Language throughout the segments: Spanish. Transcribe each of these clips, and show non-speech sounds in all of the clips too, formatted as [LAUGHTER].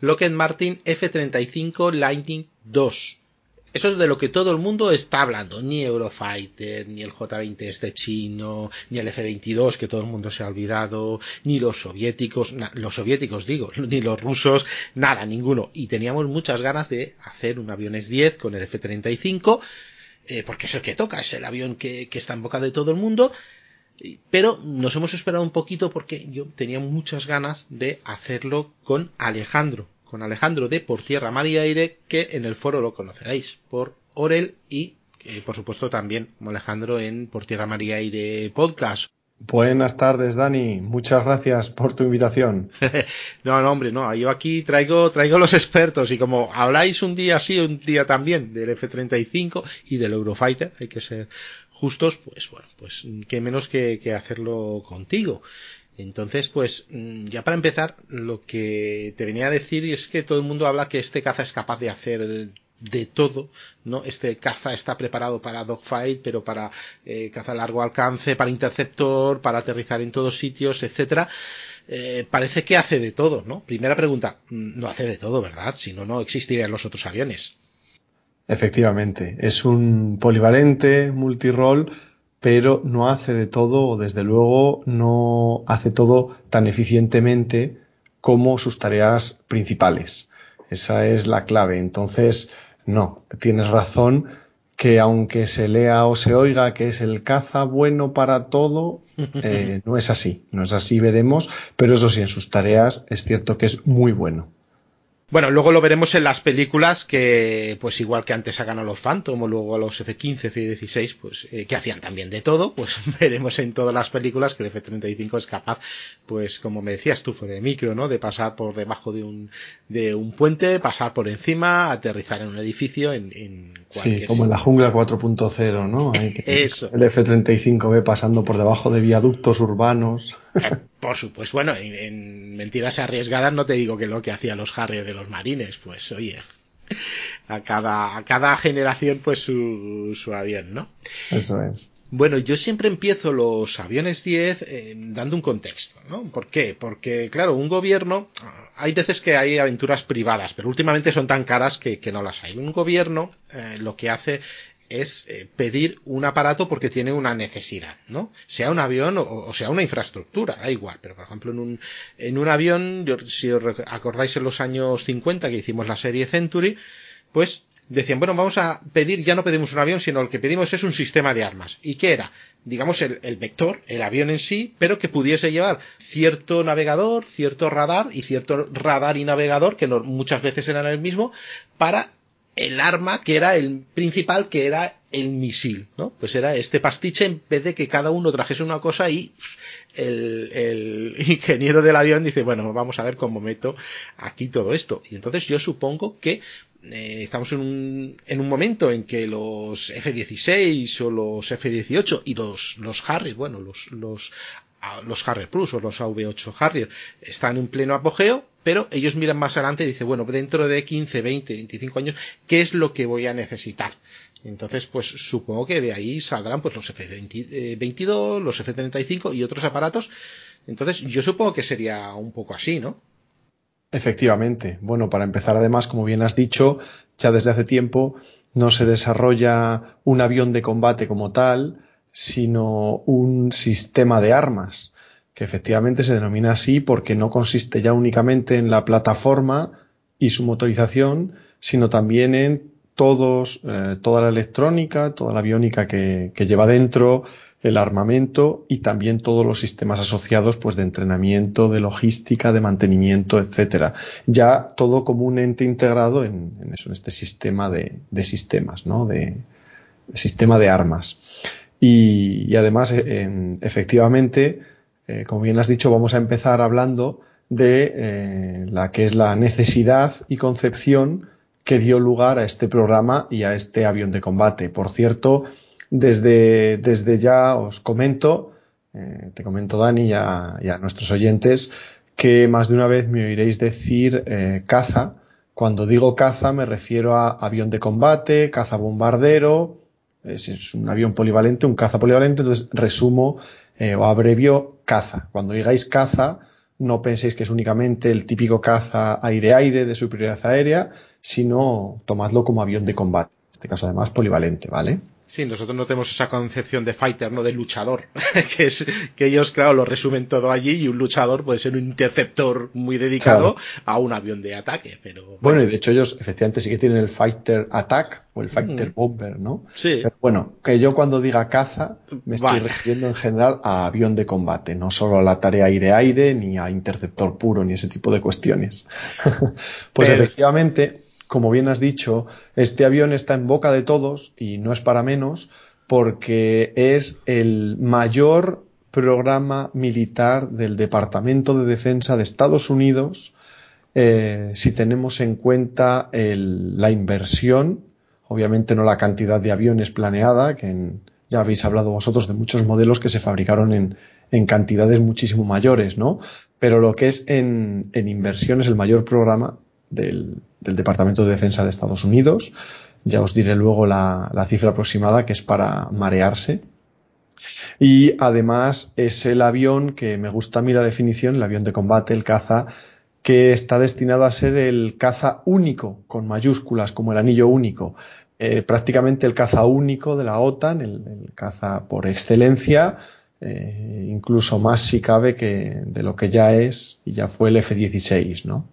Lockheed Martin F-35 Lightning II. Eso es de lo que todo el mundo está hablando. Ni Eurofighter, ni el J-20 este chino, ni el F-22 que todo el mundo se ha olvidado, ni los soviéticos, los soviéticos digo, [LAUGHS] ni los rusos, nada, ninguno. Y teníamos muchas ganas de hacer un avión S-10 con el F-35, eh, porque es el que toca, es el avión que está en boca de todo el mundo. Pero nos hemos esperado un poquito porque yo tenía muchas ganas de hacerlo con Alejandro, con Alejandro de Por Tierra, Mar y Aire, que en el foro lo conoceréis por Orel y, por supuesto, también como Alejandro en Por Tierra, Mar y Aire podcast. Buenas tardes, Dani. Muchas gracias por tu invitación. [LAUGHS] no, no, hombre, no. Yo aquí traigo, traigo los expertos y como habláis un día sí, un día también del F-35 y del Eurofighter, hay que ser justos, pues bueno, pues qué menos que, que hacerlo contigo. Entonces, pues mm, ya para empezar, lo que te venía a decir es que todo el mundo habla que este caza es capaz de hacer de todo, ¿no? Este caza está preparado para dogfight, pero para eh, caza a largo alcance, para interceptor, para aterrizar en todos sitios, etcétera. Eh, parece que hace de todo, ¿no? Primera pregunta, mm, no hace de todo, ¿verdad? Si no, no existirían los otros aviones. Efectivamente, es un polivalente, multirol, pero no hace de todo, o desde luego no hace todo tan eficientemente como sus tareas principales. Esa es la clave. Entonces, no, tienes razón que aunque se lea o se oiga que es el caza bueno para todo, [LAUGHS] eh, no es así. No es así, veremos, pero eso sí, en sus tareas es cierto que es muy bueno. Bueno, luego lo veremos en las películas que, pues igual que antes sacan a los Phantom o luego a los F-15, F-16, pues eh, que hacían también de todo, pues [LAUGHS] veremos en todas las películas que el F-35 es capaz, pues como me decías tú, fuera de micro, ¿no? De pasar por debajo de un, de un puente, pasar por encima, aterrizar en un edificio, en, en Sí, como en la jungla 4.0, ¿no? [LAUGHS] Eso. El F-35 ve pasando por debajo de viaductos urbanos. Eh, por supuesto, bueno, en, mentiras arriesgadas no te digo que lo que hacían los Harrier de los marines, pues oye, a cada, a cada generación pues su, su avión, ¿no? Eso es. Bueno, yo siempre empiezo los aviones 10 eh, dando un contexto, ¿no? ¿Por qué? Porque, claro, un gobierno, hay veces que hay aventuras privadas, pero últimamente son tan caras que, que no las hay. Un gobierno eh, lo que hace es eh, pedir un aparato porque tiene una necesidad, ¿no? Sea un avión o, sea una infraestructura, da igual. Pero, por ejemplo, en un, en un avión, si os acordáis en los años 50 que hicimos la serie Century, pues decían, bueno, vamos a pedir, ya no pedimos un avión, sino lo que pedimos es un sistema de armas. ¿Y qué era? Digamos el, el, vector, el avión en sí, pero que pudiese llevar cierto navegador, cierto radar y cierto radar y navegador, que no, muchas veces eran el mismo, para el arma que era el principal, que era el misil, ¿no? Pues era este pastiche en vez de que cada uno trajese una cosa y el, el [LAUGHS] ingeniero del avión dice, bueno, vamos a ver cómo meto aquí todo esto. Y entonces yo supongo que eh, estamos en un, en un momento en que los F-16 o los F-18 y los, los Harrier, bueno, los, los, los Harrier Plus o los AV8 Harrier están en pleno apogeo, pero ellos miran más adelante y dicen, bueno, dentro de 15, 20, 25 años, ¿qué es lo que voy a necesitar? Entonces, pues supongo que de ahí saldrán pues los F-22, los F-35 y otros aparatos. Entonces, yo supongo que sería un poco así, ¿no? Efectivamente. Bueno, para empezar, además, como bien has dicho, ya desde hace tiempo no se desarrolla un avión de combate como tal, sino un sistema de armas que efectivamente se denomina así porque no consiste ya únicamente en la plataforma y su motorización, sino también en todos, eh, toda la electrónica, toda la aviónica que, que, lleva dentro, el armamento y también todos los sistemas asociados pues de entrenamiento, de logística, de mantenimiento, etcétera. Ya todo como un ente integrado en, en eso, en este sistema de, de sistemas, ¿no? De, de, sistema de armas. Y, además, eh, efectivamente, eh, como bien has dicho, vamos a empezar hablando de eh, la que es la necesidad y concepción que dio lugar a este programa y a este avión de combate. Por cierto, desde, desde ya os comento, te comento Dani y a, nuestros oyentes, que más de una vez me oiréis decir caza. Cuando digo caza me refiero a avión de combate, caza bombardero, es, un avión polivalente, un caza polivalente, entonces resumo eh, o abrevio caza. Cuando digáis caza, no penséis que es únicamente el típico caza aire-aire de superioridad aérea, sino tomadlo como avión de combate. En este caso, además, polivalente, ¿vale? Sí, nosotros no tenemos esa concepción de fighter, no de luchador, [LAUGHS] que es que ellos, claro, lo resumen todo allí y un luchador puede ser un interceptor muy dedicado a un avión de ataque, pero bueno. y de hecho ellos efectivamente sí que tienen el fighter attack o el fighter mm. bomber, ¿no? Sí. Pero bueno, que yo cuando diga caza me estoy refiriendo en general a avión de combate, no solo a la tarea aire-aire ni a interceptor puro ni ese tipo de cuestiones. [LAUGHS] pues efectivamente como bien has dicho, este avión está en boca de todos y no es para menos porque es el mayor programa militar del Departamento de Defensa de Estados Unidos eh, si tenemos en cuenta la inversión, obviamente no la cantidad de aviones planeada, que ya habéis hablado vosotros de muchos modelos que se fabricaron en, en cantidades muchísimo mayores, ¿no? Pero lo que es en, en inversión es el mayor programa del, Departamento de Defensa de Estados Unidos. Ya os diré luego la, cifra aproximada que es para marearse. Y además es el avión que me gusta a mí la definición, el avión de combate, el caza, que está destinado a ser el caza único, con mayúsculas, como el anillo único. Eh, prácticamente el caza único de la OTAN, el, caza por excelencia, eh, incluso más si cabe que de lo que ya es y ya fue el F-16, ¿no?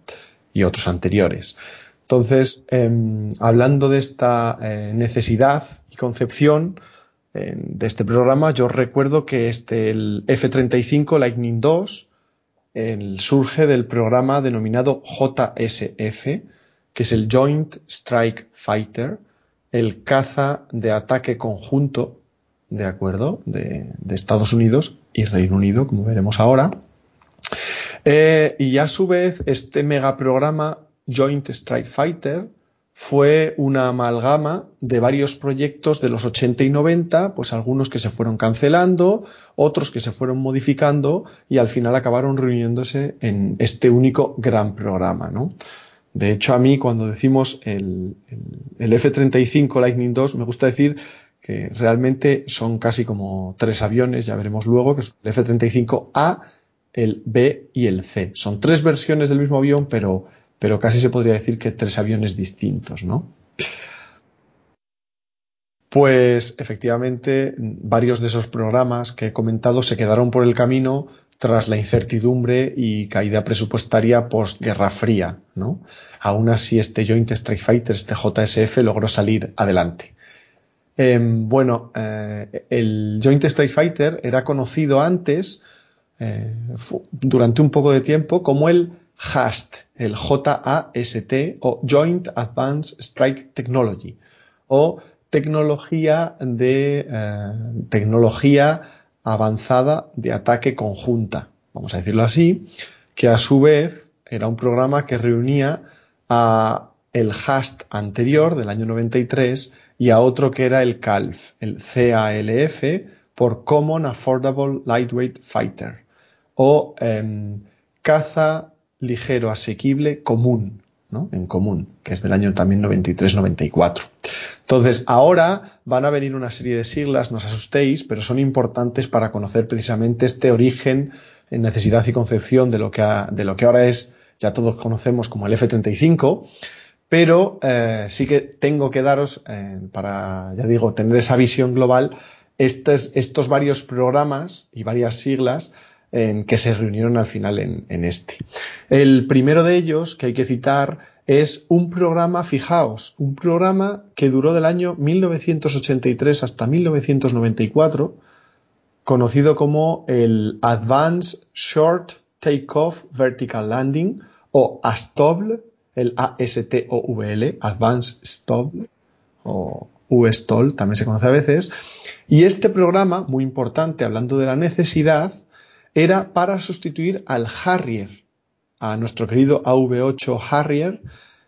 Y otros anteriores. Entonces, em, hablando de esta eh, necesidad y concepción em, de este programa, yo recuerdo que este, el F-35 Lightning II surge del programa denominado JSF, que es el Joint Strike Fighter, el caza de ataque conjunto, de acuerdo, de, de Estados Unidos y Reino Unido, como veremos ahora. Eh, y a su vez, este megaprograma Joint Strike Fighter fue una amalgama de varios proyectos de los 80 y 90, pues algunos que se fueron cancelando, otros que se fueron modificando y al final acabaron reuniéndose en este único gran programa, ¿no? De hecho, a mí cuando decimos el, el F-35 Lightning II, me gusta decir que realmente son casi como tres aviones, ya veremos luego, que es el F-35A, el B y el C. Son tres versiones del mismo avión, pero, pero casi se podría decir que tres aviones distintos, ¿no? Pues efectivamente, varios de esos programas que he comentado se quedaron por el camino tras la incertidumbre y caída presupuestaria post-Guerra Fría, ¿no? Aún así, este Joint Strike Fighter, este JSF, logró salir adelante. Em, bueno, eh, el Joint Strike Fighter era conocido antes eh, durante un poco de tiempo como el HAST, el J-A-S-T o Joint Advanced Strike Technology o tecnología de eh, tecnología avanzada de ataque conjunta, vamos a decirlo así, que a su vez era un programa que reunía a el HAST anterior del año 93 y a otro que era el CALF, el CALF por Common Affordable Lightweight Fighter o em, caza ligero asequible común, ¿no? En común, que es del año también 93-94. Entonces, ahora van a venir una serie de siglas, no os asustéis, pero son importantes para conocer precisamente este origen en necesidad y concepción de lo que, de lo que ahora es, ya todos conocemos como el F-35, pero eh, sí que tengo que daros, eh, para, ya digo, tener esa visión global, estos, estos varios programas y varias siglas en que se reunieron al final en, este. El primero de ellos que hay que citar es un programa, fijaos, un programa que duró del año 1983 hasta 1994, conocido como el Advanced Short Takeoff Vertical Landing o ASTOBL, el A-S-T-O-V-L, Advanced STOBL o USTOL, también se conoce a veces. Y este programa, muy importante, hablando de la necesidad, era para sustituir al Harrier, a nuestro querido AV8 Harrier,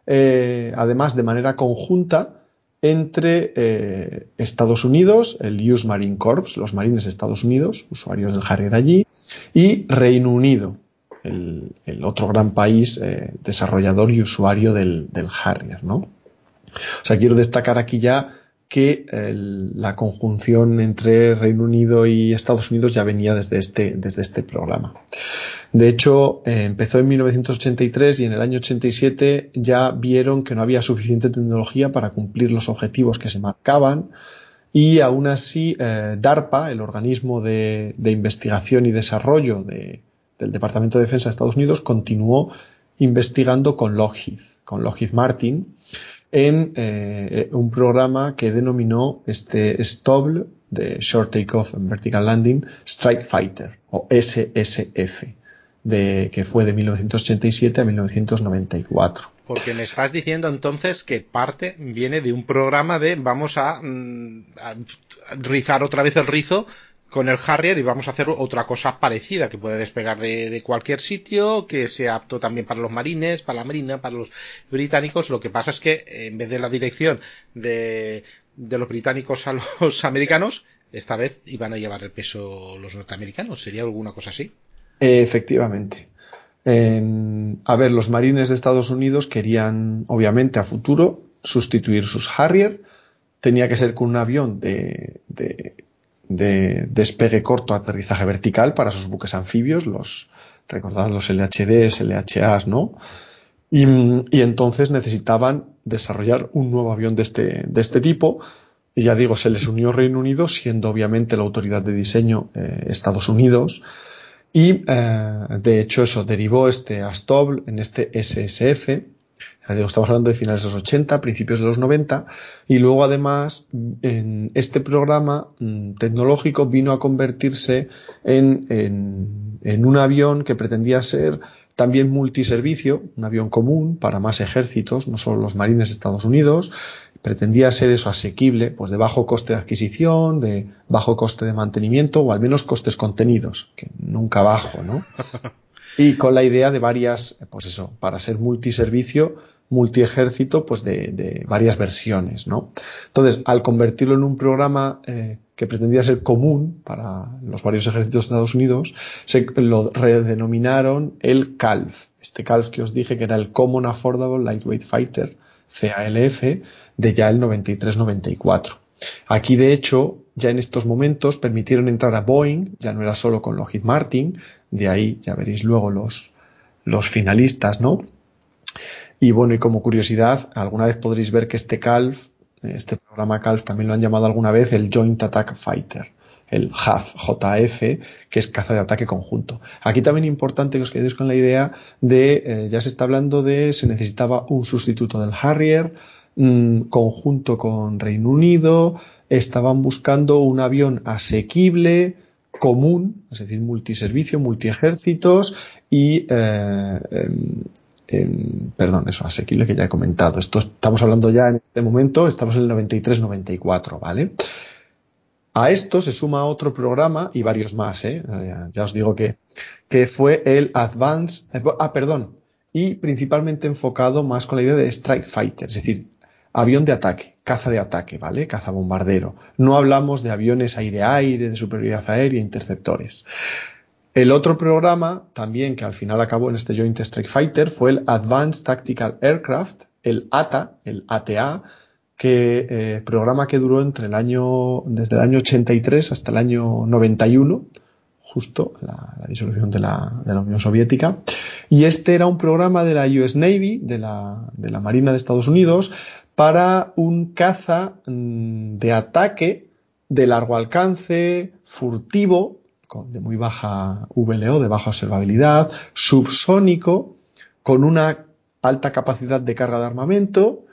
eh, además de manera conjunta entre eh, Estados Unidos, el US Marine Corps, los marines de Estados Unidos, usuarios del Harrier allí, y Reino Unido, el, otro gran país eh, desarrollador y usuario del, del, Harrier, ¿no? O sea, quiero destacar aquí ya que la conjunción entre Reino Unido y Estados Unidos ya venía desde este, desde este programa. De hecho, eh, empezó en 1983 y en el año 87 ya vieron que no había suficiente tecnología para cumplir los objetivos que se marcaban y aún así eh, DARPA, el organismo de, investigación y desarrollo del Departamento de Defensa de Estados Unidos, continuó investigando con Lockheed, con Lockheed Martin, en eh, un programa que denominó este STOBL de Short Takeoff and Vertical Landing Strike Fighter o SSF de, que fue de 1987 a 1994. Porque me estás diciendo entonces que parte viene de un programa de vamos a, mm, rizar otra vez el rizo con el Harrier y vamos a hacer otra cosa parecida que puede despegar de, cualquier sitio, que sea apto también para los marines, para la marina, para los británicos. Lo que pasa es que en vez de la dirección de, los británicos a los [LAUGHS] americanos, esta vez iban a llevar el peso los norteamericanos. ¿Sería alguna cosa así? Efectivamente. a ver, los marines de Estados Unidos querían, obviamente, a futuro sustituir sus Harrier. Tenía que ser con un avión de, de, despegue corto, aterrizaje vertical para sus buques anfibios, los, recordad los LHDs, LHAs, ¿no? Y, y, entonces necesitaban desarrollar un nuevo avión de este, de este tipo. Y ya digo, se les unió Reino Unido, siendo obviamente la autoridad de diseño eh, Estados Unidos. Y eh, de hecho eso derivó este Astobl en este SSF. Estamos hablando de finales de los 80, principios de los 90, y luego además en este programa mm, tecnológico vino a convertirse en, en, en un avión que pretendía ser también multiservicio, un avión común para más ejércitos, no solo los marines de Estados Unidos, pretendía ser eso asequible, pues de bajo coste de adquisición, de bajo coste de mantenimiento o al menos costes contenidos, que nunca bajo, ¿no? [LAUGHS] Y con la idea de varias, pues eso, para ser multiservicio, multiejército, pues de, varias versiones, ¿no? Entonces, al convertirlo en un programa eh, que pretendía ser común para los varios ejércitos de Estados Unidos, se lo redenominaron el CALF. Este CALF que os dije que era el Common Affordable Lightweight Fighter, CALF, de ya el 93-94. Aquí, de hecho, ya en estos momentos permitieron entrar a Boeing, ya no era solo con Lockheed Martin, de ahí ya veréis luego los, los finalistas, ¿no? Y bueno, y como curiosidad, alguna vez podréis ver que este CALF, este programa CALF también lo han llamado alguna vez el Joint Attack Fighter, el JAF, JF, que es caza de ataque conjunto. Aquí también importante que os quedéis con la idea de, eh, ya se está hablando de, se necesitaba un sustituto del Harrier, Mm, conjunto con Reino Unido, estaban buscando un avión asequible, común, es decir, multiservicio, multiejércitos y eh, em, perdón, eso, asequible que ya he comentado. Esto estamos hablando ya en este momento, estamos en el 93-94, ¿vale? A esto se suma otro programa y varios más, ¿eh? Ya, os digo que, que fue el Advance, eh, ah, perdón, y principalmente enfocado más con la idea de Strike Fighter, es decir, avión de ataque, caza de ataque, ¿vale? Caza bombardero. No hablamos de aviones aire-aire, de superioridad aérea, interceptores. El otro programa, también que al final acabó en este Joint Strike Fighter, fue el Advanced Tactical Aircraft, el ATA, el ATA, que eh, programa que duró entre el año, desde el año 83 hasta el año 91, justo la, disolución de la, de la, Unión Soviética. Y este era un programa de la US Navy, de la, de la Marina de Estados Unidos, para un caza mm, de ataque de largo alcance, furtivo, de muy baja VLO, de baja observabilidad, subsónico, con una alta capacidad de carga de armamento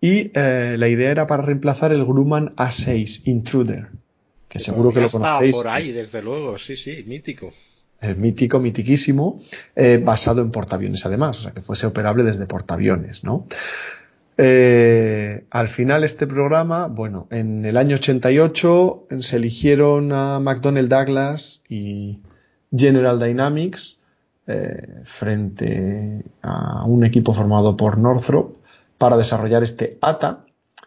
y eh, la idea era para reemplazar el Grumman A6 Intruder, que seguro que lo conocéis. por ahí, desde luego, sí, sí, mítico. El mítico, mitiquísimo, eh, basado en portaaviones además, o sea, que fuese operable desde portaaviones, ¿no? Eh, al final este programa, bueno, en el año 88 se eligieron a McDonnell Douglas y General Dynamics eh, frente a un equipo formado por Northrop para desarrollar este ATA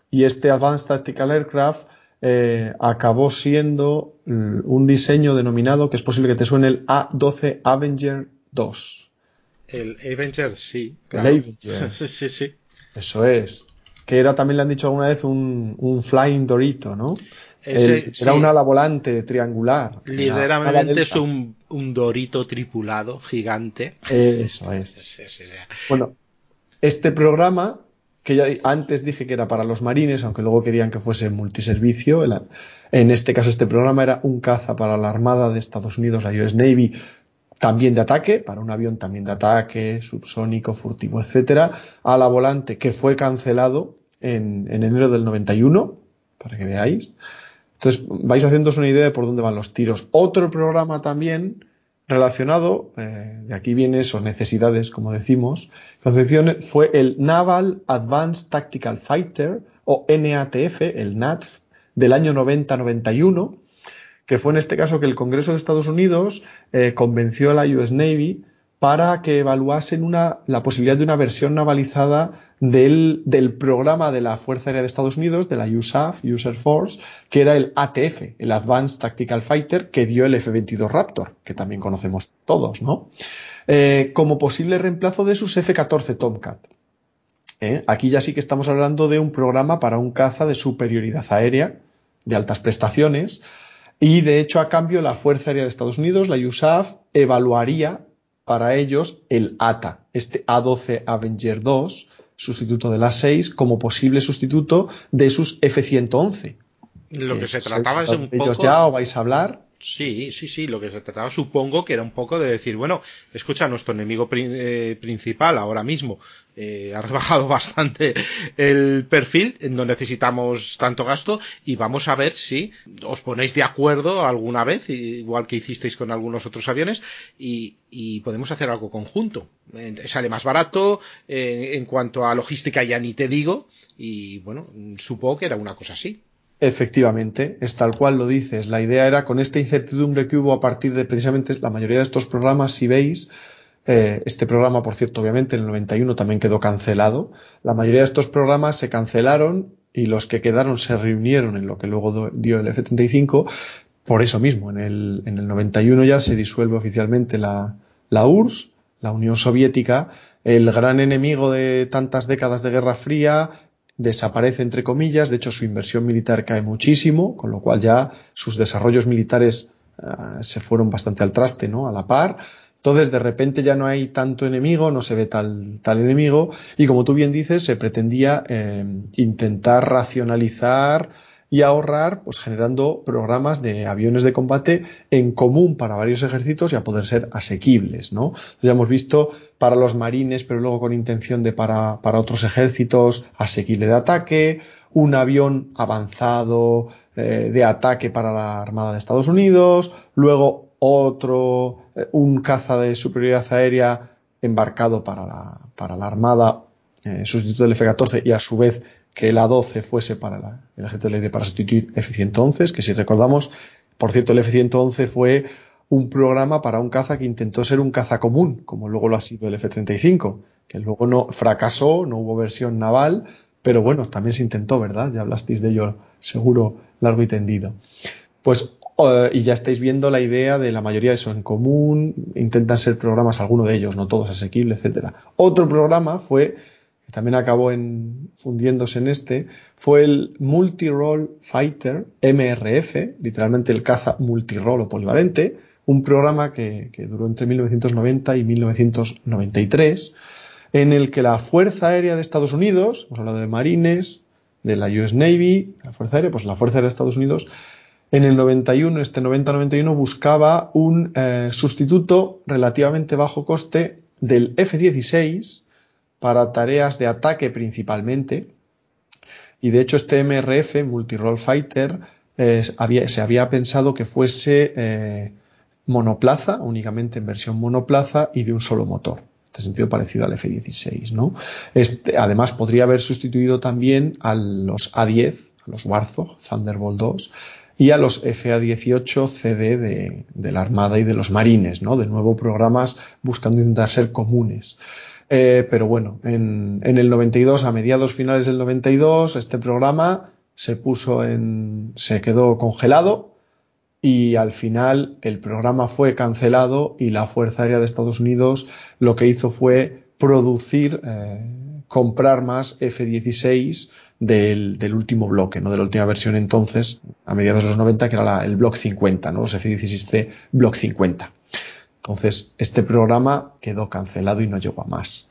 y este Advanced Tactical Aircraft eh, acabó siendo un diseño denominado que es posible que te suene el A12 Avenger 2. El Avenger, sí. El Avenger. [LAUGHS] sí, sí. Eso es. Que era, también le han dicho alguna vez, un, un Flying Dorito, ¿no? era un ala volante triangular. Literalmente es un, un, dorito tripulado gigante. Eso es. bueno, este programa, que ya antes dije que era para los marines, aunque luego querían que fuese multiservicio, en este caso este programa era un caza para la Armada de Estados Unidos, la US Navy, también de ataque, para un avión también de ataque, subsónico, furtivo, etcétera, a la volante que fue cancelado en, en enero del 91, para que veáis. Entonces vais haciéndoos una idea de por dónde van los tiros. Otro programa también relacionado, eh, de aquí viene eso, necesidades, como decimos, concepción fue el Naval Advanced Tactical Fighter, o NATF, el NATF, del año 90-91, que fue en este caso que el Congreso de Estados Unidos eh, convenció a la US Navy para que evaluasen la posibilidad de una versión navalizada del, del, programa de la Fuerza Aérea de Estados Unidos, de la USAF, User Force, que era el ATF, el Advanced Tactical Fighter, que dio el F-22 Raptor, que también conocemos todos, ¿no? Eh, como posible reemplazo de sus F-14 Tomcat. ¿Eh? Aquí ya sí que estamos hablando de un programa para un caza de superioridad aérea, de altas prestaciones, y de hecho, a cambio, la Fuerza Aérea de Estados Unidos, la USAF, evaluaría para ellos el ATA, este A12 Avenger 2, sustituto del A6, como posible sustituto de sus F-111. Lo que, se trataba es un poco... ellos ya o vais a hablar? Sí, sí, sí, lo que se trataba supongo que era un poco de decir, bueno, escucha, nuestro enemigo eh, principal ahora mismo eh, ha rebajado [LAUGHS] bastante el perfil, no necesitamos tanto gasto y vamos a ver si os ponéis de acuerdo alguna vez, igual que hicisteis con algunos otros aviones, y, podemos hacer algo conjunto. sale más barato, en cuanto a logística ya ni te digo, y bueno, supongo que era una cosa así. Efectivamente, es tal cual lo dices. La idea era con esta incertidumbre que hubo a partir de precisamente la mayoría de estos programas, si veis, eh, este programa, por cierto, obviamente en el 91 también quedó cancelado. La mayoría de estos programas se cancelaron y los que quedaron se reunieron en lo que luego dio el F-35. Por eso mismo, en el, en el 91 ya se disuelve oficialmente la, la URSS, la Unión Soviética, el gran enemigo de tantas décadas de Guerra Fría, desaparece entre comillas, de hecho su inversión militar cae muchísimo, con lo cual ya sus desarrollos militares ah, se fueron bastante al traste, ¿no? A la par. Entonces, de repente ya no hay tanto enemigo, no se ve tal, tal enemigo, y como tú bien dices, se pretendía eh, intentar racionalizar y ahorrar, pues generando programas de aviones de combate en común para varios ejércitos y a poder ser asequibles, ¿no? ya hemos visto para los marines, pero luego con intención de para, para otros ejércitos asequible de ataque, un avión avanzado eh, de ataque para la Armada de Estados Unidos, luego otro, eh, un caza de superioridad aérea embarcado para la, para la Armada, eh, sustituto del F-14 y a su vez que el A12 fuese para el ejército del aire para sustituir F-111, que si recordamos, por cierto, el F-111 fue un programa para un caza que intentó ser un caza común, como luego lo ha sido el F-35, que luego no fracasó, no hubo versión naval, pero bueno, también se intentó, ¿verdad? Ya hablasteis de ello seguro largo y tendido. Pues, y ya estáis viendo la idea de la mayoría de eso en común, intentan ser programas, alguno de ellos, no todos asequibles, etcétera. Otro programa fue también acabó en, fundiéndose en este, fue el Multi-Role Fighter, MRF, literalmente el caza multirol o polivalente, un programa que, duró entre 1990 y 1993, en el que la Fuerza Aérea de Estados Unidos, hemos hablado de marines, de la US Navy, la Fuerza Aérea, pues la Fuerza Aérea de Estados Unidos, en el 91, este 90-91, buscaba un eh, sustituto relativamente bajo coste del F-16, para tareas de ataque principalmente. Y de hecho este MRF, Multirole Fighter, se había pensado que fuese eh, monoplaza, únicamente en versión monoplaza y de un solo motor. En este sentido parecido al F-16, ¿no? Este, además podría haber sustituido también a los A-10, a los Warthog, Thunderbolt 2, y a los FA-18 CD de, de, la Armada y de los Marines, ¿no? De nuevo programas buscando intentar ser comunes. Eh, pero bueno, en, el 92, a mediados finales del 92, este programa se puso en, se quedó congelado y al final el programa fue cancelado y la Fuerza Aérea de Estados Unidos lo que hizo fue producir, eh, comprar más F-16 del, del, último bloque, ¿no? de la última versión entonces, a mediados de los 90, que era el Block 50, ¿no? los F-16C Block 50. Entonces, este programa quedó cancelado y no llegó a más.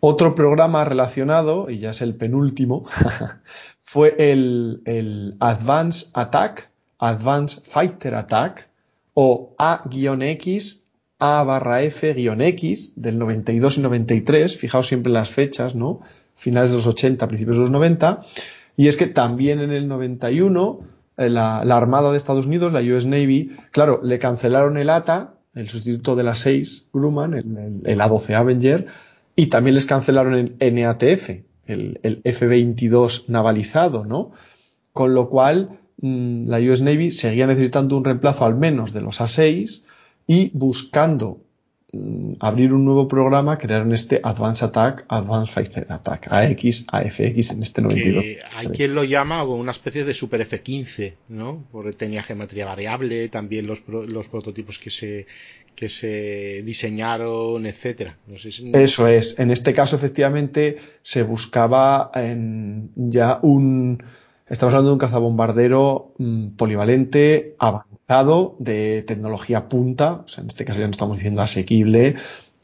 Otro programa relacionado, y ya es el penúltimo, [LAUGHS] fue el, el Advanced Attack, Advanced Fighter Attack, o A-X, A barra F-X, del 92 y 93, fijaos siempre en las fechas, ¿no? Finales de los 80, principios de los 90, y es que también en el 91 eh, la, la, Armada de Estados Unidos, la US Navy, claro, le cancelaron el ATA, el sustituto de la 6 Grumman, el, el, el A12 Avenger, y también les cancelaron el NATF, el, el F-22 navalizado, ¿no? Con lo cual, mmm, la US Navy seguía necesitando un reemplazo al menos de los A6 y buscando abrir un nuevo programa, crearon este Advanced Attack, Advanced Fighter Attack, AX, AFX en este 92. Que hay quien lo llama una especie de Super F-15, ¿no? Porque tenía geometría variable, también los, los prototipos que se, que se diseñaron, etcétera. No sé si... Eso es. En este caso, efectivamente, se buscaba en ya un. Estamos hablando de un cazabombardero mmm, polivalente, avanzado, de tecnología punta. O sea, en este caso ya no estamos diciendo asequible,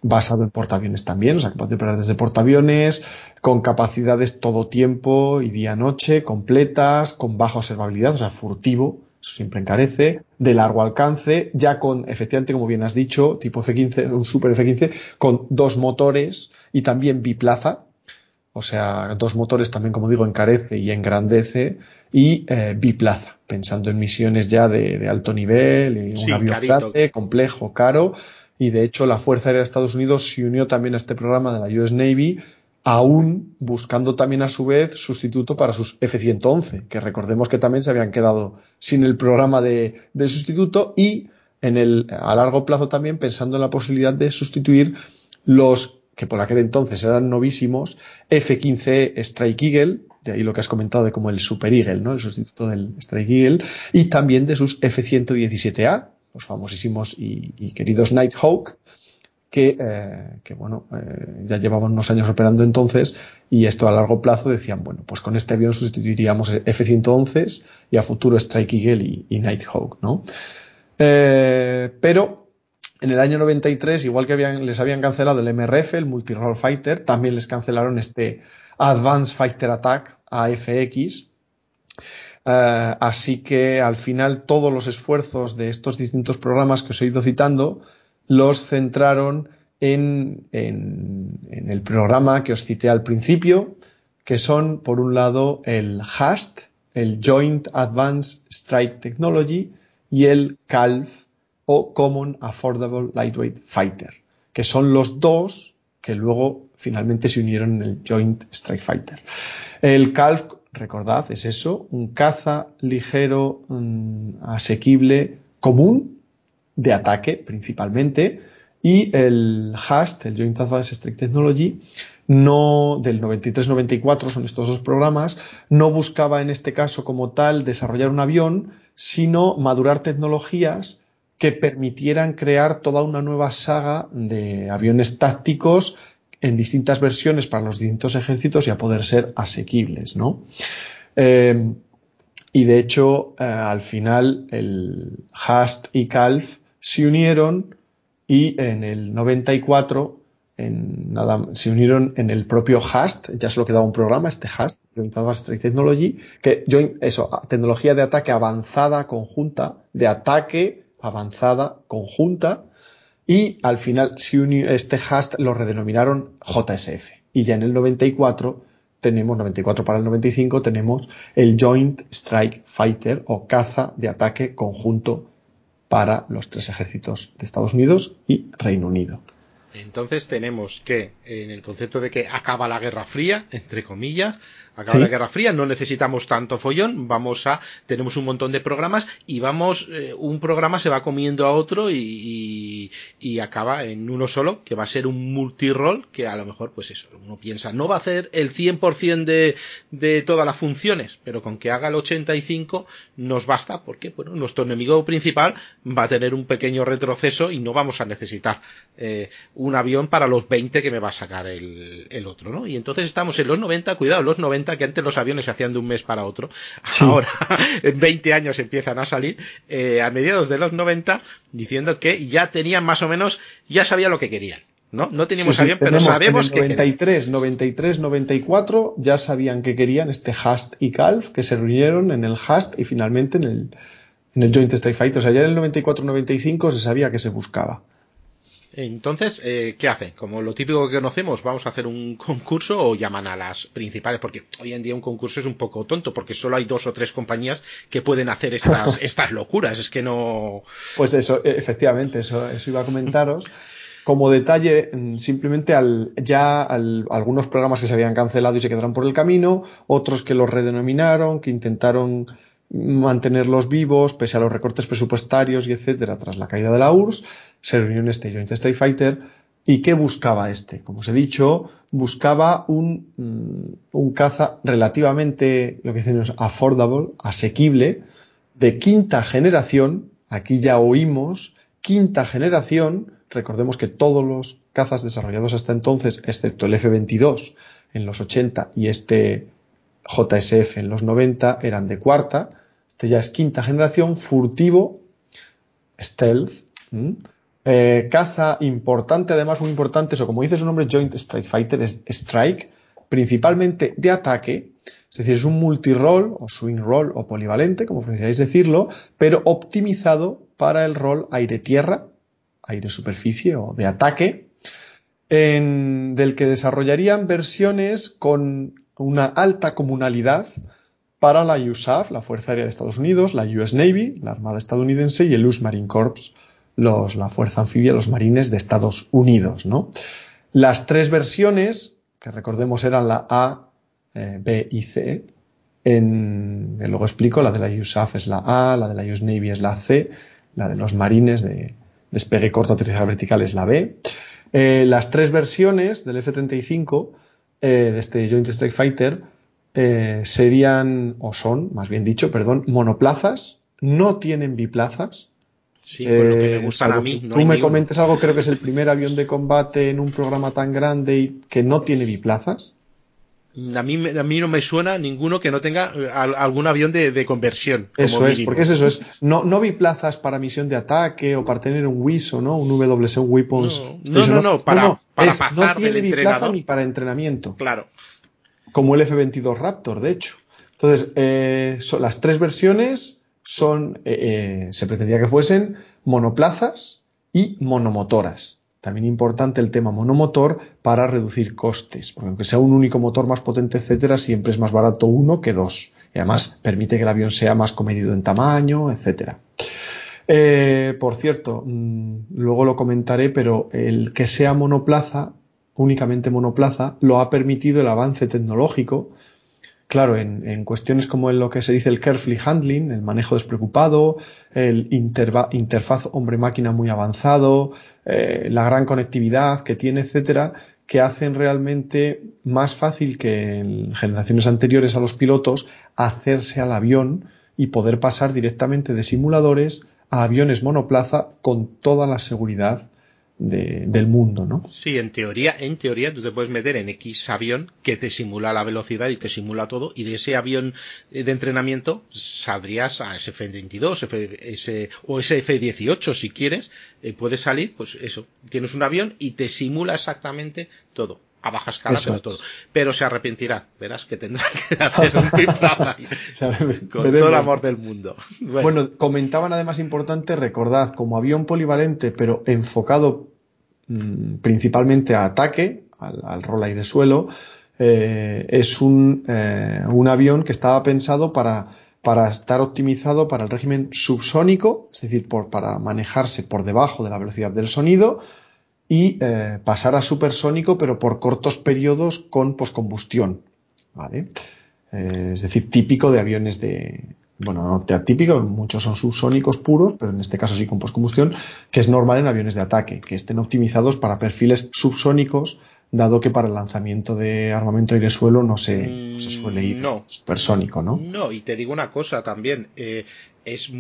basado en portaaviones también, o sea, capaz de operar desde portaaviones, con capacidades todo tiempo y día-noche, completas, con baja observabilidad, o sea, furtivo, eso siempre encarece, de largo alcance, ya con, efectivamente, como bien has dicho, tipo F-15, un Super F-15, con dos motores y también biplaza, o sea, dos motores también, como digo, encarece y engrandece, y eh, biplaza, pensando en misiones ya de, de alto nivel, Sí, un avión grande, complejo, caro, y de hecho la Fuerza Aérea de Estados Unidos se unió también a este programa de la US Navy, aún buscando también a su vez sustituto para sus F-111, que recordemos que también se habían quedado sin el programa de, de sustituto y en el, a largo plazo también pensando en la posibilidad de sustituir los que por aquel entonces eran novísimos, F-15E Strike Eagle, de ahí lo que has comentado de como el Super Eagle, ¿no? el sustituto del Strike Eagle, y también de sus F-117A, los famosísimos y, y queridos Nighthawk, que, eh, que bueno, eh, ya llevaban unos años operando entonces y esto a largo plazo decían, bueno, pues con este avión sustituiríamos F-111 y a futuro Strike Eagle y, y Nighthawk, ¿no? Eh, pero en el año 93, igual que les habían cancelado el MRF, el Multi-Role Fighter, también les cancelaron este Advanced Fighter Attack, AFX, Uh, así que al final todos los esfuerzos de estos distintos programas que os he ido citando los centraron en, en, en, el programa que os cité al principio, que son, por un lado, el HAST, el Joint Advanced Strike Technology, y el CALF, o Common Affordable Lightweight Fighter, que son los dos que luego finalmente se unieron en el Joint Strike Fighter. El CALF, recordad, es eso, un caza ligero, um, asequible, común, de ataque principalmente, y el HAST, el Joint Advanced Strike Technology, no del 93-94 son estos dos programas, no buscaba en este caso como tal desarrollar un avión, sino madurar tecnologías que permitieran crear toda una nueva saga de aviones tácticos en distintas versiones para los distintos ejércitos y a poder ser asequibles, ¿no? Eh, y de hecho, eh, al final, el HAST y CALF se unieron y en el 94 en nada, se unieron en el propio HAST, ya solo quedaba un programa, este HAST, Joint Advanced Technology, que eso, tecnología de ataque avanzada conjunta, de ataque avanzada conjunta, y al final este HAST lo redenominaron JSF. Y ya en el 94 tenemos, 94 para el 95, tenemos el Joint Strike Fighter o caza de ataque conjunto para los tres ejércitos de Estados Unidos y Reino Unido. Entonces tenemos que, en el concepto de que acaba la Guerra Fría, entre comillas, acaba ¿Sí? la Guerra Fría, no necesitamos tanto follón, vamos a, tenemos un montón de programas y vamos, eh, un programa se va comiendo a otro y, y, y, acaba en uno solo, que va a ser un multirol, que a lo mejor, pues eso, uno piensa, no va a hacer el 100% de, de todas las funciones, pero con que haga el 85 nos basta, porque, bueno, nuestro enemigo principal va a tener un pequeño retroceso y no vamos a necesitar eh, un avión para los 20 que me va a sacar el, otro, ¿no? Y entonces estamos en los 90, cuidado, los 90, que antes los aviones se hacían de un mes para otro, ahora [LAUGHS] en 20 años empiezan a salir, eh, a mediados de los 90, diciendo que ya tenían más o menos, ya sabía lo que querían. ¿no? No teníamos avión, pero sabemos que. En 93, 93, 94 ya sabían que querían este Hast y Calf, que se reunieron en el Hast y finalmente en el, en el Joint Strike Fighter. O sea, ya en el 94-95 se sabía que se buscaba. Entonces, eh, ¿qué hacen? Como lo típico que conocemos, vamos a hacer un [LAUGHS] concurso o llaman a las principales, porque hoy en día un concurso es un poco tonto, porque solo hay dos o tres compañías que pueden hacer estas, [LAUGHS] estas locuras, es que no... Pues eso, e, efectivamente, eso, eso iba a comentaros. Como detalle, mm, simplemente al, ya algunos programas que se habían cancelado y se quedaron por el camino, otros que los redenominaron, que intentaron mantenerlos vivos pese a los recortes presupuestarios y etcétera tras la caída de la URSS, se reunió en este Joint Strike Fighter. ¿Y qué buscaba este? Como os he dicho, buscaba un, mm, un caza relativamente, lo que decimos, affordable, asequible, de quinta generación. Aquí ya oímos quinta generación. Recordemos que todos los cazas desarrollados hasta entonces, excepto el F-22 en los 80 y este JSF en los 90 eran de cuarta, este ya es quinta generación, furtivo, stealth, eh, caza importante, además muy importante, eso como dice su nombre, Joint Strike Fighter, es strike, principalmente de ataque, es decir, es un multirol o swing roll o polivalente, como prefieráis decirlo, pero optimizado para el rol aire-tierra, aire-superficie o de ataque, en, del que desarrollarían versiones con una alta comunalidad para la USAF, la Fuerza Aérea de Estados Unidos, la US Navy, la Armada estadounidense y el US Marine Corps, los, la Fuerza Anfibia, los Marines de Estados Unidos. ¿no? Las tres versiones, que recordemos eran la A, eh, B y C, en, luego explico, la de la USAF es la A, la de la US Navy es la C, la de los Marines de despegue corto aterrizaje vertical es la B. Eh, las tres versiones del F-35 eh, de este Joint Strike Fighter eh, serían, o son, más bien dicho, perdón, monoplazas, no tienen biplazas. Sí, por lo que me eh, gustan a mí. tú me comentes algo, creo que es el primer avión de combate en un programa tan grande y que no tiene biplazas. A mí, a mí no me suena ninguno que no tenga algún avión de, conversión. Eso es, porque es eso, es no, no biplazas para misión de ataque o para tener un WISO, ¿no? Un WC, un Weapons. No, no, no, para, para pasar No tiene biplaza ni para entrenamiento. Claro como el F-22 Raptor, de hecho. Entonces, eh, las tres versiones son, eh, eh, se pretendía que fuesen monoplazas y monomotoras. También importante el tema monomotor para reducir costes, porque aunque sea un único motor más potente, etcétera, siempre es más barato uno que dos. Y además permite que el avión sea más comedido en tamaño, etcétera. por cierto, mm, luego lo comentaré, pero el que sea monoplaza únicamente monoplaza, lo ha permitido el avance tecnológico. Claro, en, cuestiones como en lo que se dice el carefully handling, el manejo despreocupado, el interfaz hombre-máquina muy avanzado, eh, la gran conectividad que tiene, etcétera, que hacen realmente más fácil que en generaciones anteriores a los pilotos hacerse al avión y poder pasar directamente de simuladores a aviones monoplaza con toda la seguridad del mundo, ¿no? Sí, en teoría, en teoría tú te puedes meter en X avión que te simula la velocidad y te simula todo y de ese avión de entrenamiento saldrías a ese F-22 F, o ese F-18 si quieres, eh, puedes salir, pues eso, tienes un avión y te simula exactamente todo a baja escala, pero todo. Pero se arrepentirá, verás que tendrá que [LAUGHS] hacer un con todo el amor del mundo. Bueno. comentaban además importante, recordad, como avión polivalente, pero enfocado mm, principalmente a ataque, al, rol aire-suelo, eh, es un, eh, un avión que estaba pensado para para estar optimizado para el régimen subsónico, es decir, por, para manejarse por debajo de la velocidad del sonido, y eh, pasar a supersónico, pero por cortos periodos con poscombustión. ¿vale? Eh, es decir, típico de aviones de. Bueno, no típico, muchos son subsónicos puros, pero en este caso sí con poscombustión, que es normal en aviones de ataque, que estén optimizados para perfiles subsónicos dado que para el lanzamiento de armamento aire-suelo no se, no se suele ir no. supersónico, ¿no? No, y te digo una cosa también. Eh, es,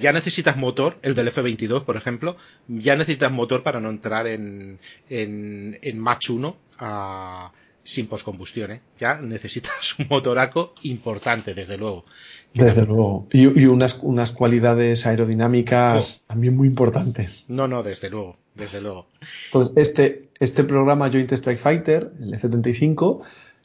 ya necesitas motor, el del F-22, por ejemplo, ya necesitas motor para no entrar en, en, en Mach 1 a, sin poscombustión, ¿eh? Ya necesitas un motoraco importante, desde luego. Desde luego. Y, y unas, unas, cualidades aerodinámicas oh. también muy importantes. No, no, desde luego, desde luego. Entonces, este, este programa Joint Strike Fighter, el F-35,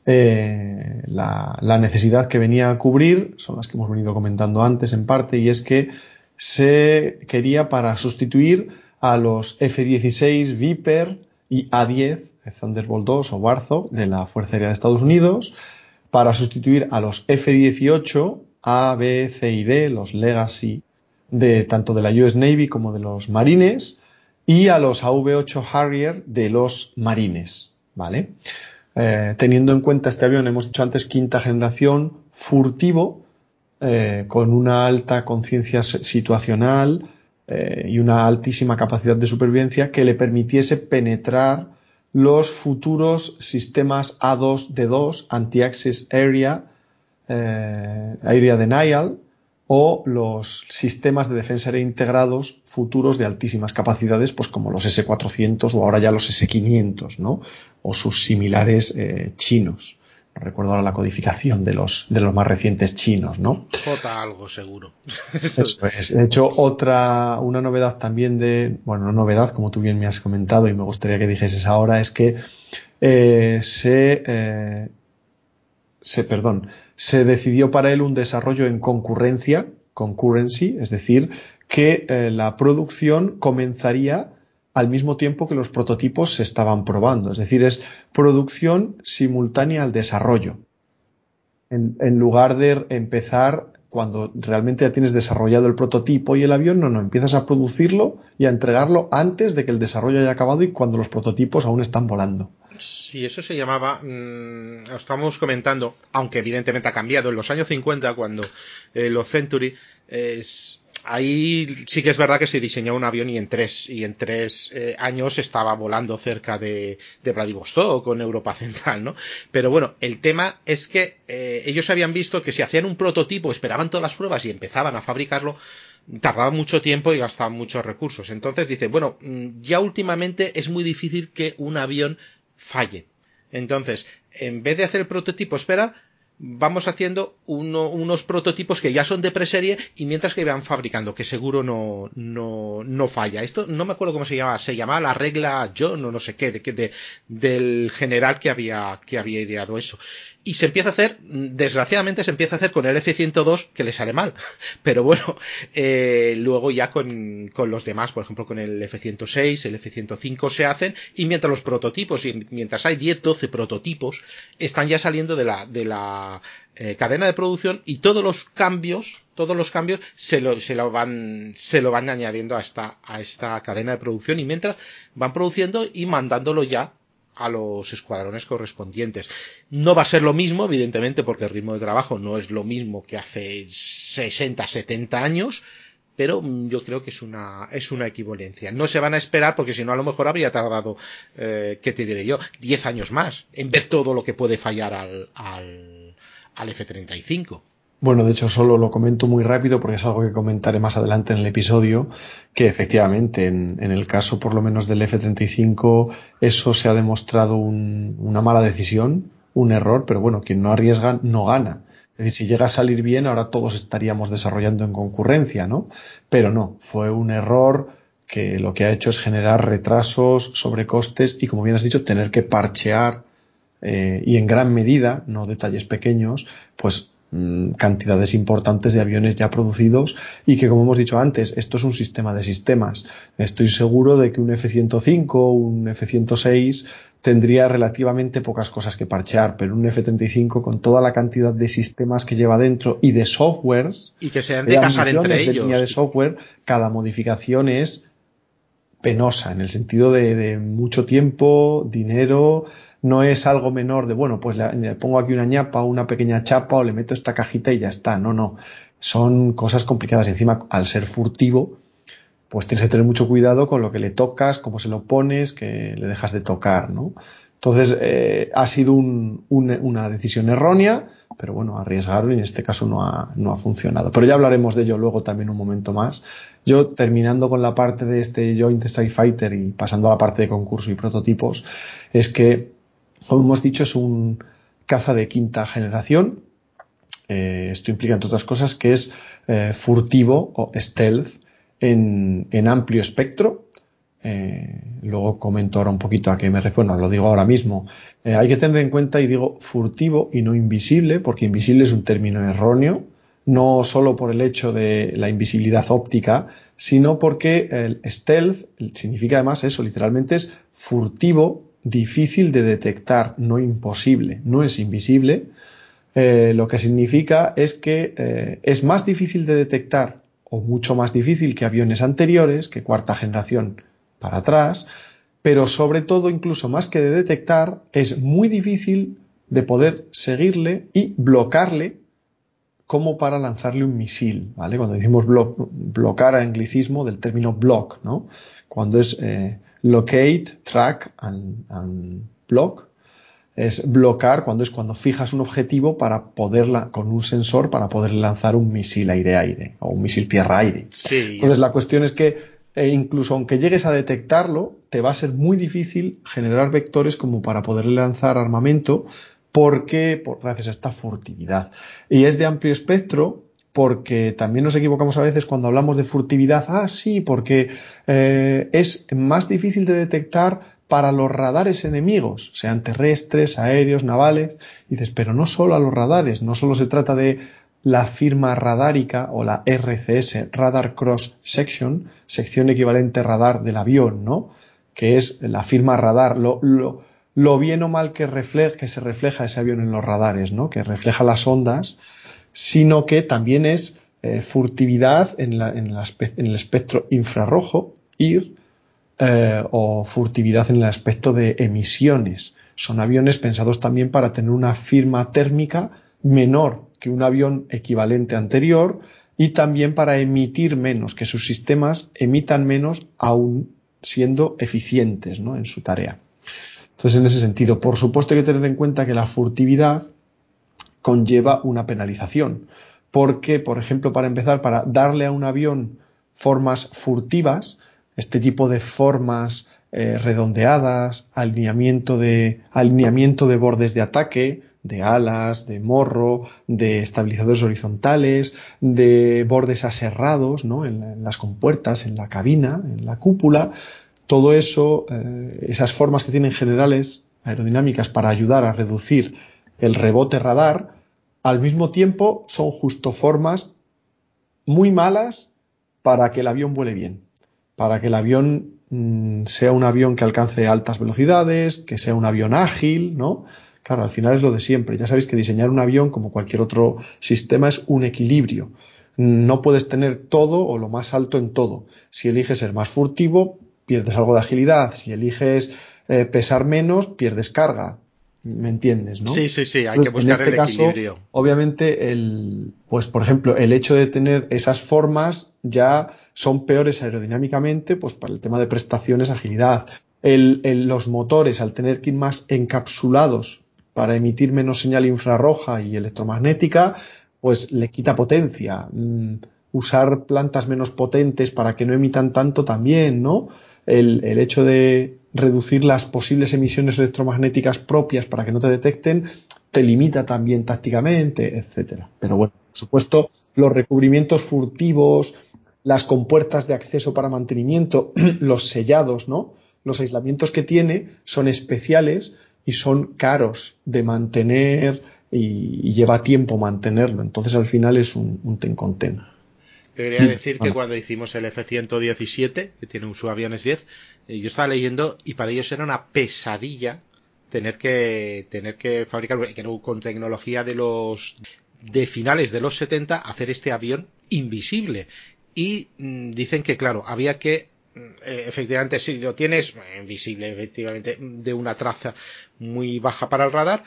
eh, la, la, necesidad que venía a cubrir son las que hemos venido comentando antes en parte, y es que se quería para sustituir a los F-16 Viper y A-10 Thunderbolt 2 o Warthog de la Fuerza Aérea de Estados Unidos para sustituir a los F-18 A, B, C y D, los Legacy de tanto de la US Navy como de los Marines y a los AV-8 Harrier de los Marines, ¿vale? Eh, teniendo en cuenta este avión, hemos dicho antes quinta generación, furtivo, eh, con una alta conciencia situacional eh, y una altísima capacidad de supervivencia que le permitiese penetrar los futuros sistemas A2D2, Anti-Access Area, Area Denial, o los sistemas de defensa aérea integrados futuros de altísimas capacidades, pues como los S-400 o ahora ya los S-500, ¿no? O sus similares eh, chinos. No recuerdo ahora la codificación de los, de los más recientes chinos, ¿no? J algo seguro. [LAUGHS] Eso es. De hecho, otra, una novedad también de, bueno, no novedad, como tú bien me has comentado y me gustaría que dijeses ahora, es que eh, se, eh, se, perdón, se decidió para él un desarrollo en concurrencia, concurrency, es decir, que eh, la producción comenzaría al mismo tiempo que los prototipos se estaban probando, es decir, es producción simultánea al desarrollo. En, en, lugar de empezar cuando realmente ya tienes desarrollado el prototipo y el avión, no, no, empiezas a producirlo y a entregarlo antes de que el desarrollo haya acabado y cuando los prototipos aún están volando. Sí, eso se llamaba, lo estamos comentando, aunque evidentemente ha cambiado, en los años 50 cuando eh, los Century, ahí sí que es verdad que se diseñó un avión y en tres, y en tres eh, años estaba volando cerca de, de Vladivostok en Europa Central, ¿no? Pero bueno, el tema es que eh, ellos habían visto que si hacían un prototipo, esperaban todas las pruebas y empezaban a fabricarlo, tardaba mucho tiempo y gastaba muchos recursos. Entonces dice, bueno, mm, ya últimamente es muy difícil que un avión falle. Entonces, en vez de hacer el prototipo, espera, vamos haciendo uno, unos prototipos que ya son de preserie y mientras que van fabricando, que seguro no, no, no falla. Esto no me acuerdo cómo se llama, se llamaba la regla John o no sé qué, de, de, del general que había, que había ideado eso y se empieza a hacer, desgraciadamente se empieza a hacer con el F-102 que le sale mal, [LAUGHS] pero bueno, eh, luego ya con, con, los demás, por ejemplo con el F-106, el F-105 se hacen y mientras los prototipos, y mientras hay 10, 12 prototipos, están ya saliendo de la, de la eh, cadena de producción y todos los cambios, todos los cambios se lo, se lo van, se lo van añadiendo a esta, a esta cadena de producción y mientras van produciendo y mandándolo ya a los escuadrones correspondientes. No va a ser lo mismo, evidentemente, porque el ritmo de trabajo no es lo mismo que hace 60, 70 años, pero yo creo que es una, es una equivalencia. No se van a esperar porque si no a lo mejor habría tardado, eh, ¿qué te diré yo? 10 años más en ver todo lo que puede fallar al, al, al F-35. Bueno, de hecho solo lo comento muy rápido porque es algo que comentaré más adelante en el episodio, que efectivamente en, en el caso por lo menos del F-35 eso se ha demostrado un, una mala decisión, un error, pero bueno, quien no arriesga no gana. Es decir, si llega a salir bien, ahora todos estaríamos desarrollando en concurrencia, ¿no? Pero no, fue un error que lo que ha hecho es generar retrasos, sobrecostes y, como bien has dicho, tener que parchear eh, y en gran medida, no detalles pequeños, pues cantidades importantes de aviones ya producidos y que como hemos dicho antes esto es un sistema de sistemas. Estoy seguro de que un F-105 un F-106 tendría relativamente pocas cosas que parchear pero un F-35 con toda la cantidad de sistemas que lleva dentro y de softwares y que sean de casar entre de ellos. línea de software cada modificación es penosa en el sentido de, de mucho tiempo dinero no es algo menor de, bueno, pues le, pongo aquí una ñapa o una pequeña chapa o le meto esta cajita y ya está. No, no. Son cosas complicadas. Encima, al ser furtivo, pues tienes que tener mucho cuidado con lo que le tocas, cómo se lo pones, que le dejas de tocar, ¿no? Entonces, eh, ha sido una decisión errónea, pero bueno, arriesgaron y en este caso no ha, no ha funcionado. Pero ya hablaremos de ello luego también un momento más. Yo, terminando con la parte de este Joint Strike Fighter y pasando a la parte de concurso y prototipos, es que, como hemos dicho, es un caza de quinta generación. Eh, esto implica, entre otras cosas, que es eh, furtivo o stealth en, amplio espectro, eh, luego comento ahora un poquito a qué me refiero, no lo digo ahora mismo. Hay que tener en cuenta, y digo furtivo y no invisible, porque invisible es un término erróneo, no solo por el hecho de la invisibilidad óptica, sino porque el stealth significa además eso, literalmente es furtivo, difícil de detectar, no imposible, no es invisible. Eh, lo que significa es que es más difícil de detectar o mucho más difícil que aviones anteriores, que cuarta generación para atrás, pero sobre todo, incluso más que de detectar, es muy difícil de poder seguirle y blocarle como para lanzarle un misil, ¿vale? Cuando decimos blocar a anglicismo del término block, ¿no? Cuando es eh, locate, track and, block, es blocar cuando es cuando fijas un objetivo para poderla, con un sensor, para poder lanzar un misil aire-aire o un misil tierra-aire. Entonces la cuestión es que e incluso aunque llegues a detectarlo, te va a ser muy difícil generar vectores como para poder lanzar armamento porque, por, gracias a esta furtividad. Y es de amplio espectro porque también nos equivocamos a veces cuando hablamos de furtividad. Ah, sí, porque eh, es más difícil de detectar para los radares enemigos, sean terrestres, aéreos, navales. Y dices, pero no solo a los radares, no solo se trata de la firma radárica o la RCS, Radar Cross Section, sección equivalente radar del avión, ¿no? Que es la firma radar, lo, bien o mal que, que se refleja ese avión en los radares, ¿no? Que refleja las ondas, sino que también es eh, furtividad en, el espectro infrarrojo, IR, eh, o furtividad en el aspecto de emisiones. Son aviones pensados también para tener una firma térmica menor que un avión equivalente anterior y también para emitir menos, que sus sistemas emitan menos aún siendo eficientes ¿no? en su tarea. Entonces, en ese sentido, por supuesto hay que tener en cuenta que la furtividad conlleva una penalización, porque, por ejemplo, para empezar, para darle a un avión formas furtivas, este tipo de formas eh, redondeadas, alineamiento de, alineamiento de bordes de ataque, de alas, de morro, de estabilizadores horizontales, de bordes aserrados, ¿no? En, las compuertas, en la cabina, en la cúpula. Todo eso, eh, esas formas que tienen generales aerodinámicas para ayudar a reducir el rebote radar, al mismo tiempo son justo formas muy malas para que el avión vuele bien, para que el avión mm, sea un avión que alcance altas velocidades, que sea un avión ágil, ¿no? Claro, al final es lo de siempre. Ya sabéis que diseñar un avión, como cualquier otro sistema, es un equilibrio. No puedes tener todo o lo más alto en todo. Si eliges ser más furtivo, pierdes algo de agilidad. Si eliges eh, pesar menos, pierdes carga. ¿Me entiendes, no? Sí, sí, sí, hay que buscar en este caso, Obviamente, el, pues por ejemplo, el hecho de tener esas formas ya son peores aerodinámicamente, pues para el tema de prestaciones, agilidad. los motores, al tener que ir más encapsulados para emitir menos señal infrarroja y electromagnética, pues le quita potencia. Mm, usar plantas menos potentes para que no emitan tanto también, ¿no? El, hecho de reducir las posibles emisiones electromagnéticas propias para que no te detecten, te limita también tácticamente, etcétera. Pero bueno, por supuesto, los recubrimientos furtivos, las compuertas de acceso para mantenimiento, [CLEARS THROAT] los sellados, ¿no? Los aislamientos que tiene son especiales y son caros de mantener y, lleva tiempo mantenerlo. Entonces al final es un, ten con ten. Quería decir que cuando hicimos el F-117, que tiene un subaviones 10, eh, yo estaba leyendo y para ellos era una pesadilla tener que tener que fabricar con tecnología de los de finales de los 70 hacer este avión invisible y mm, dicen que claro había que eh, efectivamente, si lo tienes visible, efectivamente, de una traza muy baja para el radar,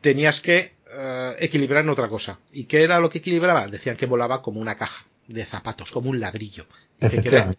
tenías que eh, equilibrar en otra cosa. ¿Y qué era lo que equilibraba? Decían que volaba como una caja de zapatos, como un ladrillo.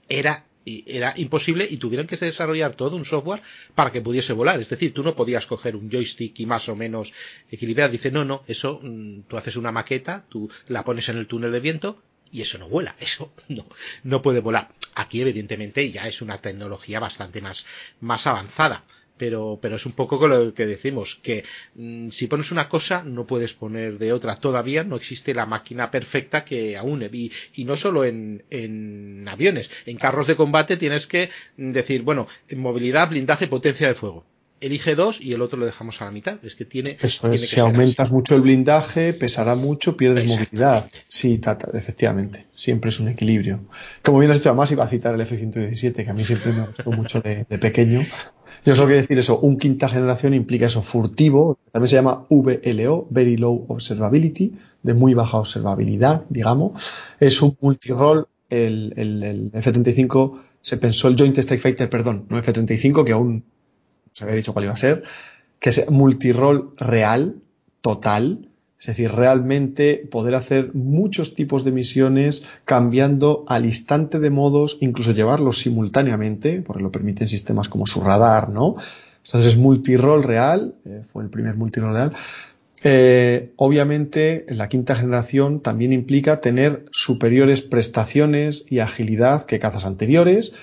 era, era imposible y tuvieron que desarrollar todo un software para que pudiese volar. Es decir, tú no podías coger un joystick y más o menos equilibrar. Dice, no, no, eso mm, tú haces una maqueta, tú la pones en el túnel de viento y eso no vuela, [LAUGHS] eso no, no puede volar. Aquí evidentemente ya es una tecnología bastante más, más avanzada pero, pero es un poco con lo que decimos, que mm, si pones una cosa no puedes poner de otra. Todavía no existe la máquina perfecta que aúne. Y, y no solo en, en aviones, en carros de combate tienes que decir, bueno, movilidad, blindaje, potencia de fuego elige dos y el otro lo dejamos a la mitad. Es que tiene. Eso si aumentas mucho el blindaje, pesará mucho, pierdes movilidad. Sí, tata, efectivamente. Siempre es un equilibrio. Como bien has dicho, además iba a citar el F-117, que a mí siempre me gustó mucho de, de pequeño. Yo solo quiero decir eso, un quinta generación implica eso furtivo, también se llama VLO, Very Low Observability, de muy baja observabilidad, digamos. Es un multirol, el, el, F-35 se pensó el Joint Strike Fighter, perdón, no F-35, que aún se había dicho cuál iba a ser, que es multirol real, total, es decir, realmente poder hacer muchos tipos de misiones cambiando al instante de modos, incluso llevarlos simultáneamente, porque lo permiten sistemas como su radar, ¿no? Entonces es multirol real, eh, fue el primer multirol real. Eh, obviamente, la quinta generación también implica tener superiores prestaciones y agilidad que cazas anteriores,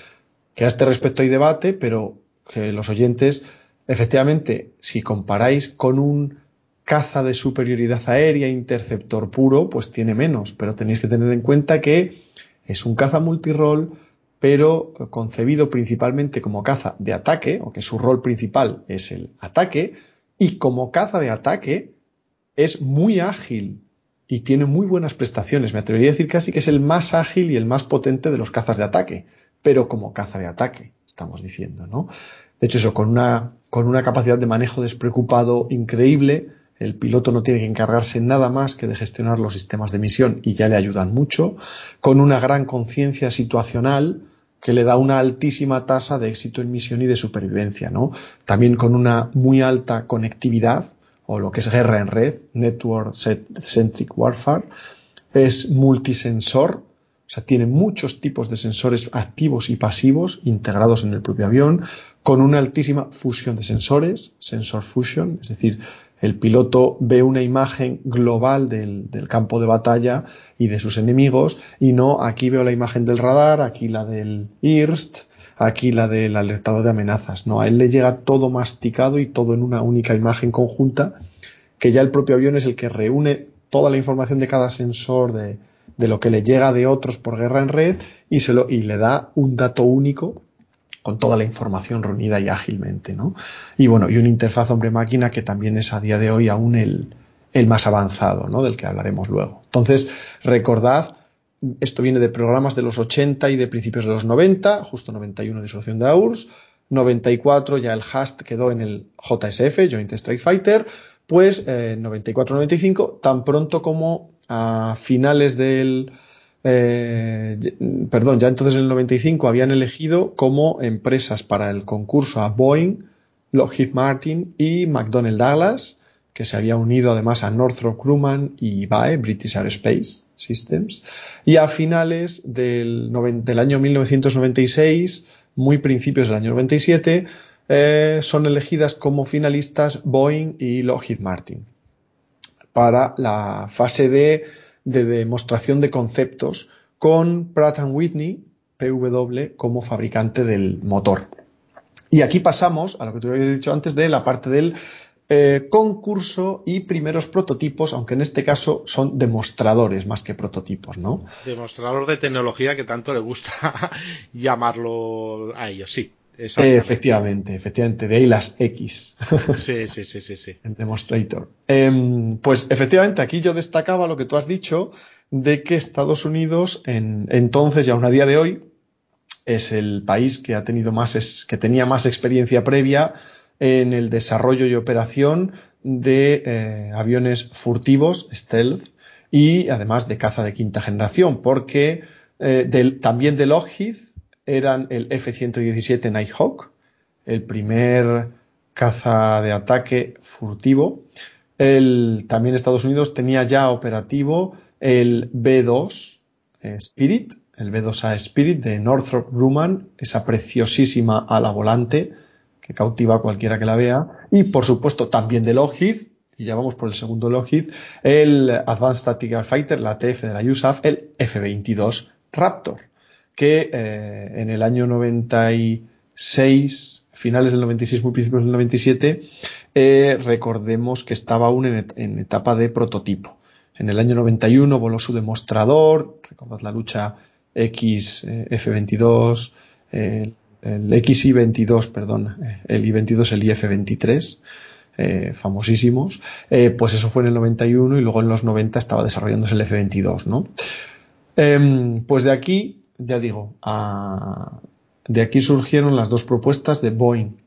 que a este respecto hay debate, pero que los oyentes, efectivamente, si comparáis con un caza de superioridad aérea, interceptor puro, pues tiene menos, pero tenéis que tener en cuenta que es un caza multirol, pero concebido principalmente como caza de ataque, o que su rol principal es el ataque, y como caza de ataque es muy ágil y tiene muy buenas prestaciones. Me atrevería a decir casi que es el más ágil y el más potente de los cazas de ataque, pero como caza de ataque, estamos diciendo, ¿no? De hecho, eso, con una, con una capacidad de manejo despreocupado increíble, el piloto no tiene que encargarse nada más que de gestionar los sistemas de misión y ya le ayudan mucho, con una gran conciencia situacional que le da una altísima tasa de éxito en misión y de supervivencia, ¿no? También con una muy alta conectividad, o lo que es guerra en red, Network Centric Warfare, es multisensor, sea, tiene muchos tipos de sensores activos y pasivos integrados en el propio avión, con una altísima fusión de sensores, sensor fusion, es decir, el piloto ve una imagen global del, campo de batalla y de sus enemigos y no aquí veo la imagen del radar, aquí la del IRST, aquí la del alertado de amenazas. No, a él le llega todo masticado y todo en una única imagen conjunta que ya el propio avión es el que reúne toda la información de cada sensor de, de lo que le llega de otros por guerra en red y, se lo, y le da un dato único con toda la información reunida y ágilmente, ¿no? Y bueno, y una interfaz hombre-máquina que también es a día de hoy aún el, el más avanzado, ¿no? Del que hablaremos luego. Entonces, recordad, esto viene de programas de los 80 y de principios de los 90, justo 91 disolución de AURS, 94 ya el HAST quedó en el JSF, Joint Strike Fighter, pues eh, 94-95, tan pronto como a finales del eh, perdón, ya entonces en el 95 habían elegido como empresas para el concurso a Boeing, Lockheed Martin y McDonnell Douglas, que se había unido además a Northrop Grumman y BAE, British Aerospace Systems, y a finales del, del año 1996, muy principios del año 97, eh, son elegidas como finalistas Boeing y Lockheed Martin para la fase de de demostración de conceptos con Pratt Whitney, PW, como fabricante del motor. Y aquí pasamos a lo que tú habías dicho antes de la parte del eh, concurso y primeros prototipos, aunque en este caso son demostradores más que prototipos, ¿no? Demostrador de tecnología que tanto le gusta [LAUGHS] llamarlo a ellos, sí. Efectivamente, efectivamente, de ahí las X. Sí, sí, sí, sí, sí. El demonstrator. Em, pues efectivamente, aquí yo destacaba lo que tú has dicho de que Estados Unidos, en, entonces y aún a día de hoy, es el país que ha tenido más, que tenía más experiencia previa en el desarrollo y operación de eh, aviones furtivos, stealth, y además de caza de quinta generación, porque eh, también de Lockheed eran el F-117 Nighthawk, el primer caza de ataque furtivo. El, también Estados Unidos tenía ya operativo el B-2 eh, Spirit, el B2A Spirit de Northrop Grumman, esa preciosísima ala volante que cautiva a cualquiera que la vea, y por supuesto también de Lockheed, y ya vamos por el segundo Lockheed, el Advanced Tactical Fighter, la TF de la USAF, el F-22 Raptor, que eh, en el año 96, finales del 96, muy principios del 97, eh, recordemos que estaba aún en, etapa de prototipo. En el año 91 voló su demostrador, recordad la lucha X eh, F-22, el XI-22, perdón, el I-22, el IF-23, eh, famosísimos, pues eso fue en el 91 y luego en los 90 estaba desarrollándose el F-22, ¿no? Em, pues de aquí, ya digo, de aquí surgieron las dos propuestas de Boeing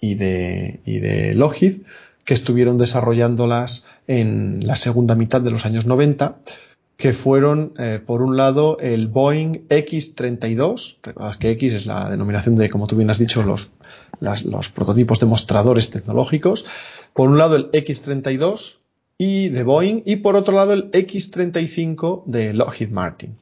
y de, y de Lockheed, que estuvieron desarrollándolas en la segunda mitad de los años 90 que fueron, eh, por un lado, el Boeing X-32, recuerdas que X es la denominación de, como tú bien has dicho, los, los prototipos demostradores tecnológicos, por un lado el X-32 y de Boeing, y por otro lado el X-35 de Lockheed Martin.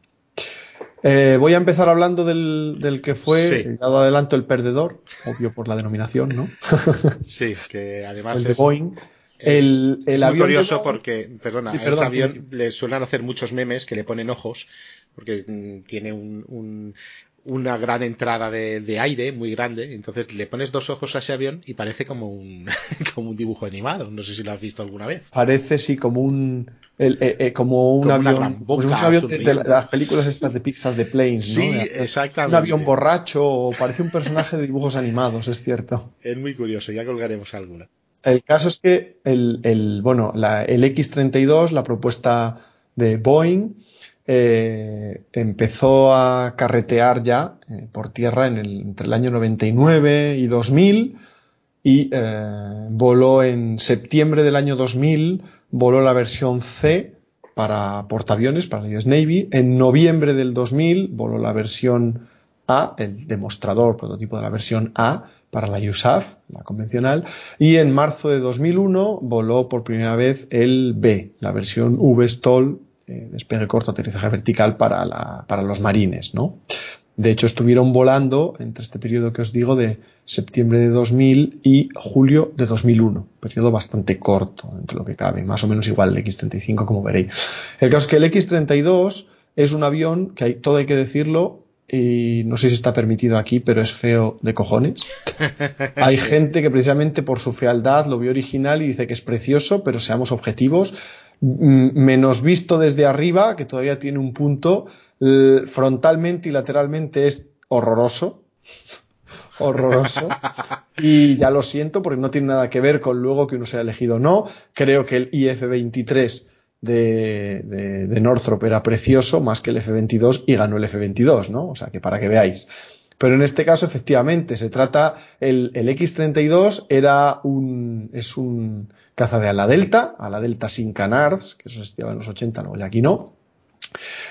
Eh, voy a empezar hablando del, del que fue, dado adelanto, el perdedor, obvio por la denominación, ¿no? [LAUGHS] sí, que además el de Boeing. el, el es muy curioso porque, perdona, a ese avión le suelen hacer muchos memes que le ponen ojos, porque mm, tiene un, una gran entrada de, aire muy grande, entonces le pones dos ojos a ese avión y parece como un, [LAUGHS] como un dibujo animado, no sé si lo has visto alguna vez. Parece sí como un eh, eh, como un avión, pues un avión de, las películas estas de Pixar de Planes, ¿no? Sí, exactamente. Un avión borracho o parece un personaje de dibujos animados, es cierto. Es muy curioso, ya colgaremos alguna. El caso es que el, bueno, el X-32, la propuesta de Boeing, eh, empezó a carretear ya eh, por tierra en el, entre el año 99 y 2000 y eh, voló en septiembre del año 2000, voló la versión C para portaaviones, para la US Navy. En noviembre del 2000 voló la versión A, el demostrador prototipo de la versión A, para la USAF, la convencional, y en marzo de 2001 voló por primera vez el B, la versión V-STOL, eh, despegue corto, aterrizaje vertical para, la, para los marines, ¿no? De hecho, estuvieron volando entre este periodo que os digo de septiembre de 2000 y julio de 2001. Periodo bastante corto, entre lo que cabe. Más o menos igual el X-35, como veréis. El caso es que el X-32 es un avión que hay, todo hay que decirlo, y no sé si está permitido aquí, pero es feo de cojones. [LAUGHS] Hay gente que precisamente por su fealdad lo vio original y dice que es precioso, pero seamos objetivos. Menos visto desde arriba, que todavía tiene un punto, frontalmente y lateralmente es horroroso. [LAUGHS] horroroso. [LAUGHS] Y ya lo siento porque no tiene nada que ver con luego que uno sea elegido o no. Creo que el IF-23 de, de, Northrop era precioso más que el F-22 y ganó el F-22, ¿no? O sea, que para que veáis. Pero en este caso, efectivamente, se trata, el, el X-32 era un, es un caza de ala delta, ala delta sin canards, que eso se en los 80, luego ya aquí no,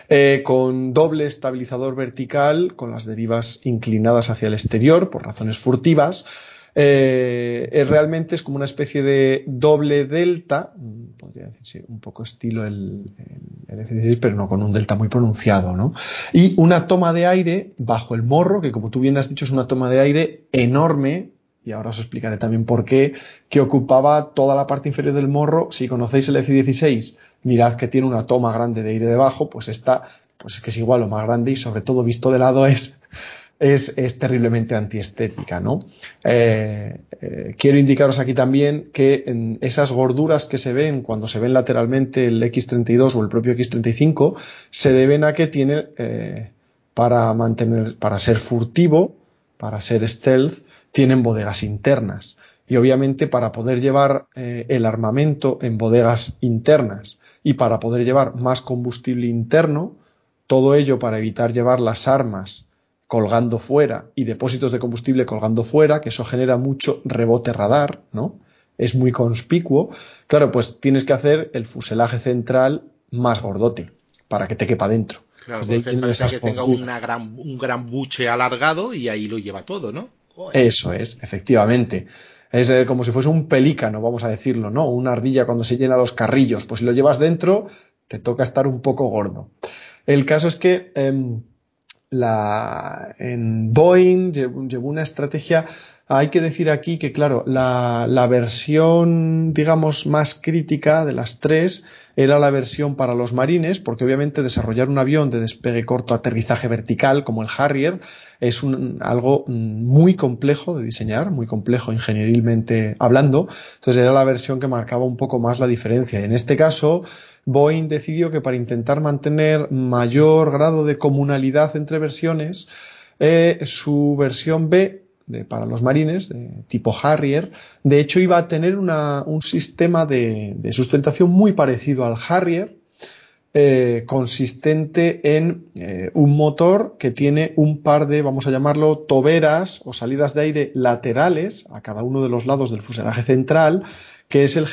eh, con doble estabilizador vertical, con las derivas inclinadas hacia el exterior por razones furtivas, eh, realmente es como una especie de doble delta, mm, podría decirse un poco estilo el, F-16, pero no con un delta muy pronunciado, ¿no? Y una toma de aire bajo el morro, que como tú bien has dicho es una toma de aire enorme, y ahora os explicaré también por qué, que ocupaba toda la parte inferior del morro. Si conocéis el F-16, mirad que tiene una toma grande de aire debajo, pues esta, pues es que es igual o más grande y sobre todo visto de lado es es, terriblemente antiestética, ¿no? Eh, eh, quiero indicaros aquí también que en esas gorduras que se ven cuando se ven lateralmente el X32 o el propio X35 se deben a que tiene eh, para mantener, para ser furtivo, para ser stealth, tienen bodegas internas. Y obviamente para poder llevar el armamento en bodegas internas y para poder llevar más combustible interno, todo ello para evitar llevar las armas colgando fuera y depósitos de combustible colgando fuera, que eso genera mucho rebote radar, ¿no? Es muy conspicuo. Claro, pues tienes que hacer el fuselaje central más gordote para que te quepa dentro. Claro, entonces que tenga una gran, un gran buche alargado y ahí lo lleva todo, ¿no? Eso es, efectivamente. Es eh, como si fuese un pelícano, vamos a decirlo, ¿no? Una ardilla cuando se llena los carrillos. Pues si lo llevas dentro, te toca estar un poco gordo. El caso es que em, la, en Boeing llevó una estrategia hay que decir aquí que, claro, la, la, versión, digamos, más crítica de las tres era la versión para los marines, porque obviamente desarrollar un avión de despegue corto, aterrizaje vertical, como el Harrier, es un, algo muy complejo de diseñar, muy complejo ingenierilmente hablando. Entonces era la versión que marcaba un poco más la diferencia. En este caso, Boeing decidió que para intentar mantener mayor grado de comunalidad entre versiones, eh, su versión B para los marines, de tipo Harrier. De hecho, iba a tener un sistema de, sustentación muy parecido al Harrier, eh, consistente en eh, un motor que tiene un par de, vamos a llamarlo, toberas o salidas de aire laterales a cada uno de los lados del fuselaje central, que es el,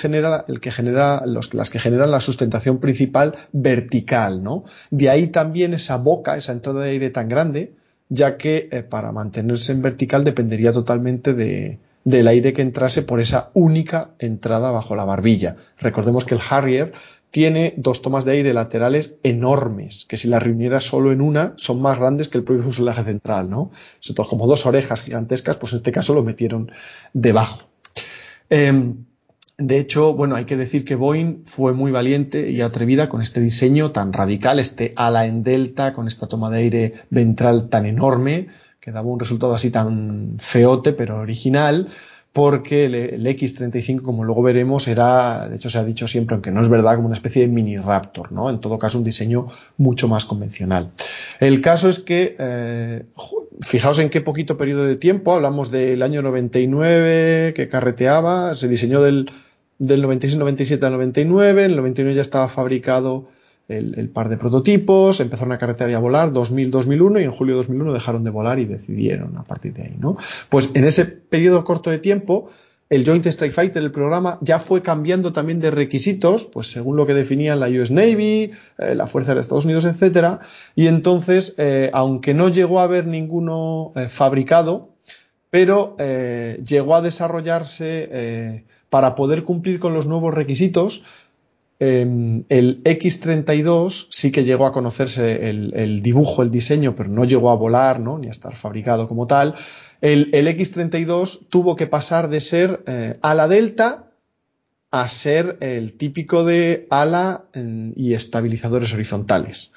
el que genera las que generan la sustentación principal vertical, ¿no? De ahí también esa boca, esa entrada de aire tan grande, ya que eh, para mantenerse en vertical dependería totalmente de, del aire que entrase por esa única entrada bajo la barbilla. Recordemos que el Harrier tiene dos tomas de aire laterales enormes, que si las reuniera solo en una son más grandes que el propio fuselaje central, ¿no? Son como dos orejas gigantescas, pues en este caso lo metieron debajo. Em, de hecho, bueno, hay que decir que Boeing fue muy valiente y atrevida con este diseño tan radical, este ala en delta, con esta toma de aire ventral tan enorme, que daba un resultado así tan feote pero original, porque el, X35, como luego veremos, era, de hecho se ha dicho siempre, aunque no es verdad, como una especie de mini Raptor, ¿no? En todo caso, un diseño mucho más convencional. El caso es que, eh, fijaos en qué poquito periodo de tiempo, hablamos del año 99 que carreteaba, se diseñó del del 96-97 al 99, en el 99 ya estaba fabricado el, par de prototipos, empezaron a carretear y a volar 2000-2001 y en julio de 2001 dejaron de volar y decidieron a partir de ahí, ¿no? Pues en ese periodo corto de tiempo, el Joint Strike Fighter, el programa, ya fue cambiando también de requisitos, pues según lo que definían la US Navy, eh, la Fuerza de Estados Unidos, etcétera, y entonces, eh, aunque no llegó a haber ninguno eh, fabricado, pero llegó a desarrollarse para poder cumplir con los nuevos requisitos, em, el X32 sí que llegó a conocerse el, dibujo, el diseño, pero no llegó a volar, ¿no? ni a estar fabricado como tal. El, X32 tuvo que pasar de ser eh, ala delta a ser el típico de ala em, y estabilizadores horizontales.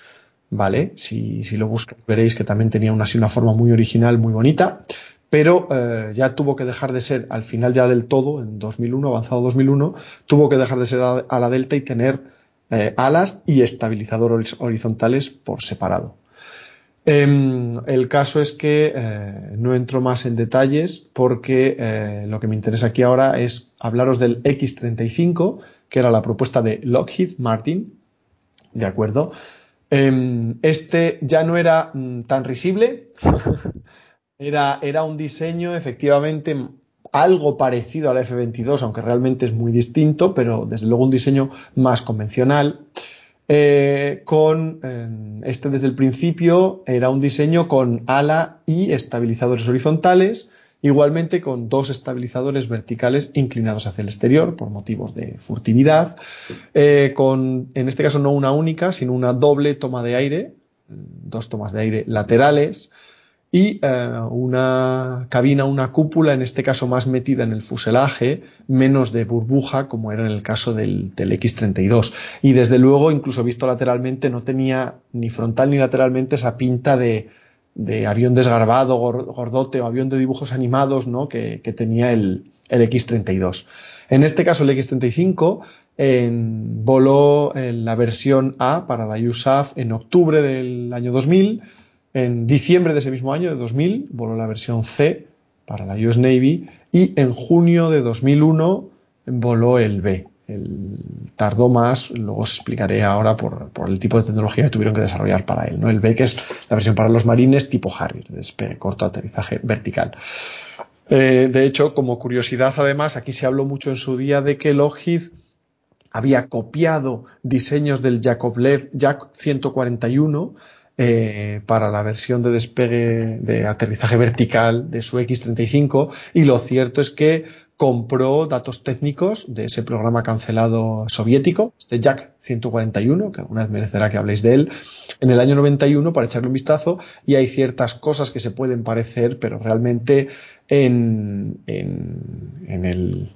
¿Vale? Si, lo buscáis veréis que también tenía una forma muy original, muy bonita pero eh, ya tuvo que dejar de ser, al final ya del todo, en 2001, avanzado 2001, tuvo que dejar de ser a, la delta y tener eh, alas y estabilizadores horizontales por separado. Em, el caso es que eh, no entro más en detalles porque lo que me interesa aquí ahora es hablaros del X35, que era la propuesta de Lockheed Martin, ¿de acuerdo? Em, este ya no era mm, tan risible. [LAUGHS] Era, era un diseño efectivamente algo parecido al F-22, aunque realmente es muy distinto, pero desde luego un diseño más convencional. Eh, con este desde el principio era un diseño con ala y estabilizadores horizontales, igualmente con dos estabilizadores verticales inclinados hacia el exterior por motivos de furtividad, eh, con en este caso no una única, sino una doble toma de aire, dos tomas de aire laterales, y eh, una cabina, una cúpula, en este caso más metida en el fuselaje, menos de burbuja, como era en el caso del, X-32. Y desde luego, incluso visto lateralmente, no tenía ni frontal ni lateralmente esa pinta de, avión desgarbado, gordote o avión de dibujos animados ¿no? que, tenía el, X-32. En este caso, el X-35 voló en la versión A para la USAF en octubre del año 2000 en diciembre de ese mismo año, de 2000, voló la versión C para la US Navy y en junio de 2001 voló el B. El, tardó más, luego os explicaré ahora por, el tipo de tecnología que tuvieron que desarrollar para él. ¿no? El B, que es la versión para los marines tipo Harrier, de corto aterrizaje vertical. Eh, de hecho, como curiosidad, además, aquí se habló mucho en su día de que Lockheed había copiado diseños del Yakovlev Yak 141 eh, para la versión de despegue de aterrizaje vertical de su X-35 y lo cierto es que compró datos técnicos de ese programa cancelado soviético, este Jack 141, que alguna vez merecerá que habléis de él, en el año 91 para echarle un vistazo y hay ciertas cosas que se pueden parecer, pero realmente en, en, en el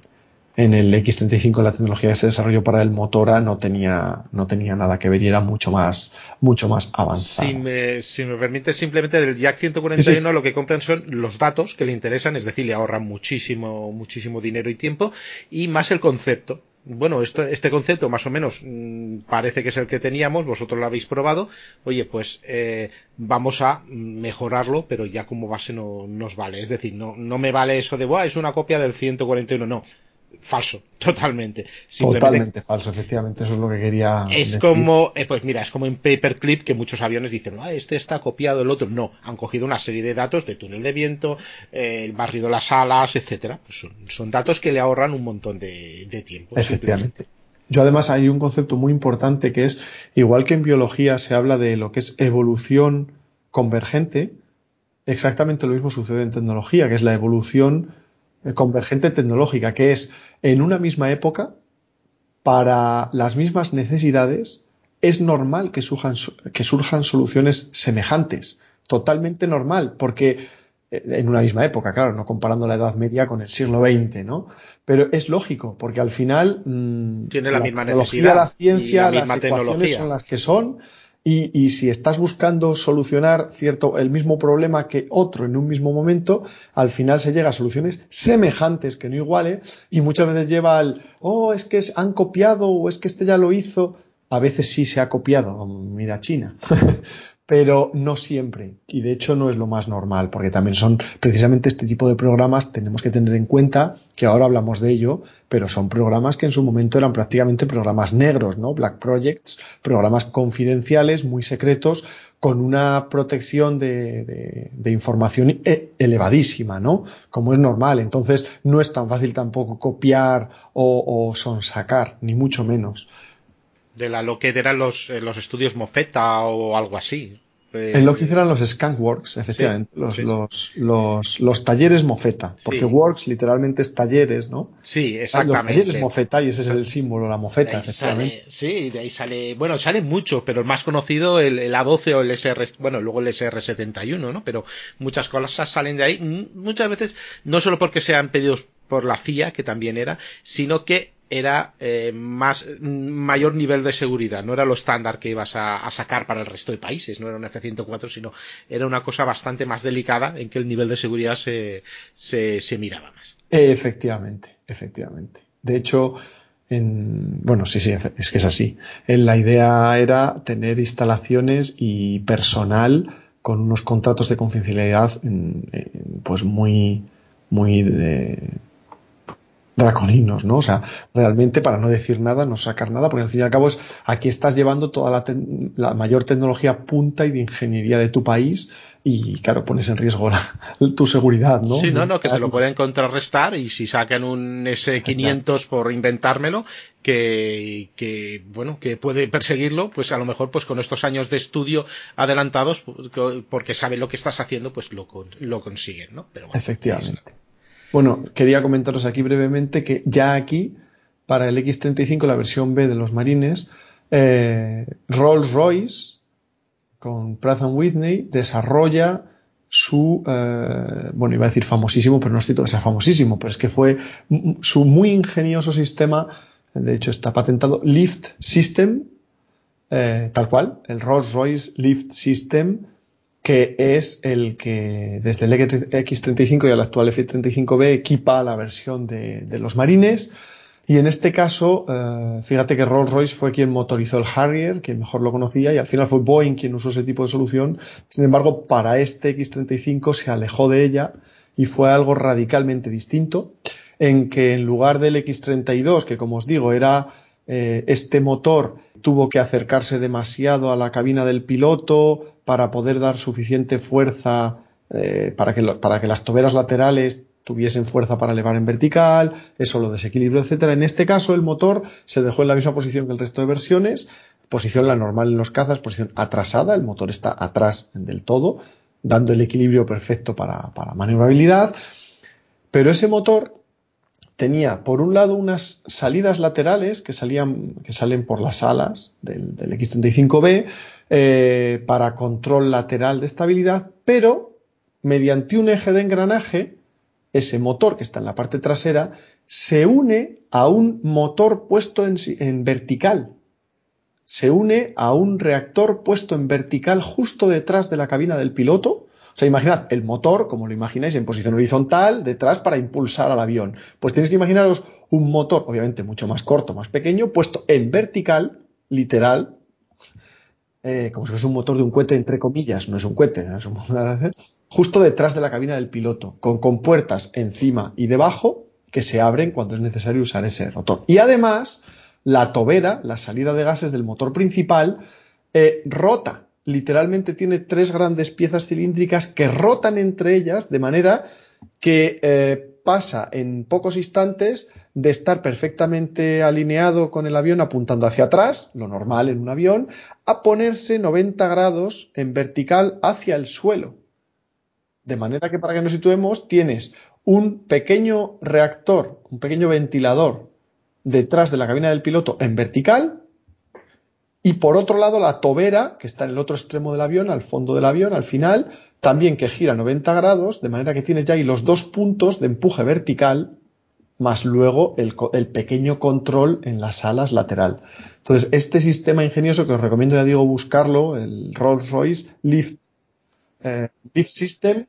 en el X35 la tecnología que se desarrolló para el Motora no tenía, no tenía nada que ver y era mucho más, mucho más avanzado. Si me, si me permite simplemente del Jack 141 lo que compran son los datos que le interesan, es decir, le ahorran muchísimo, muchísimo dinero y tiempo y más el concepto. Bueno, esto, este concepto más o menos mmm, parece que es el que teníamos, vosotros lo habéis probado. Oye, pues eh, vamos a mejorarlo, pero ya como base no nos vale. Es decir, no, no me vale eso de, Buah, es una copia del 141, no falso, [LAUGHS] totalmente. Totalmente falso, efectivamente, eso es lo que quería. Es decir. como, eh, pues mira, es como en Paperclip que muchos aviones dicen, ah, este está copiado del otro. No, han cogido una serie de datos de túnel de viento, eh, el barrido las alas, etcétera. Pues son, son, datos que le ahorran un montón de, de tiempo. Efectivamente. Yo además hay un concepto muy importante que es, igual que en biología se habla de lo que es evolución convergente, exactamente lo mismo sucede en tecnología, que es la evolución convergente tecnológica, que es en una misma época, para las mismas necesidades, es normal que surjan, que surjan soluciones semejantes. Totalmente normal, porque en una misma época, claro, no comparando la Edad Media con el siglo XX, ¿no? Pero es lógico, porque al final mmm, tiene la, la misma necesidad, la ciencia, la las ecuaciones son las que son, y, y, si estás buscando solucionar cierto el mismo problema que otro en un mismo momento, al final se llega a soluciones semejantes que no iguales y muchas veces lleva al oh es que han copiado o es que este ya lo hizo. A veces sí se ha copiado, mira China. [LAUGHS] pero no siempre. Y de hecho no es lo más normal, porque también son precisamente este tipo de programas, tenemos que tener en cuenta que ahora hablamos de ello, pero son programas que en su momento eran prácticamente programas negros, ¿no? Black Projects, programas confidenciales, muy secretos, con una protección de, de, de información elevadísima, ¿no? Como es normal. Entonces no es tan fácil tampoco copiar o, o sonsacar, ni mucho menos de la lo que eran los, eh, los estudios Mofeta o algo así. Eh, en lo que hicieron los Skunkworks, efectivamente, sí, los, sí. Los, los, los, talleres Mofeta, porque sí. Works literalmente es talleres, ¿no? Sí, exactamente. Los talleres Mofeta y ese es el símbolo, la Mofeta, efectivamente. Sale, sí, de ahí sale, bueno, sale mucho, pero el más conocido, el, el A12 o el SR, bueno, luego el SR71, ¿no? Pero muchas cosas salen de ahí, muchas veces, no solo porque sean pedidos por la CIA, que también era, sino que era eh, más mayor nivel de seguridad, no era lo estándar que ibas a, sacar para el resto de países, no era un F-104, sino era una cosa bastante más delicada en que el nivel de seguridad se, se, miraba más. Efectivamente, efectivamente. De hecho, en, bueno, sí, sí, es que es así. La idea era tener instalaciones y personal con unos contratos de confidencialidad en, en, pues muy, muy de, draconinos, ¿no? O sea, realmente para no decir nada, no sacar nada, porque al fin y al cabo es aquí estás llevando toda la, la mayor tecnología punta y de ingeniería de tu país y claro, pones en riesgo la, tu seguridad, ¿no? Sí, no, no, que te lo pueden contrarrestar y si sacan un S500 por inventármelo, que, que, bueno, que puede perseguirlo, pues a lo mejor pues con estos años de estudio adelantados, porque saben lo que estás haciendo, pues lo, lo consiguen, ¿no? Pero bueno, Efectivamente. Bueno, quería comentaros aquí brevemente que ya aquí, para el X35, la versión B de los marines, eh, Rolls Royce, con Pratt Whitney, desarrolla su, eh, bueno, iba a decir famosísimo, pero no es cierto que sea famosísimo, pero es que fue su muy ingenioso sistema, de hecho está patentado, Lift System, eh, tal cual, el Rolls Royce Lift System, que es el que desde el X35 y el actual F35B equipa la versión de, de los marines. Y en este caso, eh, fíjate que Rolls Royce fue quien motorizó el Harrier, quien mejor lo conocía, y al final fue Boeing quien usó ese tipo de solución. Sin embargo, para este X35 se alejó de ella y fue algo radicalmente distinto, en que en lugar del X32, que como os digo era eh, este motor tuvo que acercarse demasiado a la cabina del piloto para poder dar suficiente fuerza eh, para, que para que las toberas laterales tuviesen fuerza para elevar en vertical, eso lo desequilibrio, etcétera. En este caso, el motor se dejó en la misma posición que el resto de versiones, Posición la normal en los cazas, posición atrasada, el motor está atrás del todo, dando el equilibrio perfecto para, para maniobrabilidad. Pero ese motor tenía por un lado unas salidas laterales que salían que salen por las alas del, X35B eh, para control lateral de estabilidad, pero mediante un eje de engranaje ese motor que está en la parte trasera se une a un motor puesto en, en vertical. Se une a un reactor puesto en vertical justo detrás de la cabina del piloto o sea, imaginad el motor, como lo imagináis, en posición horizontal, detrás para impulsar al avión. Pues tenéis que imaginaros un motor, obviamente mucho más corto, más pequeño, puesto en vertical, literal, eh, como si fuese un motor de un cohete, entre comillas, no es un cohete, es un justo detrás de la cabina del piloto, con, con puertas encima y debajo que se abren cuando es necesario usar ese rotor. Y además, la tobera, la salida de gases del motor principal, eh, rota literalmente tiene tres grandes piezas cilíndricas que rotan entre ellas de manera que eh, pasa en pocos instantes de estar perfectamente alineado con el avión apuntando hacia atrás, lo normal en un avión, a ponerse 90 grados en vertical hacia el suelo. De manera que para que nos situemos tienes un pequeño reactor, un pequeño ventilador detrás de la cabina del piloto en vertical y por otro lado, la tobera, que está en el otro extremo del avión, al fondo del avión, al final, también que gira 90 grados, de manera que tienes ya ahí los dos puntos de empuje vertical, más luego el, pequeño control en las alas lateral. Entonces, este sistema ingenioso que os recomiendo, ya digo, buscarlo, el Rolls-Royce Lift, eh, Lift System,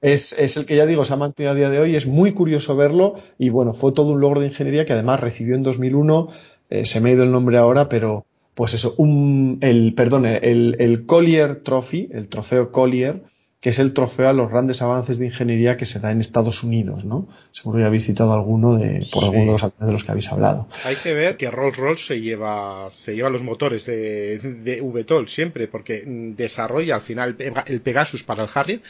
es, el que ya digo, se ha mantenido a día de hoy, es muy curioso verlo y bueno, fue todo un logro de ingeniería que además recibió en 2001, eh, se me ha ido el nombre ahora, pero pues eso, un, el, perdón, el, el Collier Trophy, el trofeo Collier, que es el trofeo a los grandes avances de ingeniería que se da en Estados Unidos, ¿no? Seguro ya habéis citado alguno de, por algunos de los que habéis hablado. Hay que ver que Rolls Royce se lleva, se lleva los motores de, de VTOL siempre, porque desarrolla al final el Pegasus para el Harrier,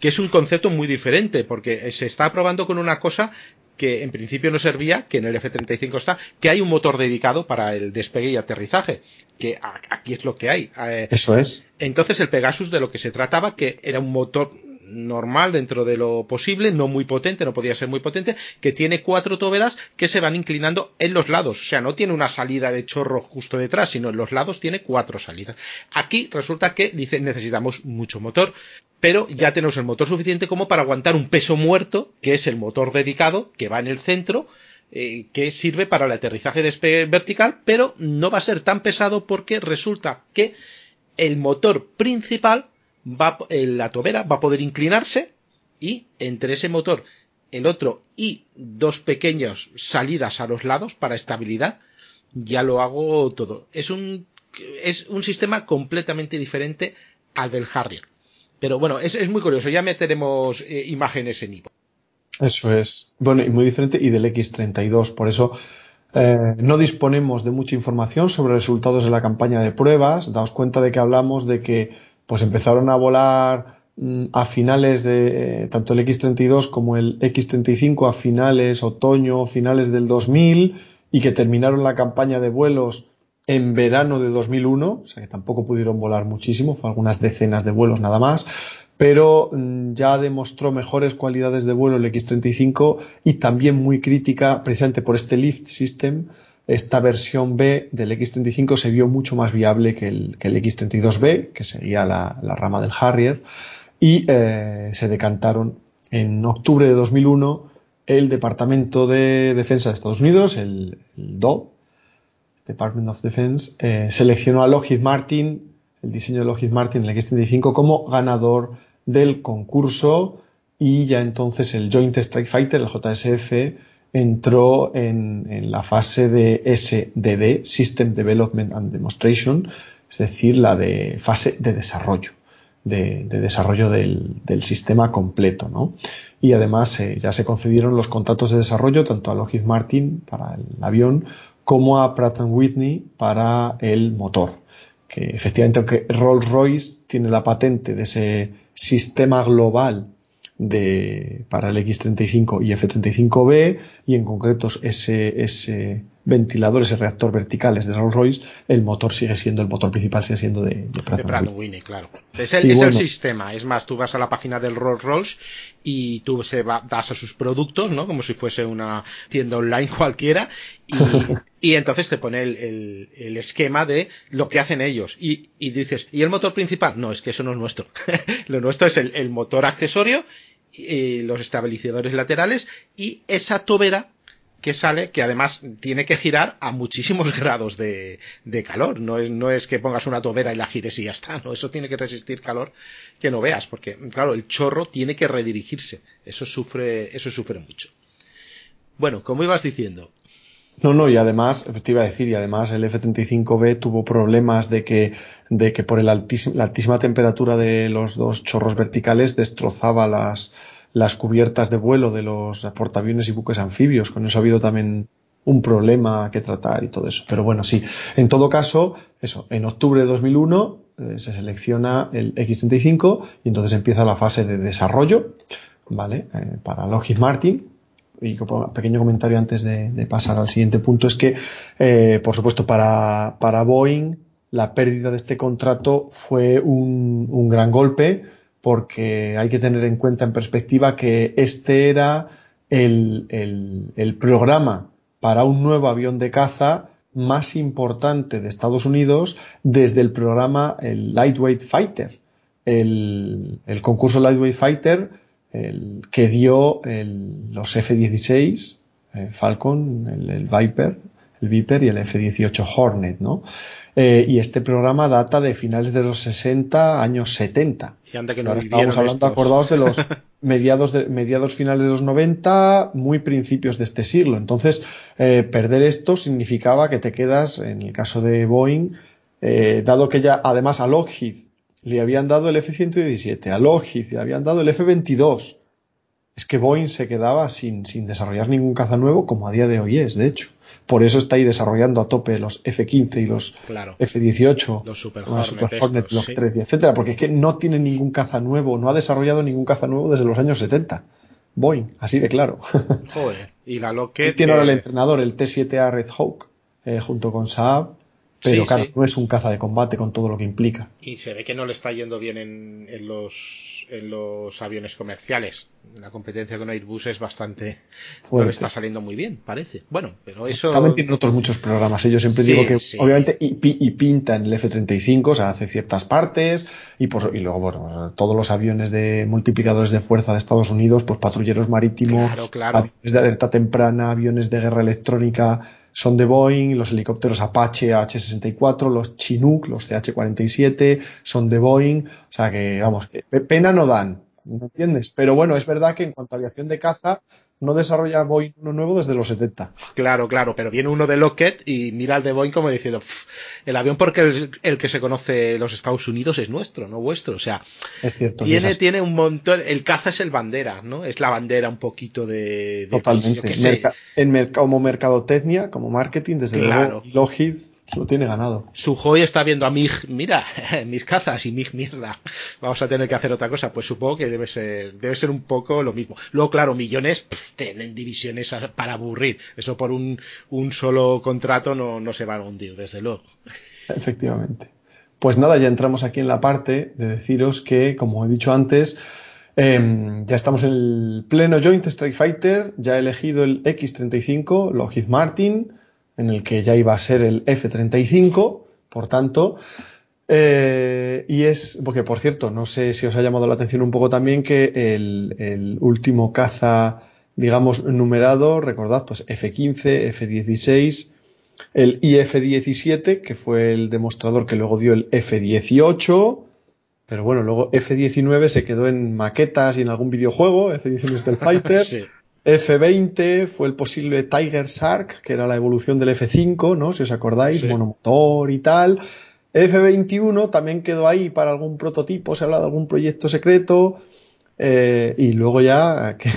que es un concepto muy diferente, porque se está probando con una cosa que en principio no servía, que en el F-35 está, que hay un motor dedicado para el despegue y aterrizaje, que aquí es lo que hay. Eh, Eso es. Entonces el Pegasus de lo que se trataba, que era un motor normal dentro de lo posible, no muy potente, no podía ser muy potente, que tiene cuatro toberas que se van inclinando en los lados. O sea, no tiene una salida de chorro justo detrás, sino en los lados tiene cuatro salidas. Aquí resulta que dice necesitamos mucho motor pero ya tenemos el motor suficiente como para aguantar un peso muerto, que es el motor dedicado, que va en el centro, eh, que sirve para el aterrizaje despegue vertical, pero no va a ser tan pesado porque resulta que el motor principal va, la tobera va a poder inclinarse y entre ese motor, el otro y dos pequeñas salidas a los lados para estabilidad, ya lo hago todo. Es un, es un sistema completamente diferente al del Harrier. Pero bueno, es, muy curioso, ya meteremos eh, imágenes en Ivo. Eso es. Bueno, y muy diferente y del X32. Por eso eh, no disponemos de mucha información sobre resultados de la campaña de pruebas. Daos cuenta de que hablamos de que pues empezaron a volar mm, a finales de eh, tanto el X32 como el X35 a finales otoño, finales del 2000 y que terminaron la campaña de vuelos en verano de 2001, o sea que tampoco pudieron volar muchísimo, fue algunas decenas de vuelos nada más, pero mm, ya demostró mejores cualidades de vuelo el X35 y también muy crítica precisamente por este lift system. Esta versión B del X35 se vio mucho más viable que el, X32B, que sería la, rama del Harrier, y eh, se decantaron en octubre de 2001 el Departamento de Defensa de Estados Unidos, el, el DO, Department of Defense, eh, seleccionó a Lockheed Martin, el diseño de Lockheed Martin, el X-35, como ganador del concurso y ya entonces el Joint Strike Fighter, el JSF, entró en, la fase de SDD, System Development and Demonstration, es decir, la de fase de desarrollo, de, desarrollo del, sistema completo, ¿no? Y además eh, ya se concedieron los contratos de desarrollo tanto a Lockheed Martin para el avión como a Pratt Whitney para el motor. Que efectivamente, aunque Rolls-Royce tiene la patente de ese sistema global de, para el X35 y F35B y en concreto ese, ese ventilador, ese reactor vertical es de Rolls Royce, el motor sigue siendo, el motor principal sigue siendo de, de Pratt, Whitney. claro. Es el, es el sistema, es más, tú vas a la página del Rolls Royce y tú se va, a sus productos, ¿no? Como si fuese una tienda online [LAUGHS] cualquiera y, entonces te pone el, el, esquema de lo que hacen ellos y, y, dices, ¿y el motor principal? No, es que eso no es nuestro. [LAUGHS] lo nuestro es el, el motor accesorio los estabilizadores laterales y esa tobera que sale, que además tiene que girar a muchísimos [LAUGHS] grados de, calor. No es, no es que pongas una tobera y la gires y ya está, no, eso tiene que resistir calor que no veas, porque claro, el chorro tiene que redirigirse. Eso sufre, eso sufre mucho. Bueno, como ibas diciendo. No, no, y además, te iba a decir, y además el F-35B tuvo problemas de que, de que por el altísimo, la altísima temperatura de los dos chorros verticales destrozaba las, las cubiertas de vuelo de los portaaviones y buques anfibios. Con eso ha habido también un problema que tratar y todo eso. Pero bueno, sí. En todo caso, eso, en octubre de 2001 eh, se selecciona el X-35 y entonces empieza la fase de desarrollo, ¿vale? Eh, para Lockheed Martin. Y un pequeño comentario antes de, pasar al siguiente punto es que, eh, por supuesto, para, para Boeing la pérdida de este contrato fue un gran golpe porque hay que tener en cuenta en perspectiva que este era el, el, programa para un nuevo avión de caza más importante de Estados Unidos desde el programa el Lightweight Fighter. El, el concurso Lightweight Fighter el, que dio los F-16, eh, Falcon, el, Viper, el Viper y el F-18 Hornet, ¿no? Eh, y este programa data de finales de los 60, años 70. Y anda que no Ahora estamos hablando, estos. acordados de los [LAUGHS] mediados, de, mediados finales de los 90, muy principios de este siglo. Entonces, eh, perder esto significaba que te quedas, en el caso de Boeing, eh, dado que ya además a Lockheed le habían dado el F-117, a Lockheed le habían dado el F-22, es que Boeing se quedaba sin, sin desarrollar ningún caza nuevo, como a día de hoy es, de hecho. Por eso está ahí desarrollando a tope los F-15 y los claro. F-18, los Super los Hornet, Super Hornet estos, Block sí. 3, y etcétera, porque es que no tiene ningún caza nuevo, no ha desarrollado ningún caza nuevo desde los años 70. Boeing, así de claro. Joder. Y la [LAUGHS] Lockheed. tiene ahora el entrenador, el T-7A Red Hawk, eh, junto con Saab, pero Sí, claro, sí. no es un caza de combate con todo lo que implica. Y se ve que no le está yendo bien en, en los, en los aviones comerciales. La competencia con Airbus es bastante. No Fuerte. le está saliendo muy bien, parece. Bueno, pero eso. También tienen otros muchos programas. Yo siempre Sí, digo que obviamente y, y pinta en el F-35, o sea, hace ciertas partes y, por- y luego, bueno, todos los aviones de multiplicadores de fuerza de Estados Unidos, pues patrulleros marítimos, Claro, claro. aviones de alerta temprana, aviones de guerra electrónica son de Boeing, los helicópteros Apache H-64, los Chinook, los CH-47 son de Boeing, o sea que, vamos, pena no dan, ¿me entiendes? Pero bueno, es verdad que en cuanto a aviación de caza, no desarrolla Boeing uno nuevo desde los 70. Claro, claro, pero viene uno de Lockheed y mira al de Boeing como diciendo, "Pff, el avión porque el, el que se conoce los Estados Unidos es nuestro, no vuestro. O sea, Es cierto. tiene, es tiene un montón, el caza es el bandera, ¿no? Es la bandera un poquito de, de Totalmente. yo qué sé. Merca- en como mercadotecnia, como marketing, desde Claro. luego, Lockheed lo tiene ganado. Sujoy está viendo a Mig, mira, [LAUGHS] mis cazas y Mig mierda. Vamos a tener que hacer otra cosa. Pues supongo que debe ser, debe ser un poco lo mismo. Luego, claro, millones pff, tienen divisiones para aburrir. Eso por un, un solo contrato no, no se van a hundir, desde luego. Efectivamente. Pues nada, ya entramos aquí en la parte de deciros que, como he dicho antes, em, ya estamos en el pleno Joint Strike Fighter, ya he elegido el X-35, Lockheed Martin, en el que ya iba a ser el F-35, por tanto, eh, y es, porque por cierto, no sé si os ha llamado la atención un poco también que el, el último caza, digamos, numerado, recordad, pues F-15, F-16, el IF-17, que fue el demostrador que luego dio el F-18, pero bueno, luego F-19 se quedó en maquetas y en algún videojuego, F-19 Stealth [LAUGHS] Fighter, Sí. F-20 fue el posible Tiger Shark, que era la evolución del F-5, ¿no? Si os acordáis, Sí. monomotor y tal. F-21 también quedó ahí para algún prototipo, se habla de algún proyecto secreto. eh, y luego ya, [LAUGHS] que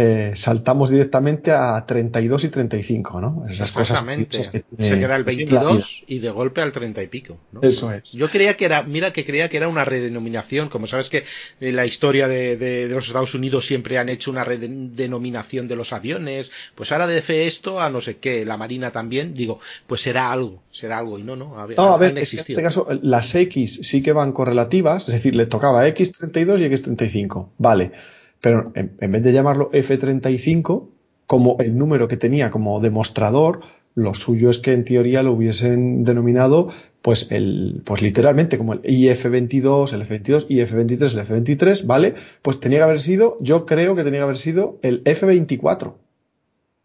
eh, saltamos directamente a 32 y 35, ¿no? Esas cosas que Se queda el 22 y de golpe al 30 y pico. ¿no? Eso es. Yo creía que era, mira que creía que era una redenominación, como sabes que en la historia de, los Estados Unidos siempre han hecho una redenominación de los aviones, pues ahora de fe esto a no sé qué, la Marina también, digo, pues será algo, será algo y no, no. A ver, no, a ver en este caso las X sí que van correlativas, es decir, le tocaba X32 y X35, vale pero en, vez de llamarlo F35, como el número que tenía como demostrador, lo suyo es que en teoría lo hubiesen denominado pues el pues literalmente como el IF22, el F22, IF23, el F23, ¿vale? Pues tenía que haber sido, yo creo que tenía que haber sido el F24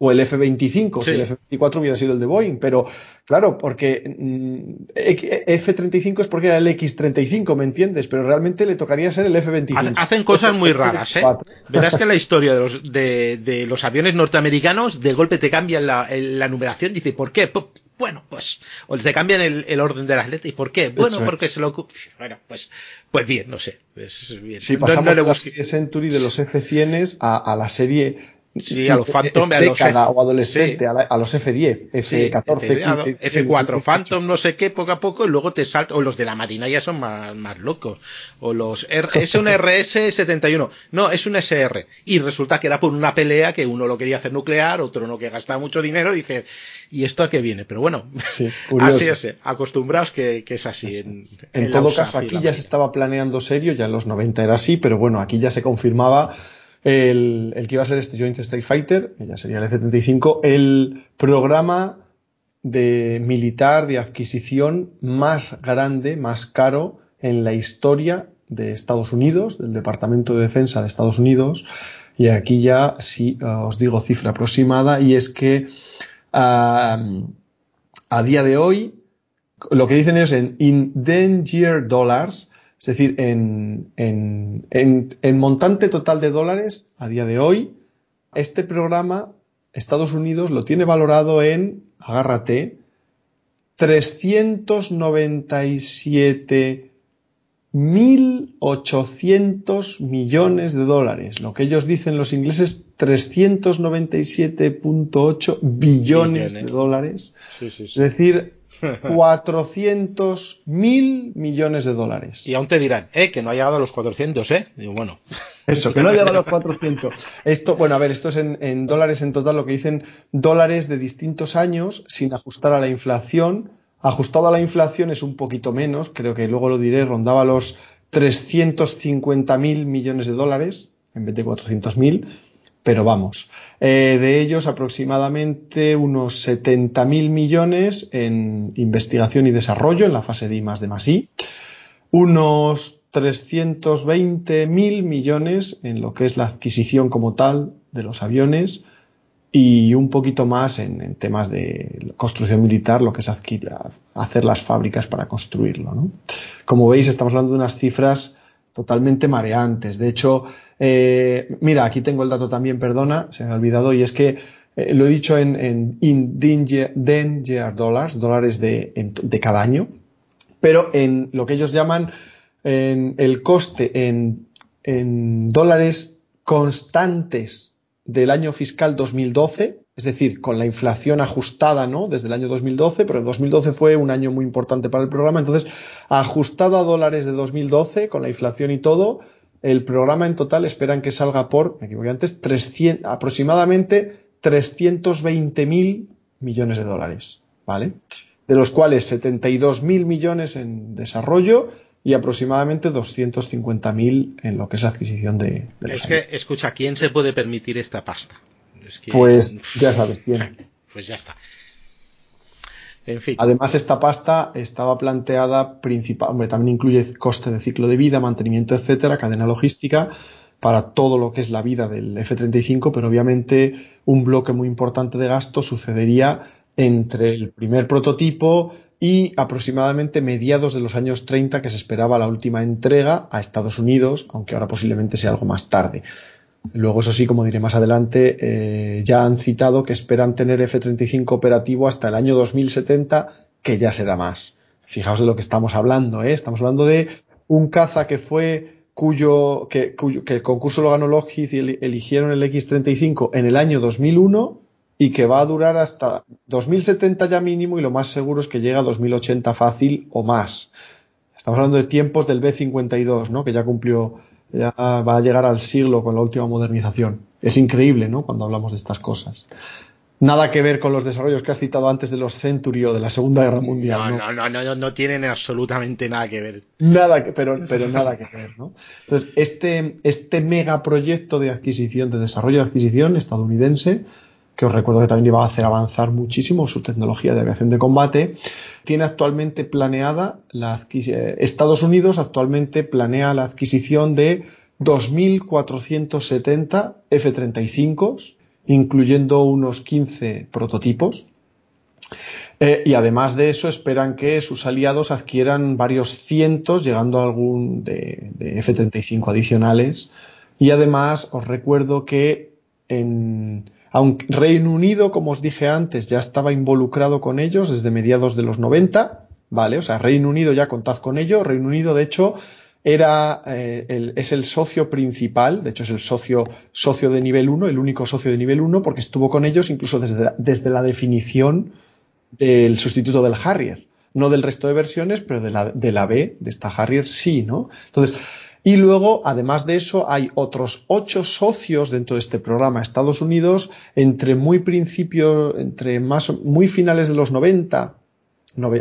o el F-25, si el F-24 hubiera sido el de Boeing, pero claro, porque mm, F-35 es porque era el X-35, ¿me entiendes? Pero realmente le tocaría ser el F-25. Hacen cosas muy raras, ¿eh? Verás que la historia de los, de, los aviones norteamericanos, de golpe te cambian la, numeración, dice, ¿por qué? Bueno, pues, o te cambian el, orden de las letras, ¿y por qué? Bueno, porque se lo... Bueno, pues, pues bien, no sé. Es bien. Sí, pasamos de la serie Century de los F-100 a, a la serie Sí, a los Phantom, a los F... o adolescente, a, los F10, F14, F4 Phantom, no sé qué, poco a poco, y luego te salta, o los de la Marina ya son más, más locos, o los R... es un [LAUGHS] RS-71, no, es un SR, y resulta que era por una pelea que uno lo quería hacer nuclear, otro no que gastaba mucho dinero, dice, ¿y esto a qué viene? Pero bueno, [LAUGHS] así es, acostumbrados que, que es así. En, en, todo caso, aquí ya se estaba planeando serio, ya en los 90 era así, pero bueno, aquí ya se confirmaba el, el que iba a ser este Joint Strike Fighter, que ya sería el F-35, el programa de militar de adquisición más grande, más caro en la historia de Estados Unidos, del Departamento de Defensa de Estados Unidos. Y aquí ya sí os digo cifra aproximada y es que a día de hoy lo que dicen es en in danger dollars es decir, en, en, en, montante total de dólares, a día de hoy, este programa, Estados Unidos lo tiene valorado en, agárrate, 397.800 millones de dólares. Lo que ellos dicen los ingleses, 397.8 billones de dólares. Es decir, [LAUGHS] 400 mil millones de dólares. Y aún te dirán, eh, que no ha llegado a los 400, eh. Digo, bueno. [LAUGHS] Eso, que no ha llegado a los 400. Esto, bueno, a ver, esto es en, dólares en total, lo que dicen dólares de distintos años sin ajustar a la inflación. Ajustado a la inflación es un poquito menos, creo que luego lo diré, rondaba los 350 mil millones de dólares en vez de 400 mil pero vamos. Eh, de ellos aproximadamente unos 70.000 millones en investigación y desarrollo en la fase de I más de más I, unos 320.000 millones en lo que es la adquisición como tal de los aviones y un poquito más en, temas de construcción militar, lo que es hacer las fábricas para construirlo. ¿no? Como veis, estamos hablando de unas cifras totalmente mareantes. De hecho, eh, mira, aquí tengo el dato también, perdona, se me ha olvidado, y es que eh, lo he dicho en, en in danger, dollars, dólares de, de, cada año, pero en lo que ellos llaman en el coste en, en dólares constantes del año fiscal 2012, es decir, con la inflación ajustada, ¿no? Desde el año 2012, pero 2012 fue un año muy importante para el programa, entonces, ajustado a dólares de 2012, con la inflación y todo, el programa en total esperan que salga por, me equivoqué antes, 300, aproximadamente 320 mil millones de dólares, ¿vale? De los cuales 72 mil millones en desarrollo y aproximadamente 250.000 en lo que es adquisición de, de Es que, escucha, ¿quién se puede permitir esta pasta? pues ya [LAUGHS] sabes quién. Pues ya está. En fin. Además, esta pasta estaba planteada principal, hombre, también incluye coste de ciclo de vida, mantenimiento, etcétera, cadena logística para todo lo que es la vida del F-35, pero obviamente un bloque muy importante de gasto sucedería entre el primer prototipo y aproximadamente mediados de los años 30 que se esperaba la última entrega a Estados Unidos, aunque ahora posiblemente sea algo más tarde. Luego, eso sí, como diré más adelante, eh, ya han citado que esperan tener F-35 operativo hasta el año 2070, que ya será más. Fijaos de lo que estamos hablando, ¿eh? Estamos hablando de un caza que fue cuyo que, que, el concurso lo ganó Lockheed y eligieron el X-35 en el año 2001 y que va a durar hasta 2070 ya mínimo y lo más seguro es que llegue a 2080 fácil o más. Estamos hablando de tiempos del B-52, ¿no? Que ya cumplió, ya va a llegar al siglo con la última modernización. Es increíble, ¿no? Cuando hablamos de estas cosas nada que ver con los desarrollos que has citado antes de los Century o de la Segunda Guerra Mundial. No, no, no, no, no, tienen absolutamente nada que ver. Nada, pero, pero nada que ver, ¿no? Entonces, este, este megaproyecto de adquisición, de desarrollo de adquisición estadounidense, que os recuerdo que también iba a hacer avanzar muchísimo su tecnología de aviación de combate, tiene actualmente planeada la adquisición, Estados Unidos actualmente planea la adquisición de 2.470 F-35 incluyendo unos 15 prototipos. Eh, y además de eso, esperan que sus aliados adquieran varios cientos, llegando a algún de, F-35 adicionales. Y además, os recuerdo que en, aunque Reino Unido, como os dije antes, ya estaba involucrado con ellos desde mediados de los 90, ¿vale? O sea, Reino Unido ya contad con ello. Reino Unido, de hecho, era, eh, el, es el socio principal, de hecho es el socio, socio de nivel 1, el único socio de nivel 1, porque estuvo con ellos incluso desde, desde la definición del sustituto del Harrier. No del resto de versiones, pero de la, de la B, de esta Harrier, sí, ¿no? Entonces, y luego, además de eso, hay otros ocho socios dentro de este programa. Estados Unidos, entre muy principio, entre más, muy finales de los 90,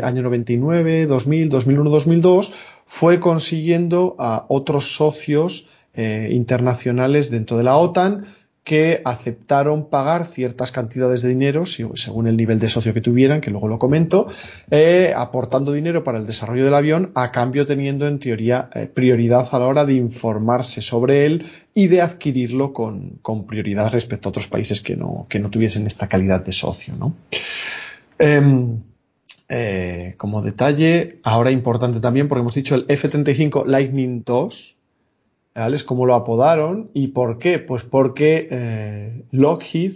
año 99, 2000, 2001, 2002, fue consiguiendo a otros socios eh, internacionales dentro de la OTAN que aceptaron pagar ciertas cantidades de dinero, según el nivel de socio que tuvieran, que luego lo comento, eh, aportando dinero para el desarrollo del avión, a cambio teniendo en teoría eh, prioridad a la hora de informarse sobre él y de adquirirlo con, prioridad respecto a otros países que no, que no tuviesen esta calidad de socio. ¿no? Em, eh, como detalle, ahora importante también, porque hemos dicho el F-35 Lightning II, Es como lo apodaron y por qué? Pues porque eh, Lockheed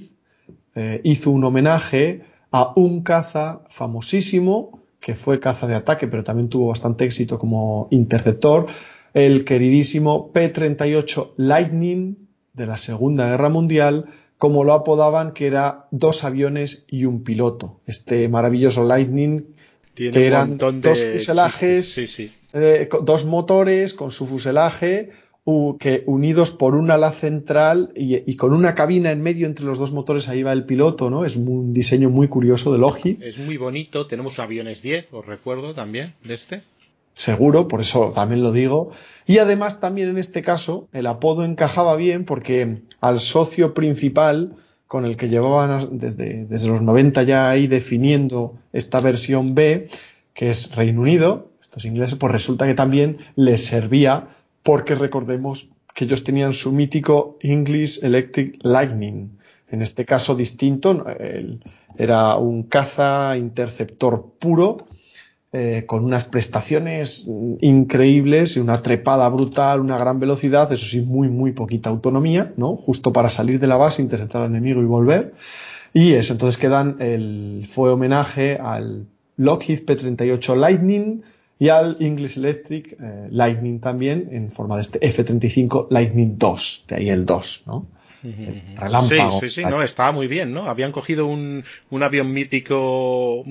eh, hizo un homenaje a un caza famosísimo, que fue caza de ataque, pero también tuvo bastante éxito como interceptor, el queridísimo P-38 Lightning de la Segunda Guerra Mundial, como lo apodaban, que era dos aviones y un piloto. Este maravilloso Lightning, que eran dos fuselajes, eh, dos motores con su fuselaje, que unidos por un ala central y, con una cabina en medio entre los dos motores, ahí va el piloto, ¿no? Es un diseño muy curioso de Logi. Es muy bonito, tenemos aviones 10, os recuerdo también, de este seguro, por eso también lo digo. Y además también en este caso el apodo encajaba bien porque al socio principal con el que llevaban desde, desde los 90 ya ahí definiendo esta versión B, que es Reino Unido, estos ingleses, pues resulta que también les servía porque recordemos que ellos tenían su mítico English Electric Lightning. En este caso distinto, era un caza interceptor puro eh, con unas prestaciones increíbles y una trepada brutal, una gran velocidad, eso sí, muy, muy poquita autonomía, ¿no? Justo para salir de la base, interceptar al enemigo y volver. Y eso, entonces quedan el, fue homenaje al Lockheed P-38 Lightning y al English Electric eh, Lightning también en forma de este F-35 Lightning 2, de ahí el 2, ¿no? Relámpago. Sí, sí, sí, no, estaba muy bien, ¿no? Habían cogido un, un avión mítico,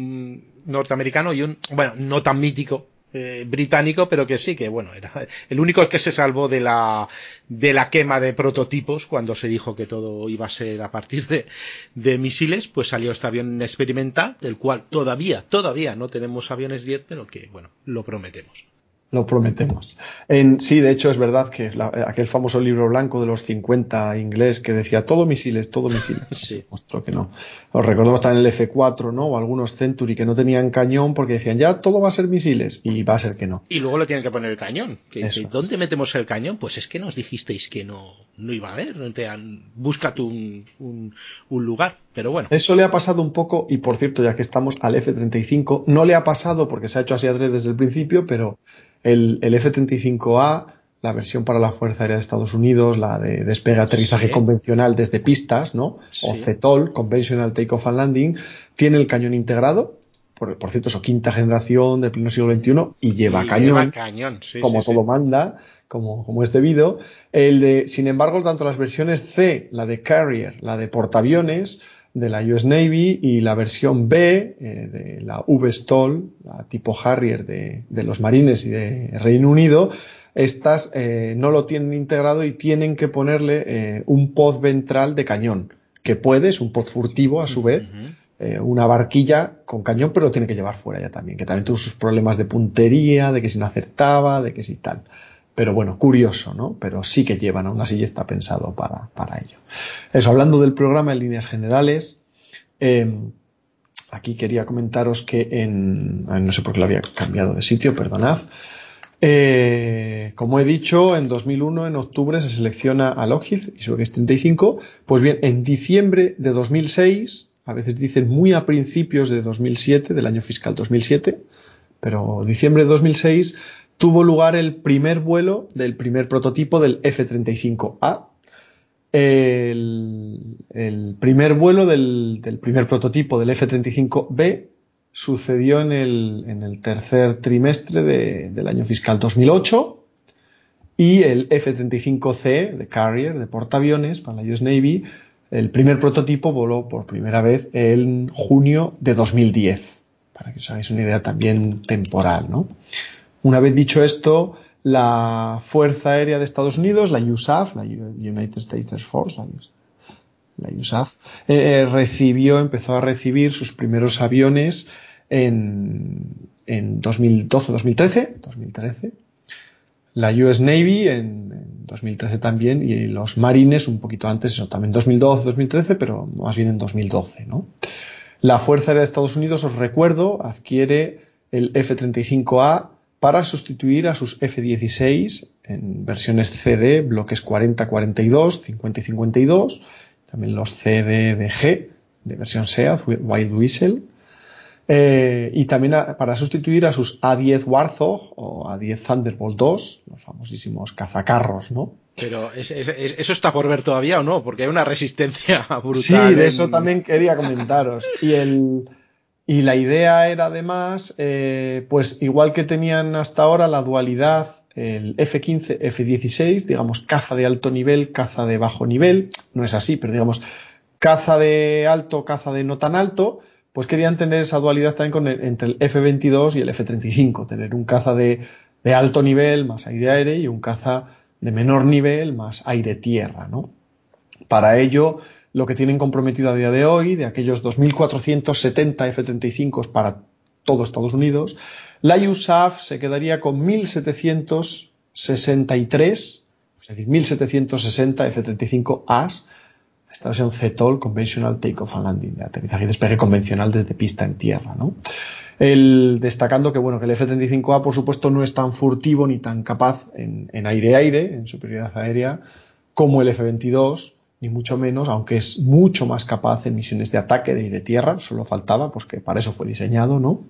norteamericano y un, bueno, no tan mítico, eh, británico, pero que sí, que bueno, era el único que se salvó de la, de la quema de prototipos cuando se dijo que todo iba a ser a partir de, de misiles, pues salió este avión experimental, del cual todavía, todavía no tenemos aviones 10, pero que bueno, lo prometemos lo prometemos. En, sí, de hecho es verdad que aquel famoso libro blanco de los 50 inglés que decía todo misiles, todo misiles. [LAUGHS] Sí. Mostró que no. Os recordamos también el F4, ¿no? O algunos Century que no tenían cañón porque decían ya todo va a ser misiles y va a ser que no. Y luego le tienen que poner el cañón. Que, ¿Dónde metemos el cañón? Pues es que nos dijisteis que no, no iba a haber. Búscate un, un, un lugar. Pero bueno. Eso le ha pasado un poco, y por cierto, ya que estamos al F-35, no le ha pasado porque se ha hecho así adrede desde el principio, pero el, F-35A, la versión para la Fuerza Aérea de Estados Unidos, la de despegue aterrizaje convencional desde pistas, ¿no? O CETOL, Conventional Takeoff and Landing, tiene el cañón integrado, por, cierto, es quinta generación de pleno siglo XXI y lleva cañón, como todo manda, como, como es debido. El de, sin embargo, tanto las versiones C, la de Carrier, la de portaaviones, de la US Navy y la versión B eh, de la V-STOL, la tipo Harrier de, los marines y de Reino Unido, estas eh, no lo tienen integrado y tienen que ponerle eh, un pod ventral de cañón, que puede, es un pod furtivo a su vez, una barquilla con cañón, pero lo tiene que llevar fuera ya también, que también tuvo sus problemas de puntería, de que si no acertaba, de que si tal. Pero bueno, curioso, ¿no? Pero sí que llevan, aún así está pensado para, para ello. Eso, hablando del programa en líneas generales, em, aquí quería comentaros que en, no sé por qué lo había cambiado de sitio, perdonad. Eh, como he dicho, en 2001, en octubre, se selecciona a Lockheed y su X-35. Pues bien, en diciembre de 2006, a veces dicen muy a principios de 2007, del año fiscal 2007, pero diciembre de 2006, tuvo lugar el primer vuelo del primer prototipo del F-35A. El, primer vuelo del, primer prototipo del F-35B sucedió en el, tercer trimestre del año fiscal 2008 y el F-35C de Carrier, de portaaviones para la US Navy, el primer prototipo voló por primera vez en junio de 2010, para que os hagáis una idea también temporal, ¿no? Una vez dicho esto, la Fuerza Aérea de Estados Unidos, la USAF, la United States Air Force, la, USAF, eh, recibió, empezó a recibir sus primeros aviones en, en 2012-2013, 2013. La US Navy en, 2013 también y los Marines un poquito antes, eso también 2012-2013, pero más bien en 2012, ¿no? La Fuerza Aérea de Estados Unidos, os recuerdo, adquiere el F-35A para sustituir a sus F-16 en versiones CD, bloques 40, 42, 50 y 52, también los CDDG de versión SEAD, Wild Whistle, eh, y también para sustituir a sus A-10 Warthog o A-10 Thunderbolt 2, los famosísimos cazacarros, ¿no? Pero ¿eso está por ver todavía o no? Porque hay una resistencia [LAUGHS] brutal. Sí, de eso también quería comentaros. Y el, y la idea era además, eh, pues igual que tenían hasta ahora la dualidad, el F-15, F-16, digamos, caza de alto nivel, caza de bajo nivel, no es así, pero digamos, caza de alto, caza de no tan alto, pues querían tener esa dualidad también con entre el F-22 y el F-35, tener un caza de, de alto nivel más aire-aire y un caza de menor nivel más aire-tierra, ¿no? Para ello, lo que tienen comprometido a día de hoy, de aquellos 2.470 F-35 para todo Estados Unidos, la USAF se quedaría con 1.763, es decir, 1.760 F-35As, esta versión CTOL, Conventional Takeoff and Landing, de aterrizaje y despegue convencional desde pista en tierra, ¿no? El, destacando que bueno que el F-35A por supuesto no es tan furtivo ni tan capaz en aire-aire, en superioridad aérea, como el F-22, ni mucho menos, aunque es mucho más capaz en misiones de ataque de de tierra, solo faltaba, pues que para eso fue diseñado, ¿no?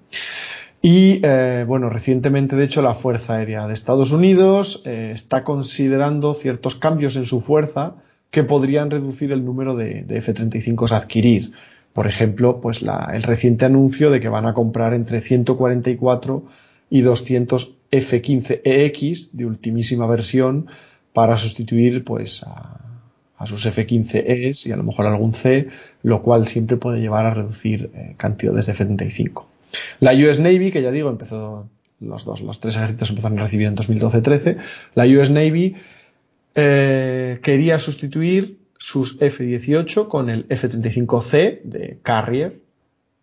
Y eh, bueno, recientemente, de hecho, la Fuerza Aérea de Estados Unidos eh, está considerando ciertos cambios en su fuerza que podrían reducir el número de, F-35 a adquirir. Por ejemplo, pues el reciente anuncio de que van a comprar entre 144 y 200 F-15EX de ultimísima versión para sustituir pues a, a sus F-15Es y a lo mejor algún C, lo cual siempre puede llevar a reducir eh, cantidades de F-35. La US Navy, que ya digo, empezó los dos, los tres ejércitos empezaron a recibir en 2012-13, la US Navy eh, quería sustituir sus F-18 con el F-35C de Carrier,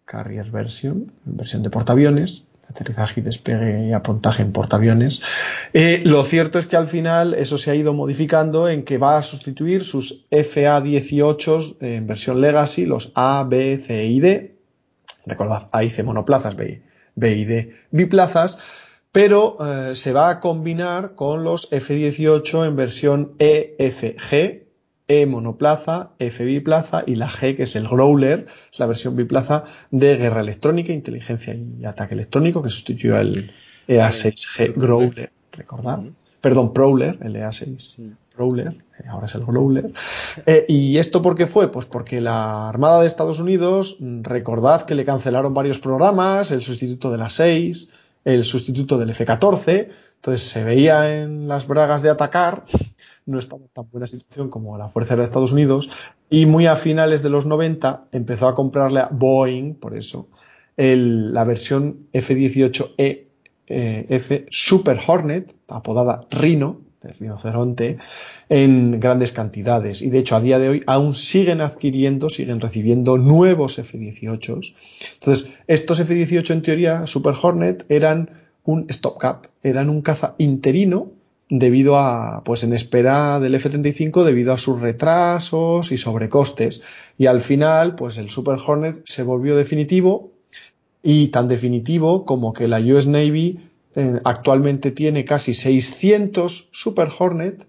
Carrier version, versión de portaaviones, aterrizaje y despegue y apuntaje en portaaviones. Eh, lo cierto es que al final eso se ha ido modificando en que va a sustituir sus FA-18 en versión Legacy, los A, B, C y D. Recordad, A y C monoplazas, B, B y D biplazas. Pero eh, se va a combinar con los F-18 en versión EFG, e monoplaza, F biplaza y la G, que es el Growler, es la versión biplaza de guerra electrónica, inteligencia y ataque electrónico, que sustituyó al EA6G Growler, recordad. perdón, Prowler, el EA6, Prowler, eh, ahora es el Growler. Eh, ¿Y esto por qué fue? Pues porque la Armada de Estados Unidos, mm, recordad que le cancelaron varios programas, el sustituto de la 6, el sustituto del F-14, entonces se veía en las bragas de atacar, no estaba en tan buena situación como la Fuerza Aérea de Estados Unidos, y muy a finales de los 90 empezó a comprarle a Boeing, por eso, la versión F-18E eh, F Super Hornet, apodada Rhino, de rinoceronte, en grandes cantidades. Y de hecho, a día de hoy aún siguen adquiriendo, siguen recibiendo nuevos F-18. Entonces, estos F-18 en teoría, Super Hornet, eran un stopgap, eran un caza interino debido a, pues en espera del F-35 debido a sus retrasos y sobrecostes. Y al final, pues el Super Hornet se volvió definitivo y tan definitivo como que la US Navy eh, actualmente tiene casi 600 Super Hornet,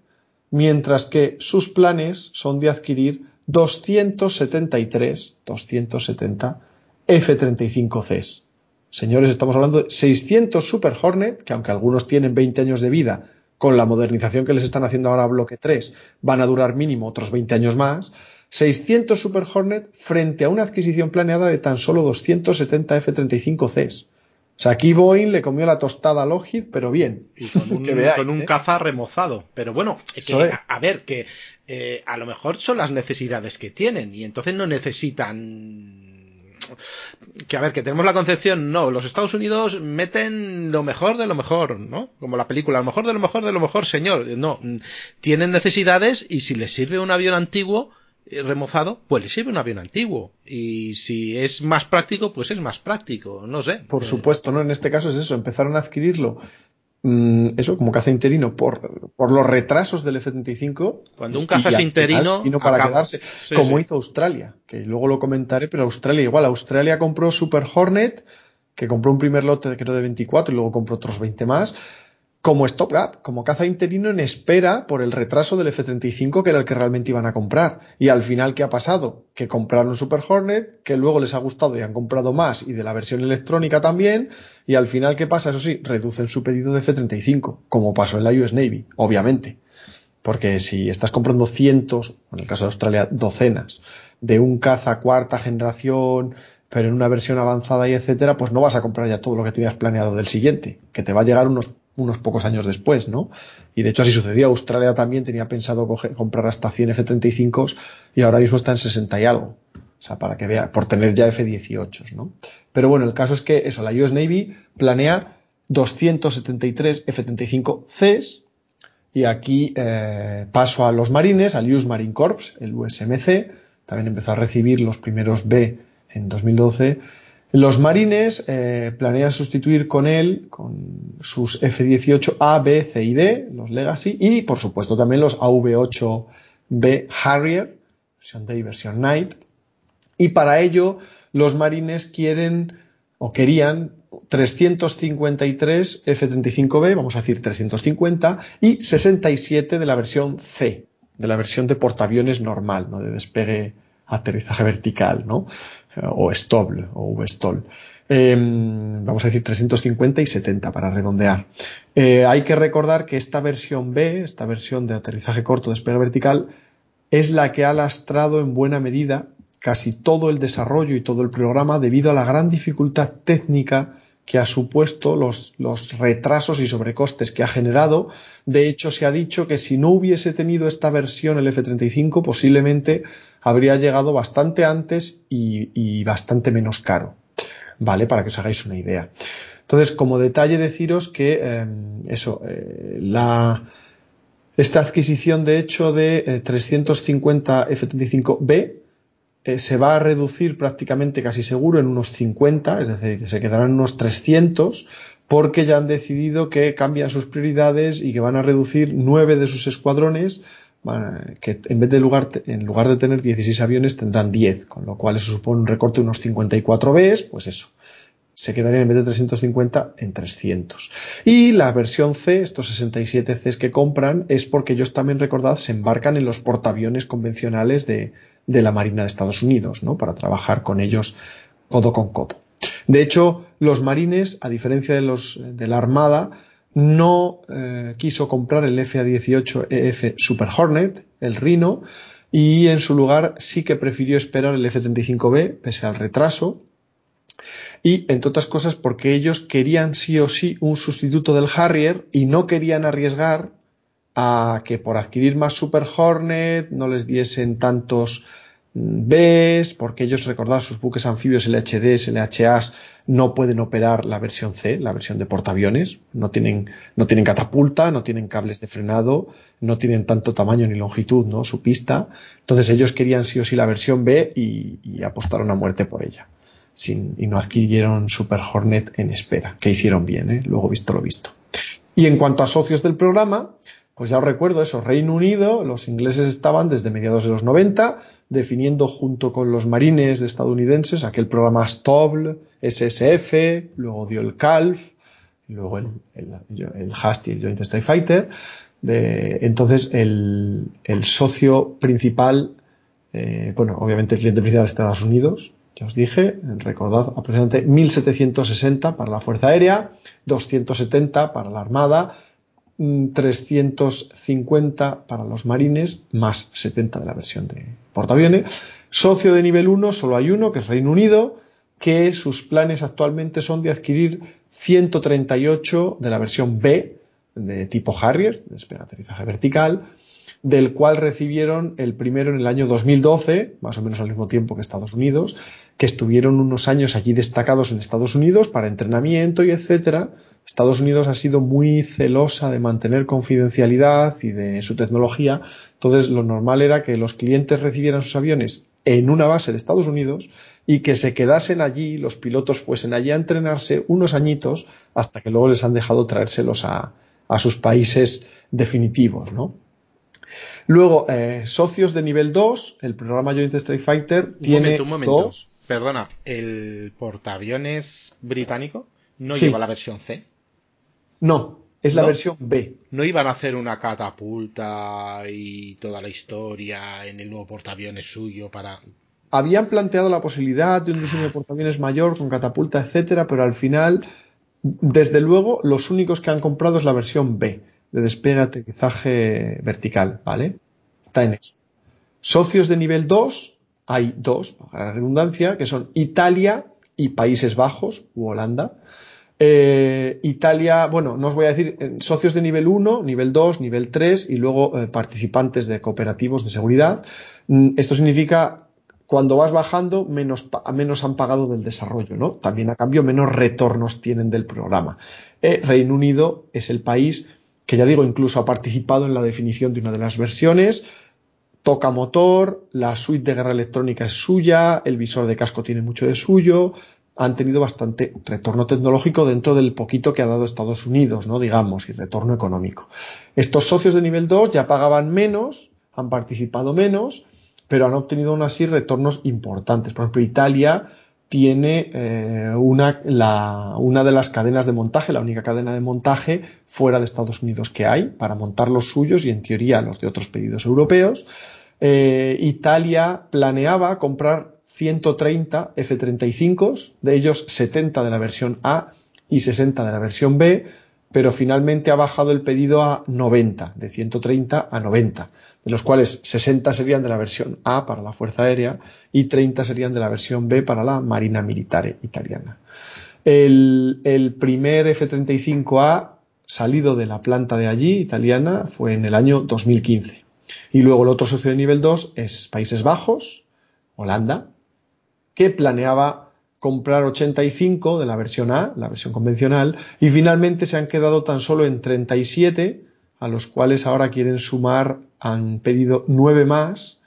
mientras que sus planes son de adquirir 273, 270 F-35Cs. Señores, estamos hablando de 600 Super Hornet, que aunque algunos tienen 20 años de vida, con la modernización que les están haciendo ahora a Bloque 3, van a durar mínimo otros 20 años más. 600 Super Hornet frente a una adquisición planeada de tan solo 270 F-35Cs. O sea, aquí Boeing le comió la tostada a Lockheed, pero bien. Y [LAUGHS] con un, ¿eh? caza remozado. Pero bueno, a, ver, que eh, a lo mejor son las necesidades que tienen y entonces no necesitan que a ver, que tenemos la concepción, no, los Estados Unidos meten lo mejor de lo mejor, ¿no? Como la película, lo mejor de lo mejor de lo mejor, señor. No, tienen necesidades y si les sirve un avión antiguo, eh, remozado, pues le sirve un avión antiguo. Y si es más práctico, pues es más práctico, no sé. Por supuesto, ¿no? En este caso es eso, empezaron a adquirirlo mm, eso, como caza interino, por, por los retrasos del F-35. Cuando un caza es interino. Vino para quedarse, como hizo Australia, que luego lo comentaré, pero Australia igual. Australia compró Super Hornet, que compró un primer lote, creo, de 24 y luego compró otros 20 más como stopgap, como caza interino en espera por el retraso del F-35 que era el que realmente iban a comprar. Y al final, ¿qué ha pasado? Que compraron Super Hornet, que luego les ha gustado y han comprado más y de la versión electrónica también. Y al final, ¿qué pasa? Eso sí, reducen su pedido de F-35, como pasó en la US Navy, obviamente. Porque si estás comprando cientos, en el caso de Australia, docenas, de un caza cuarta generación, pero en una versión avanzada y etcétera, pues no vas a comprar ya todo lo que tenías planeado del siguiente, que te va a llegar unos unos pocos años después, ¿no? Y de hecho así sucedió. Australia también tenía pensado comprar hasta 100 F-35 y ahora mismo está en 60 y algo. O sea, para que vea, por tener ya F-18, ¿no? Pero bueno, el caso es que eso, la US Navy planea 273 F-35Cs y aquí eh, paso a los marines, al US Marine Corps, el USMC, también empezó a recibir los primeros B en 2012 los marines eh, planean sustituir con él, con sus F-18 A, B, C y D, los Legacy, y por supuesto también los AV-8B Harrier, versión Day versión Night. Y para ello, los marines quieren o querían 353 F-35B, vamos a decir 350, y 67 de la versión C, de la versión de portaaviones normal, no de despegue aterrizaje vertical, ¿no? O STOL o VSTOL. Em, vamos a decir 350 y 70 para redondear. Eh, hay que recordar que esta versión B, esta versión de aterrizaje corto, despegue vertical, es la que ha lastrado en buena medida casi todo el desarrollo y todo el programa debido a la gran dificultad técnica que ha supuesto los, los, retrasos y sobrecostes que ha generado. De hecho, se ha dicho que si no hubiese tenido esta versión el F-35, posiblemente habría llegado bastante antes y, bastante menos caro. ¿Vale? Para que os hagáis una idea. Entonces, como detalle, deciros que em, eso, eh, la, esta adquisición de hecho de 350 F-35B eh, se va a reducir prácticamente casi seguro en unos 50, es decir, que se quedarán unos 300, porque ya han decidido que cambian sus prioridades y que van a reducir nueve de sus escuadrones, que en vez de lugar, en lugar de tener 16 aviones tendrán 10, con lo cual eso supone un recorte de unos 54 Bs, pues eso, se quedarían en vez de 350 en 300. Y la versión C, estos 67 Cs que compran, es porque ellos también, recordad, se embarcan en los portaaviones convencionales de, de la Marina de Estados Unidos, ¿no? Para trabajar con ellos codo con codo. De hecho, los marines, a diferencia de los de la Armada, no eh, quiso comprar el FA-18 EF Super Hornet, el Rhino, y en su lugar sí que prefirió esperar el F-35B, pese al retraso, y entre otras cosas porque ellos querían sí o sí un sustituto del Harrier y no querían arriesgar a que por adquirir más Super Hornet no les diesen tantos Bs, porque ellos, recordad, sus buques anfibios LHDs, LHAs no pueden operar la versión C, la versión de portaaviones, no tienen, no tienen catapulta, no tienen cables de frenado, no tienen tanto tamaño ni longitud, ¿no? Su pista. Entonces ellos querían sí o sí la versión B y, apostaron a muerte por ella. Sin, y no adquirieron Super Hornet en espera, que hicieron bien, ¿eh? luego visto lo visto. Y en cuanto a socios del programa, pues ya os recuerdo eso, Reino Unido, los ingleses estaban desde mediados de los 90 definiendo junto con los marines estadounidenses aquel programa STOBL, SSF, luego dio el CALF, luego el, el, y el Joint Strike Fighter. Entonces el, el, socio principal, eh, bueno, obviamente el cliente principal es Estados Unidos, ya os dije, recordad aproximadamente 1760 para la Fuerza Aérea, 270 para la Armada, 350 para los marines, más 70 de la versión de portaaviones. Socio de nivel 1, solo hay uno, que es Reino Unido, que sus planes actualmente son de adquirir 138 de la versión B, de tipo Harrier, de aterrizaje vertical, del cual recibieron el primero en el año 2012, más o menos al mismo tiempo que Estados Unidos, que estuvieron unos años allí destacados en Estados Unidos para entrenamiento y etcétera. Estados Unidos ha sido muy celosa de mantener confidencialidad y de su tecnología, entonces lo normal era que los clientes recibieran sus aviones en una base de Estados Unidos y que se quedasen allí, los pilotos fuesen allí a entrenarse unos añitos hasta que luego les han dejado traérselos a, a sus países definitivos, ¿no? Luego, eh, socios de nivel 2, el programa Joint Strike Fighter un tiene momento, un momento. dos. Perdona, ¿el portaaviones británico no lleva la versión C? No, es la versión B. ¿No iban a hacer una catapulta y toda la historia en el nuevo portaaviones suyo para... Habían planteado la posibilidad de un diseño de portaaviones mayor con catapulta, etcétera, pero al final, desde luego, los únicos que han comprado es la versión B de despegue aterrizaje vertical, ¿vale? Eso. Socios de nivel 2, hay dos, para la redundancia, que son Italia y Países Bajos, u Holanda. Eh, Italia, bueno, no os voy a decir, eh, socios de nivel 1, nivel 2, nivel 3 y luego eh, participantes de cooperativos de seguridad. Mm, esto significa cuando vas bajando, menos han pagado del desarrollo, ¿no? También a cambio, menos retornos tienen del programa. Reino Unido es el país que ya digo, incluso ha participado en la definición de una de las versiones, toca motor, la suite de guerra electrónica es suya, el visor de casco tiene mucho de suyo, han tenido bastante retorno tecnológico dentro del poquito que ha dado Estados Unidos, ¿no? Digamos, y retorno económico. Estos socios de nivel 2 ya pagaban menos, han participado menos, pero han obtenido aún así retornos importantes. Por ejemplo, Italia tiene eh, una, la, una de las cadenas de montaje, la única cadena de montaje fuera de Estados Unidos que hay para montar los suyos y en teoría los de otros pedidos europeos. Eh, Italia planeaba comprar 130 F-35, de ellos 70 de la versión A y 60 de la versión B, pero finalmente ha bajado el pedido a 90, de 130 a 90 de los cuales 60 serían de la versión A para la Fuerza Aérea y 30 serían de la versión B para la Marina Militare italiana. El, primer F-35A salido de la planta de allí, italiana, fue en el año 2015. Y luego el otro socio de nivel 2 es Países Bajos, Holanda, que planeaba comprar 85 de la versión A, la versión convencional, y finalmente se han quedado tan solo en 37 a los cuales ahora quieren sumar, han pedido nueve más,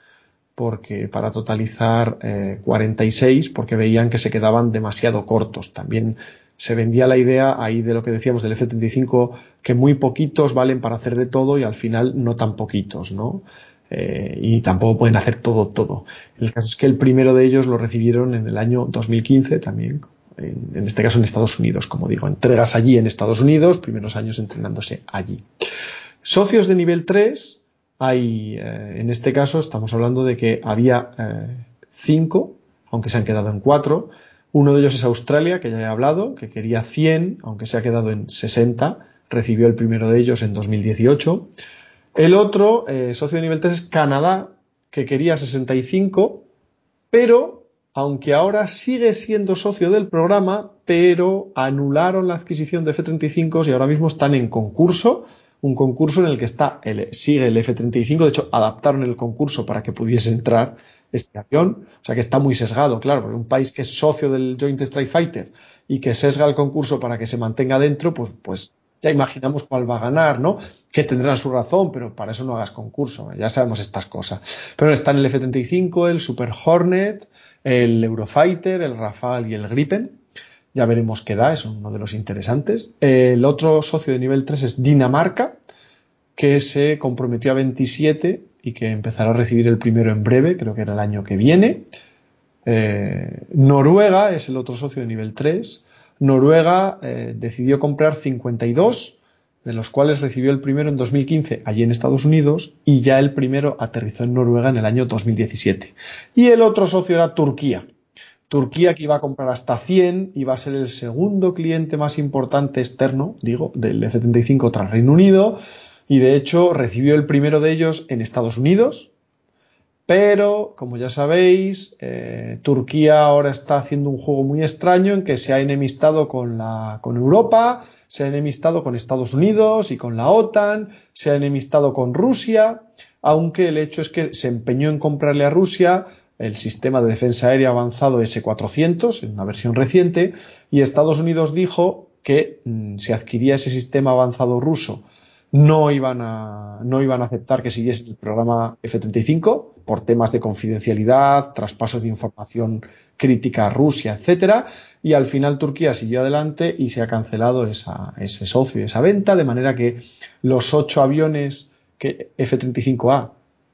porque para totalizar eh, 46, porque veían que se quedaban demasiado cortos. También se vendía la idea ahí de lo que decíamos del F-35, que muy poquitos valen para hacer de todo y al final no tan poquitos, ¿no? Eh, y tampoco pueden hacer todo, todo. El caso es que el primero de ellos lo recibieron en el año 2015 también, en, este caso en Estados Unidos, como digo, entregas allí en Estados Unidos, primeros años entrenándose allí. Socios de nivel 3, hay, eh, en este caso estamos hablando de que había 5, eh, aunque se han quedado en 4. Uno de ellos es Australia, que ya he hablado, que quería 100, aunque se ha quedado en 60, recibió el primero de ellos en 2018. El otro, eh, socio de nivel 3, es Canadá, que quería 65, pero aunque ahora sigue siendo socio del programa, pero anularon la adquisición de F-35 y ahora mismo están en concurso, un concurso en el que está el, sigue el F-35, de hecho adaptaron el concurso para que pudiese entrar este avión, o sea que está muy sesgado, claro, porque un país que es socio del Joint Strike Fighter y que sesga el concurso para que se mantenga dentro, pues, pues ya imaginamos cuál va a ganar, ¿no? Que tendrán su razón, pero para eso no hagas concurso, ya sabemos estas cosas. Pero están el F-35, el Super Hornet, el Eurofighter, el Rafale y el Gripen. Ya veremos qué da, es uno de los interesantes. El otro socio de nivel 3 es Dinamarca, que se comprometió a 27 y que empezará a recibir el primero en breve, creo que era el año que viene. Eh, Noruega es el otro socio de nivel 3. Noruega eh, decidió comprar 52, de los cuales recibió el primero en 2015 allí en Estados Unidos y ya el primero aterrizó en Noruega en el año 2017. Y el otro socio era Turquía. Turquía que iba a comprar hasta 100 y va a ser el segundo cliente más importante externo, digo, del F-35 tras Reino Unido y de hecho recibió el primero de ellos en Estados Unidos, pero como ya sabéis, eh, Turquía ahora está haciendo un juego muy extraño en que se ha enemistado con, Europa, se ha enemistado con Estados Unidos y con la OTAN, se ha enemistado con Rusia, aunque el hecho es que se empeñó en comprarle a Rusia el sistema de defensa aérea avanzado S-400 en una versión reciente y Estados Unidos dijo que mm, se adquiría ese sistema avanzado ruso no iban a, no iban a aceptar que siguiese el programa F-35 por temas de confidencialidad, traspasos de información crítica a Rusia, etcétera, y al final Turquía siguió adelante y se ha cancelado ese socio, esa venta, de manera que los ocho aviones que F-35A,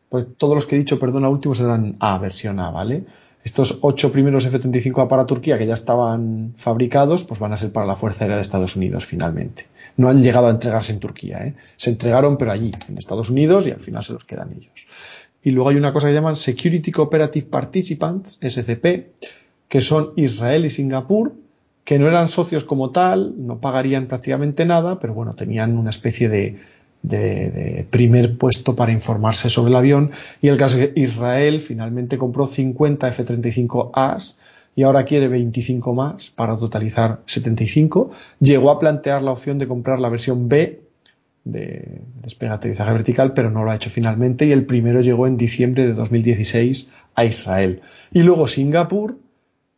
pues todos los que he dicho, perdona, últimos eran A, versión A, ¿vale? Estos ocho primeros F-35A para Turquía que ya estaban fabricados, pues van a ser para la Fuerza Aérea de Estados Unidos finalmente no han llegado a entregarse en Turquía. ¿eh? Se entregaron, pero allí, en Estados Unidos, y al final se los quedan ellos. Y luego hay una cosa que llaman Security Cooperative Participants, SCP, que son Israel y Singapur, que no eran socios como tal, no pagarían prácticamente nada, pero bueno, tenían una especie de, de, de, primer puesto para informarse sobre el avión. Y el caso es que Israel finalmente compró 50 F-35As y ahora quiere 25 más para totalizar 75. Llegó a plantear la opción de comprar la versión B de despegue aterrizaje vertical, pero no lo ha hecho finalmente y el primero llegó en diciembre de 2016 a Israel. Y luego Singapur,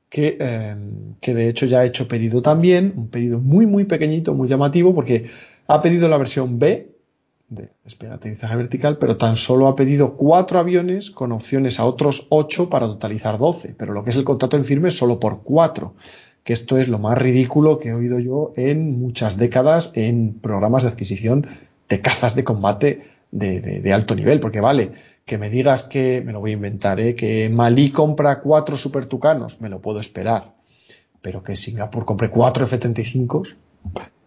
que, eh, que de hecho ya ha hecho pedido también, un pedido muy muy pequeñito, muy llamativo, porque ha pedido la versión B de despegue aterrizaje vertical, pero tan solo ha pedido cuatro aviones con opciones a otros ocho para totalizar doce. Pero lo que es el contrato en firme es solo por cuatro. Que esto es lo más ridículo que he oído yo en muchas décadas en programas de adquisición de cazas de combate de, alto nivel. Porque vale, que me digas que, me lo voy a inventar, ¿eh? que Malí compra cuatro Super Tucanos, me lo puedo esperar. Pero que Singapur compre cuatro F-35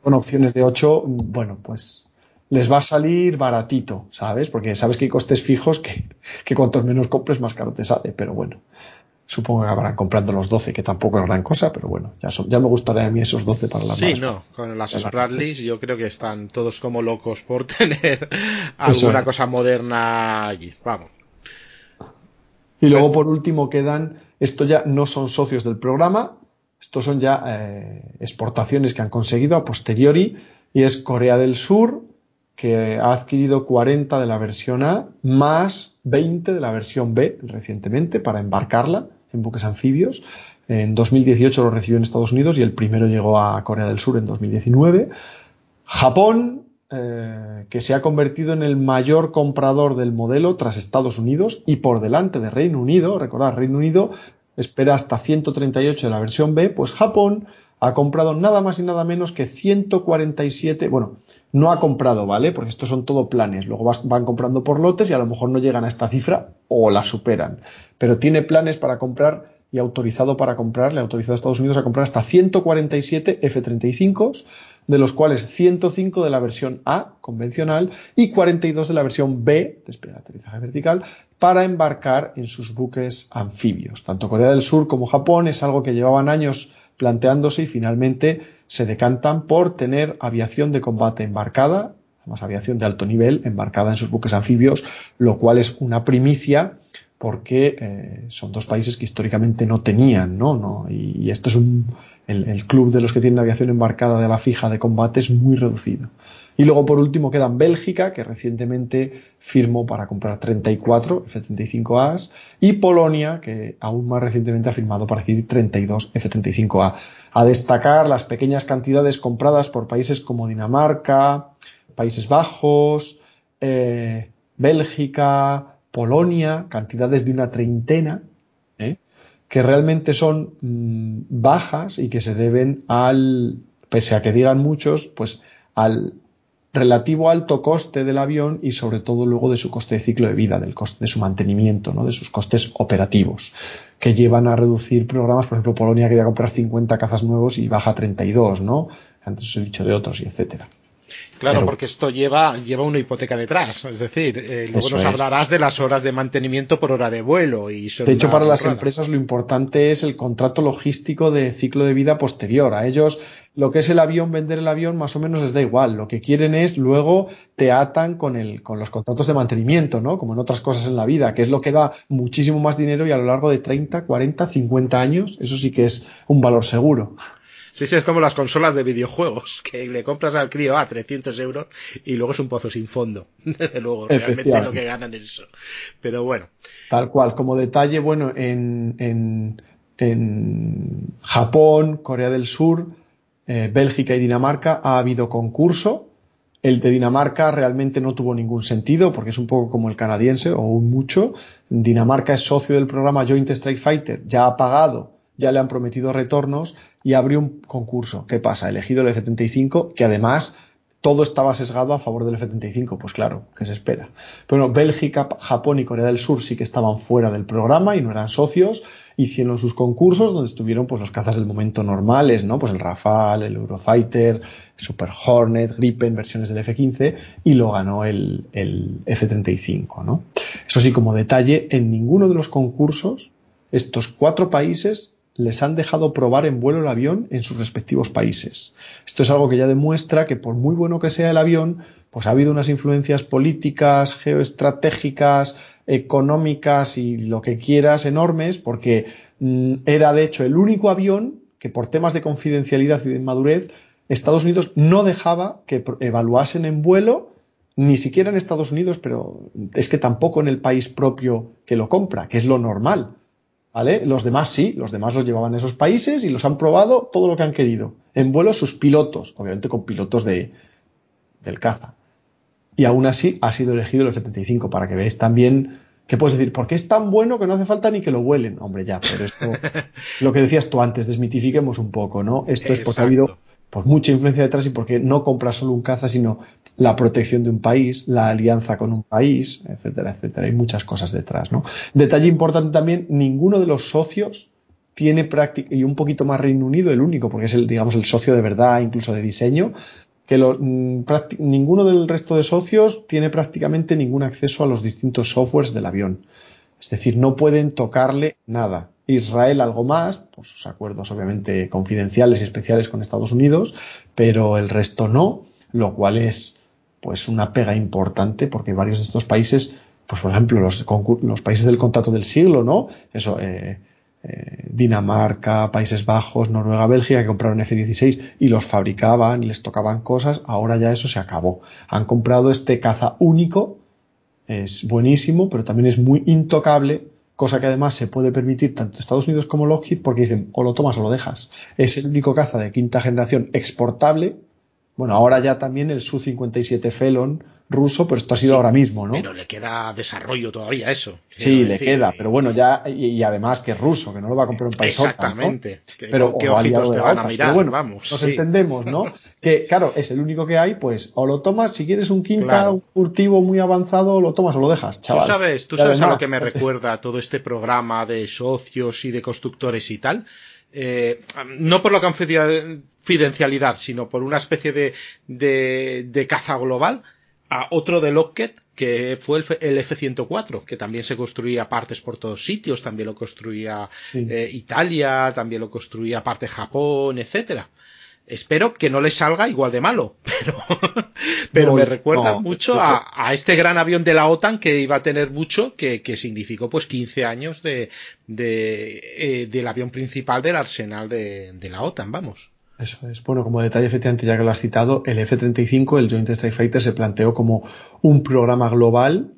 con opciones de ocho, bueno, pues les va a salir baratito, ¿sabes? Porque sabes que hay costes fijos que, que cuantos menos compres, más caro te sale. Pero bueno, supongo que acabarán comprando los 12, que tampoco es gran cosa, pero bueno, ya, son, ya me gustaría a mí esos 12 para la Sí, no, con las Spradleys yo creo que están todos como locos por [LAUGHS] tener alguna cosa moderna allí. Vamos. Y luego por último quedan, esto ya no son socios del programa, estos son ya eh, exportaciones que han conseguido a posteriori, y es Corea del Sur, que ha adquirido 40 de la versión A más 20 de la versión B recientemente para embarcarla en buques anfibios. En 2018 lo recibió en Estados Unidos y el primero llegó a Corea del Sur en 2019. Japón, eh, que se ha convertido en el mayor comprador del modelo tras Estados Unidos y por delante de Reino Unido. Recordad, Reino Unido espera hasta 138 de la versión B, pues Japón ha comprado nada más y nada menos que 147, bueno, no ha comprado, ¿vale? Porque estos son todo planes, luego van comprando por lotes y a lo mejor no llegan a esta cifra o la superan, pero tiene planes para comprar y autorizado para comprar, le ha autorizado a Estados Unidos a comprar hasta 147 F-35, de los cuales 105 de la versión A convencional y 42 de la versión B, despegue vertical, para embarcar en sus buques anfibios. Tanto Corea del Sur como Japón es algo que llevaban años planteándose y finalmente se decantan por tener aviación de combate embarcada, además aviación de alto nivel embarcada en sus buques anfibios, lo cual es una primicia porque eh, son dos países que históricamente no tenían, ¿no? no y, esto es un, el, club de los que tienen aviación embarcada de la fija de combate es muy reducido. Y luego por último quedan Bélgica, que recientemente firmó para comprar 34 F-35As, y Polonia, que aún más recientemente ha firmado para adquirir 32 F-35A. A destacar las pequeñas cantidades compradas por países como Dinamarca, Países Bajos, eh, Bélgica, Polonia, cantidades de una treintena, ¿eh? que realmente son mm, bajas y que se deben al, pese a que digan muchos, pues al relativo alto coste del avión y sobre todo luego de su coste de ciclo de vida, del coste de su mantenimiento, ¿no? de sus costes operativos, que llevan a reducir programas, por ejemplo, Polonia quería comprar 50 cazas nuevos y baja a 32, ¿no? Antes os he dicho de otros y etcétera. Claro, porque esto lleva, lleva una hipoteca detrás. Es decir, eh, luego nos hablarás de las horas de mantenimiento por hora de vuelo. Y de hecho, para las empresas lo importante es el contrato logístico de ciclo de vida posterior. A ellos lo que es el avión, vender el avión, más o menos les da igual. Lo que quieren es luego te atan con, el, con los contratos de mantenimiento, ¿no? Como en otras cosas en la vida, que es lo que da muchísimo más dinero y a lo largo de 30, 40, 50 años, eso sí que es un valor seguro. Sí, sí, es como las consolas de videojuegos, [LAUGHS] que le compras al crío a 300 euros y luego es un pozo sin fondo. [LAUGHS] Desde luego, realmente lo que ganan es eso. Pero bueno. Tal cual, como detalle, bueno, en, en, en Japón, Corea del Sur, eh, Bélgica y Dinamarca ha habido concurso. El de Dinamarca realmente no tuvo ningún sentido porque es un poco como el canadiense o un mucho. Dinamarca es socio del programa Joint Strike Fighter, ya ha pagado ya le han prometido retornos y abrió un concurso. ¿Qué pasa? Elegido el F-35, que además todo estaba sesgado a favor del F-35, pues claro, ¿qué se espera? Pero bueno, Bélgica, Japón y Corea del Sur sí que estaban fuera del programa y no eran socios, hicieron sus concursos donde estuvieron pues los cazas del momento normales, ¿no? Pues el Rafale, el Eurofighter, Super Hornet, Gripen, versiones del F-15 y lo ganó el, el F-35, ¿no? Eso sí, como detalle, en ninguno de los concursos estos cuatro países les han dejado probar en vuelo el avión en sus respectivos países. Esto es algo que ya demuestra que por muy bueno que sea el avión, pues ha habido unas influencias políticas, geoestratégicas, económicas y lo que quieras enormes, porque mm, era de hecho el único avión que por temas de confidencialidad y de madurez Estados Unidos no dejaba que evaluasen en vuelo ni siquiera en Estados Unidos, pero es que tampoco en el país propio que lo compra, que es lo normal. ¿Vale? Los demás sí, los demás los llevaban a esos países y los han probado todo lo que han querido. En vuelo sus pilotos, obviamente con pilotos de, del caza. Y aún así ha sido elegido el F-75 para que veáis también que puedes decir, porque es tan bueno que no hace falta ni que lo vuelen. Hombre, ya, pero esto, [LAUGHS] lo que decías tú antes, desmitifiquemos un poco, ¿no? Esto es porque ha habido por mucha influencia detrás y porque no compra solo un caza, sino la protección de un país, la alianza con un país, etcétera, etcétera. Hay muchas cosas detrás, ¿no? Detalle importante también, ninguno de los socios tiene práctica, y un poquito más Reino Unido, el único, porque es el, digamos, el socio de verdad, incluso de diseño, que mm, ninguno del resto de socios tiene prácticamente ningún acceso a los distintos softwares del avión. Es decir, no pueden tocarle nada. Israel algo más, por sus acuerdos obviamente confidenciales y especiales con Estados Unidos, pero el resto no, lo cual es pues una pega importante porque varios de estos países, pues por ejemplo los, países del contrato del siglo, ¿no? Eso, eh, eh, Dinamarca, Países Bajos, Noruega, Bélgica, que compraron F-16 y los fabricaban y les tocaban cosas, ahora ya eso se acabó. Han comprado este caza único, es buenísimo, pero también es muy intocable cosa que además se puede permitir tanto Estados Unidos como Lockheed porque dicen o lo tomas o lo dejas. Es el único caza de quinta generación exportable. Bueno, ahora ya también el Su-57 Felon ruso, pero esto ha sido ahora mismo, ¿no? Pero le queda desarrollo todavía eso. Sí, le queda, pero bueno, ya, y, además que es ruso, que no lo va a comprar un país Exactamente. Pero, ¿qué ojitos te van a mirar? bueno, vamos. Nos entendemos, ¿no? [LAUGHS] que, claro, es el único que hay, pues, o lo tomas, si quieres un quinta, un furtivo muy avanzado, lo tomas o lo dejas, chaval. Tú sabes, tú sabes a lo que me [LAUGHS] recuerda todo este programa de socios y de constructores y tal. Eh, no por la confidencialidad, sino por una especie de, de, de caza global a otro de Lockheed que fue el, F-104, que también se construía partes por todos sitios, también lo construía eh, Italia, también lo construía parte Japón, etcétera. Espero que no le salga igual de malo, [LAUGHS] pero, pero me recuerda mucho a, este gran avión de la OTAN que iba a tener mucho, que, significó pues 15 años de, de eh, del avión principal del arsenal de, de la OTAN, vamos. Eso es. Bueno, como detalle, efectivamente, ya que lo has citado, el F-35, el Joint Strike Fighter, se planteó como un programa global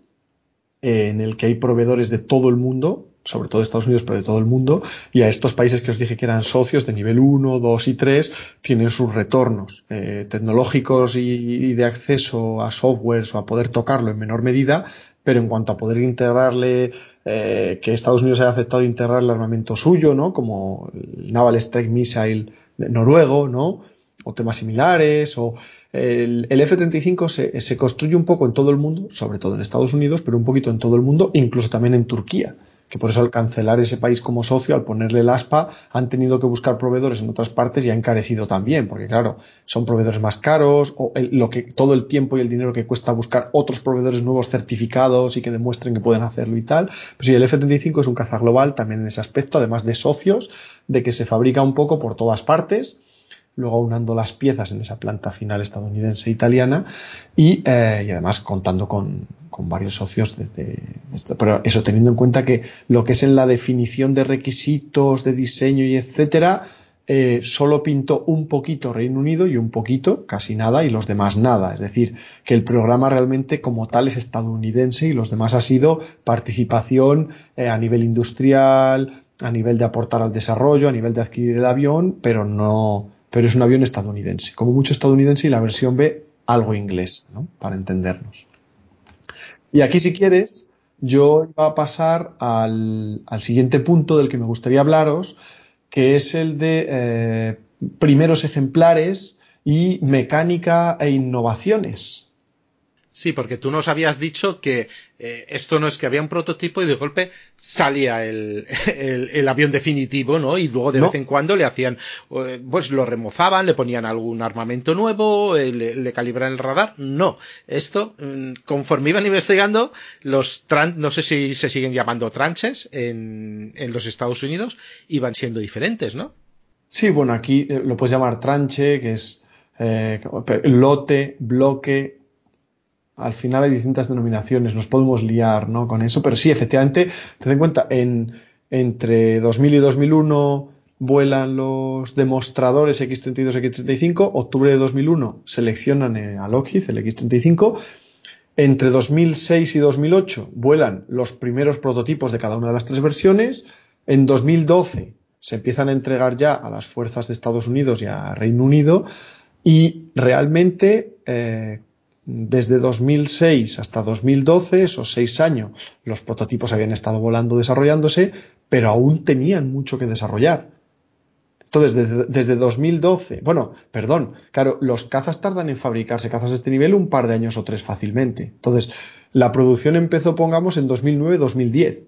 eh, en el que hay proveedores de todo el mundo, sobre todo de Estados Unidos, pero de todo el mundo, y a estos países que os dije que eran socios de nivel 1, 2 y 3, tienen sus retornos eh, tecnológicos y, de acceso a softwares o a poder tocarlo en menor medida, pero en cuanto a poder integrarle, eh, que Estados Unidos haya aceptado integrar el armamento suyo, ¿no? Como el Naval Strike Missile noruego, ¿no? O temas similares, o el, F-35 se, se, construye un poco en todo el mundo, sobre todo en Estados Unidos, pero un poquito en todo el mundo, incluso también en Turquía, que por eso al cancelar ese país como socio, al ponerle el ASPA, han tenido que buscar proveedores en otras partes y ha encarecido también, porque claro, son proveedores más caros, o lo que, todo el tiempo y el dinero que cuesta buscar otros proveedores nuevos certificados y que demuestren que pueden hacerlo y tal. Pues sí, el F-35 es un caza global también en ese aspecto, además de socios, de que se fabrica un poco por todas partes, luego aunando las piezas en esa planta final estadounidense e italiana y, eh, y además contando con, con, varios socios desde. Pero eso teniendo en cuenta que lo que es en la definición de requisitos, de diseño y etcétera, eh, solo pintó un poquito Reino Unido y un poquito, casi nada, y los demás nada. Es decir, que el programa realmente como tal es estadounidense y los demás ha sido participación eh, a nivel industrial, a nivel de aportar al desarrollo, a nivel de adquirir el avión, pero no, pero es un avión estadounidense, como mucho estadounidense y la versión B algo inglés, ¿no? Para entendernos. Y aquí, si quieres, yo iba a pasar al, siguiente punto del que me gustaría hablaros, que es el de eh, primeros ejemplares y mecánica e innovaciones. Sí, porque tú nos habías dicho que eh, esto no es que había un prototipo y de golpe salía el, [LAUGHS] el, avión definitivo, ¿no? Y luego de vez en cuando le hacían, eh, pues lo remozaban, le ponían algún armamento nuevo, eh, le, le, calibran el radar. No, esto, mm, conforme iban investigando, los tran no sé si se siguen llamando tranches en, en los Estados Unidos, iban siendo diferentes, ¿no? Sí, bueno, aquí lo puedes llamar tranche, que es lote, bloque, al final hay distintas denominaciones, nos podemos liar ¿no? con eso, pero sí, efectivamente, ten en cuenta, en, entre 2000 y 2001 vuelan los demostradores X32 X35, octubre de 2001 seleccionan a Lockheed el X35, entre 2006 y 2008 vuelan los primeros prototipos de cada una de las tres versiones, en 2012 se empiezan a entregar ya a las fuerzas de Estados Unidos y a Reino Unido y realmente eh, desde 2006 hasta 2012, esos seis años, los prototipos habían estado volando, desarrollándose, pero aún tenían mucho que desarrollar. Entonces, desde, desde, 2012, bueno, perdón, claro, los cazas tardan en fabricarse, cazas de este nivel, un par de años o tres fácilmente. Entonces, la producción empezó, pongamos, en 2009-2010. Eh,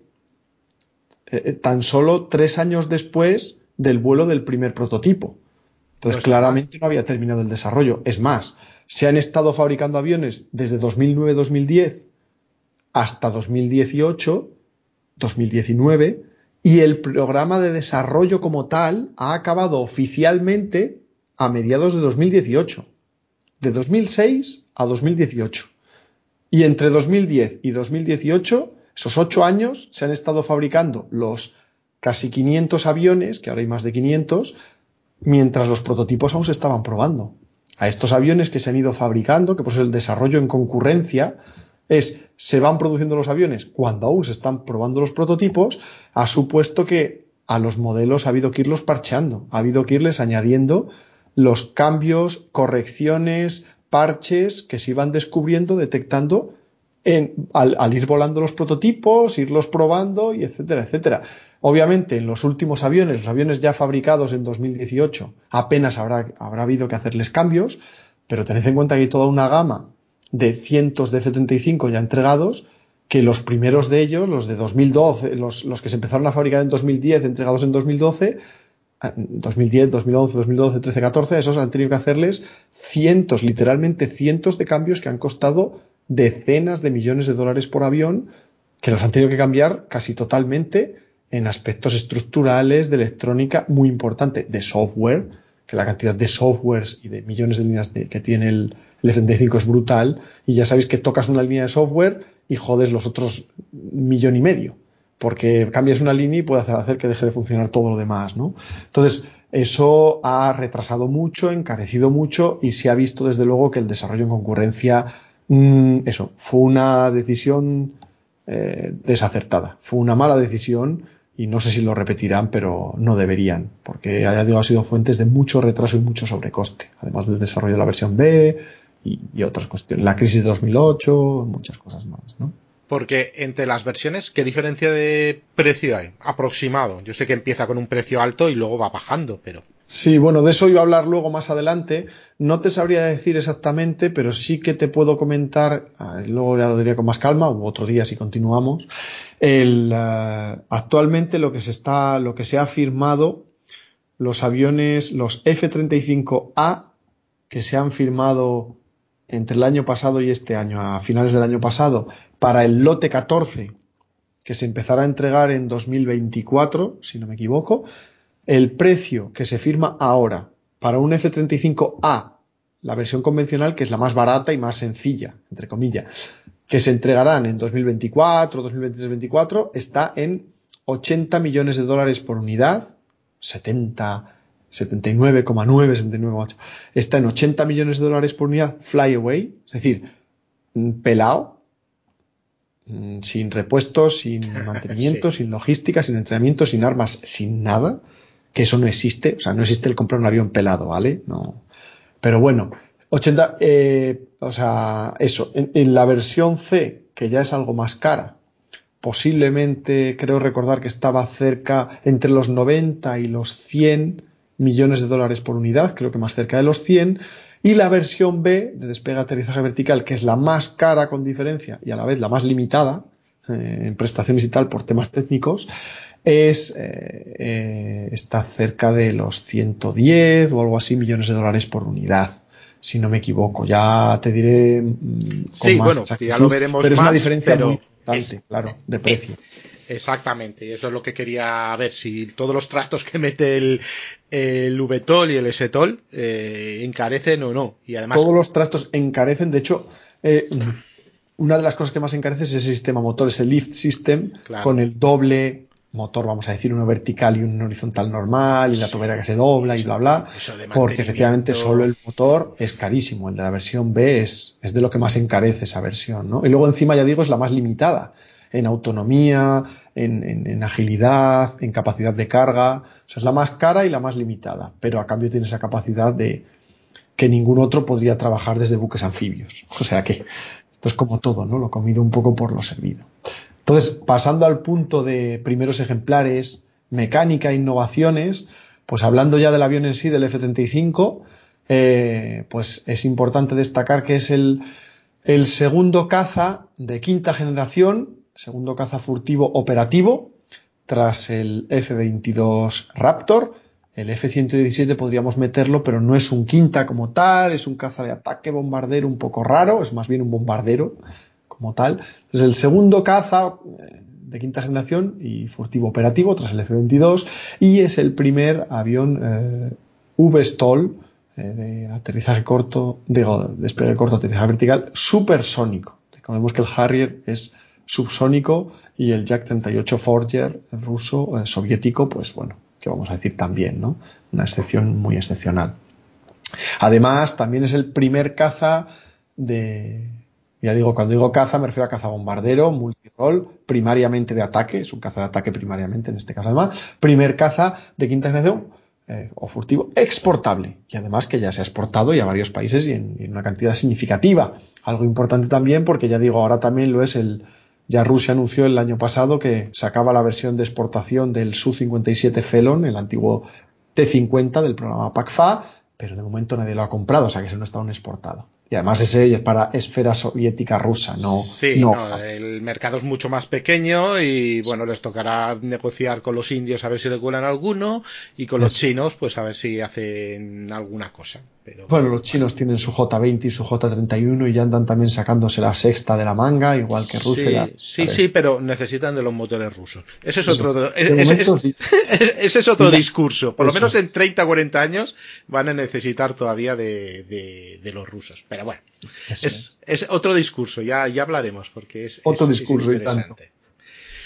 eh, tan solo tres años después del vuelo del primer prototipo. Entonces, claramente no había terminado el desarrollo. Es más, se han estado fabricando aviones desde 2009-2010 hasta 2018, 2019, y el programa de desarrollo como tal ha acabado oficialmente a mediados de 2018, de 2006 a 2018. Y entre 2010 y 2018, esos ocho años, se han estado fabricando los casi 500 aviones, que ahora hay más de 500, mientras los prototipos aún se estaban probando a estos aviones que se han ido fabricando, que por eso el desarrollo en concurrencia es, se van produciendo los aviones cuando aún se están probando los prototipos, ha supuesto que a los modelos ha habido que irlos parcheando, ha habido que irles añadiendo los cambios, correcciones, parches que se iban descubriendo, detectando al, ir volando los prototipos, irlos probando y etcétera, etcétera. Obviamente, en los últimos aviones, los aviones ya fabricados en 2018, apenas habrá, habrá habido que hacerles cambios, pero tened en cuenta que hay toda una gama de cientos de F-35 ya entregados, que los primeros de ellos, los de 2012, los, los que se empezaron a fabricar en 2010, entregados en 2012, 2010, 2011, 2012, 13, 14, esos han tenido que hacerles cientos, literalmente cientos de cambios que han costado decenas de millones de dólares por avión que los han tenido que cambiar casi totalmente en aspectos estructurales, de electrónica, muy importante, de software, que la cantidad de softwares y de millones de líneas que tiene el, el F-35 es brutal, y ya sabéis que tocas una línea de software y jodes los otros millón y medio, porque cambias una línea y puede hacer que deje de funcionar todo lo demás, ¿no? Entonces, eso ha retrasado mucho, encarecido mucho y se ha visto desde luego que el desarrollo en concurrencia, mmm, eso, fue una decisión eh, desacertada, fue una mala decisión y no sé si lo repetirán, pero no deberían, porque ha sido fuentes de mucho retraso y mucho sobrecoste, además del desarrollo de la versión B y, y otras cuestiones, la crisis de 2008, muchas cosas más, ¿no? Porque entre las versiones, ¿qué diferencia de precio hay? Aproximado. Yo sé que empieza con un precio alto y luego va bajando, pero. Sí, bueno, de eso iba a hablar luego más adelante. No te sabría decir exactamente, pero sí que te puedo comentar, ah, luego ya lo diría con más calma, u otro día si continuamos. El, uh, actualmente lo que se está, lo que se ha firmado, los aviones, los F-35A, que se han firmado entre el año pasado y este año, a finales del año pasado, para el lote 14, que se empezará a entregar en 2024, si no me equivoco, el precio que se firma ahora para un F-35A, la versión convencional, que es la más barata y más sencilla, entre comillas, que se entregarán en 2024, 2023-2024, está en 80 millones de dólares por unidad, 70, 79,9, 79,8. Está en 80 millones de dólares por unidad flyaway, es decir, pelado, sin repuestos, sin [LAUGHS] mantenimiento, sí. sin logística, sin entrenamiento, sin armas, sin nada, que eso no existe, o sea, no existe el comprar un avión pelado, ¿vale? No. Pero bueno, 80, eh, o sea, eso, en, en la versión C, que ya es algo más cara, posiblemente creo recordar que estaba cerca entre los 90 y los 100 millones de dólares por unidad, creo que más cerca de los 100, y la versión B de despegue aterrizaje vertical, que es la más cara con diferencia y a la vez la más limitada eh, en prestaciones y tal por temas técnicos, es eh, eh, está cerca de los 110 o algo así millones de dólares por unidad si no me equivoco. Ya te diré mm, con sí, más bueno, ya lo veremos pero es más, una diferencia pero muy importante, es, claro, de precio. Exactamente, y eso es lo que quería ver, si todos los trastos que mete el, el VTOL y el STOL eh, encarecen o no. Y además... Todos los trastos encarecen, de hecho, eh, una de las cosas que más encarece es ese sistema motor, ese lift system, claro. con el doble motor, vamos a decir, uno vertical y uno horizontal normal, y la tobera que se dobla y bla bla, porque efectivamente solo el motor es carísimo, el de la versión B es, es de lo que más encarece esa versión, ¿no? Y luego encima, ya digo, es la más limitada en autonomía, en, en, en, agilidad, en capacidad de carga. O sea, es la más cara y la más limitada, pero a cambio tiene esa capacidad de que ningún otro podría trabajar desde buques anfibios. [LAUGHS] O sea que esto es como todo, ¿no? Lo comido un poco por lo servido. Entonces, pasando al punto de primeros ejemplares, mecánica e innovaciones, pues hablando ya del avión en sí, del F-35, eh, pues es importante destacar que es el, el segundo caza de quinta generación segundo caza furtivo operativo, tras el F-22 Raptor. El F-117 podríamos meterlo, pero no es un quinta como tal, es un caza de ataque bombardero un poco raro, es más bien un bombardero como tal. Entonces el segundo caza eh, de quinta generación y furtivo operativo tras el F-22 y es el primer avión eh, V-STOL eh, de aterrizaje corto, digo, despegue corto, aterrizaje vertical, supersónico. Recordemos que el Harrier es subsónico y el Jack 38 Forger ruso, eh, soviético, pues bueno, que vamos a decir también, ¿no? Una excepción muy excepcional. Además, también es el primer caza de, ya digo, cuando digo caza me refiero a caza bombardero, multirol, primariamente de ataque, es un caza de ataque primariamente en este caso además, primer caza de quinta generación eh, o furtivo exportable y además que ya se ha exportado y a varios países y en, en una cantidad significativa. Algo importante también porque ya digo, ahora también lo es el, ya Rusia anunció el año pasado que sacaba la versión de exportación del Su-57 Felon, el antiguo T-50 del programa PACFA, pero de momento nadie lo ha comprado, o sea que se no está aún exportado. Y además ese es para esfera soviética rusa, no. Sí, no. el mercado es mucho más pequeño y bueno, les tocará negociar con los indios a ver si le cuelan alguno y con los chinos pues a ver si hacen alguna cosa. Pero... Bueno, los chinos tienen su J20 y su J31 y ya andan también sacándose la sexta de la manga, igual que Rusia. Sí, sí, pero necesitan de los motores rusos. Ese es otro, [LAUGHS] ese, es otro discurso. Por lo menos en 30 o 40 años van a necesitar todavía de, de, los rusos. Pero bueno, es, es, otro discurso, ya, ya hablaremos porque es otro discurso interesante.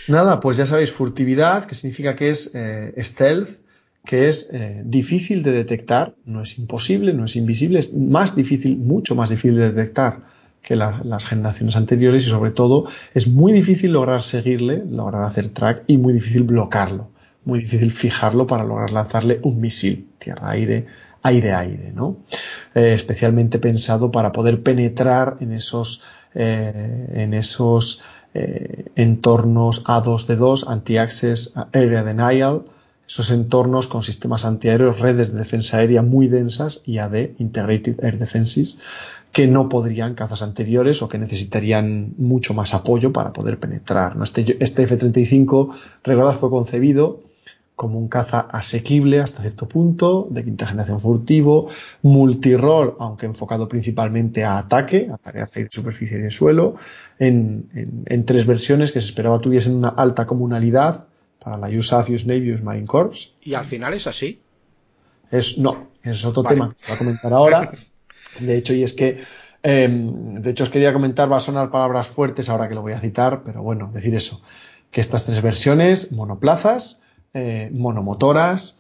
Nada, pues ya sabéis, furtividad, que significa que es eh, stealth, que es eh, difícil de detectar, no es imposible, no es invisible, es más difícil, mucho más difícil de detectar que las generaciones anteriores y sobre todo es muy difícil lograr seguirle, lograr hacer track y muy difícil bloquearlo, muy difícil fijarlo para lograr lanzarle un misil tierra-aire, aire-aire, ¿no? Eh, especialmente pensado para poder penetrar en esos, eh, en esos entornos A2D2, Anti-Access Area Denial, esos entornos con sistemas antiaéreos, redes de defensa aérea muy densas, IAD, Integrated Air Defenses, que no podrían cazas anteriores o que necesitarían mucho más apoyo para poder penetrar. Este, este F-35, recordad, fue concebido como un caza asequible hasta cierto punto, de quinta generación furtivo, multirol, aunque enfocado principalmente a ataque, a tareas de superficie y de suelo, en, en, tres versiones que se esperaba tuviesen una alta comunalidad, para la USAF, US Navy, US Marine Corps. ¿Y al final es así? Es, no, es otro tema que voy a comentar ahora. De hecho, y es que, em, de hecho os quería comentar, va a sonar palabras fuertes ahora que lo voy a citar, pero bueno, decir eso, que estas tres versiones, monoplazas, eh, monomotoras,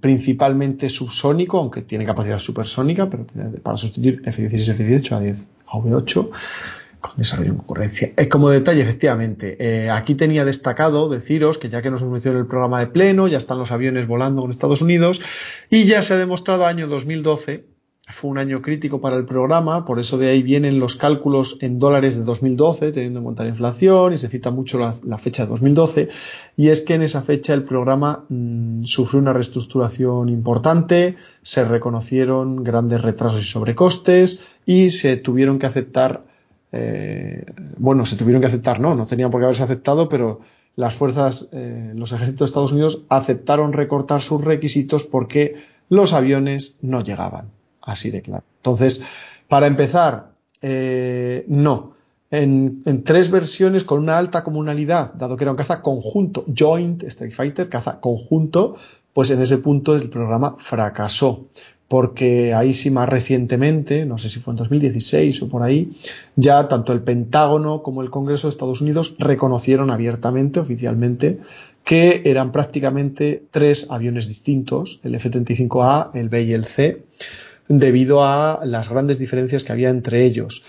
principalmente subsónico, aunque tiene capacidad supersónica, pero para sustituir F-16, F-18 a 10 a V8, con desarrollo en concurrencia. Es como detalle, efectivamente. Eh, aquí tenía destacado deciros que ya que nos hemos metido en el programa de pleno, ya están los aviones volando en Estados Unidos y ya se ha demostrado año 2012 fue un año crítico para el programa, por eso de ahí vienen los cálculos en dólares de 2012, teniendo en cuenta la inflación, y se cita mucho la, fecha de 2012, y es que en esa fecha el programa mm, sufrió una reestructuración importante, se reconocieron grandes retrasos y sobrecostes, y se tuvieron que aceptar eh, bueno, se tuvieron que aceptar, no, no tenían por qué haberse aceptado, pero las fuerzas, eh, los ejércitos de Estados Unidos aceptaron recortar sus requisitos porque los aviones no llegaban, así de claro. Entonces, para empezar, eh, no. En, tres versiones con una alta comunalidad, dado que era un caza conjunto, Joint Strike Fighter, caza conjunto, pues en ese punto el programa fracasó porque ahí sí más recientemente, no sé si fue en 2016 o por ahí, ya tanto el Pentágono como el Congreso de Estados Unidos reconocieron abiertamente, oficialmente, que eran prácticamente tres aviones distintos, el F-35A, el B y el C, debido a las grandes diferencias que había entre ellos.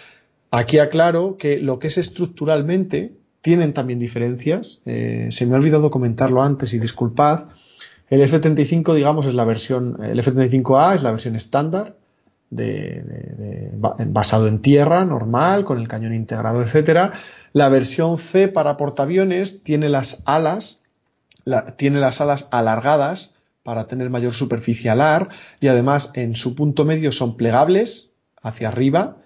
Aquí aclaro que lo que es estructuralmente tienen también diferencias. Eh, se me ha olvidado comentarlo antes y disculpad el F-35, digamos, es la versión, el F-35A es la versión estándar, de, basado en tierra, normal, con el cañón integrado, etcétera. La versión C para portaaviones tiene las alas, tiene las alas alargadas para tener mayor superficie alar y además en su punto medio son plegables hacia arriba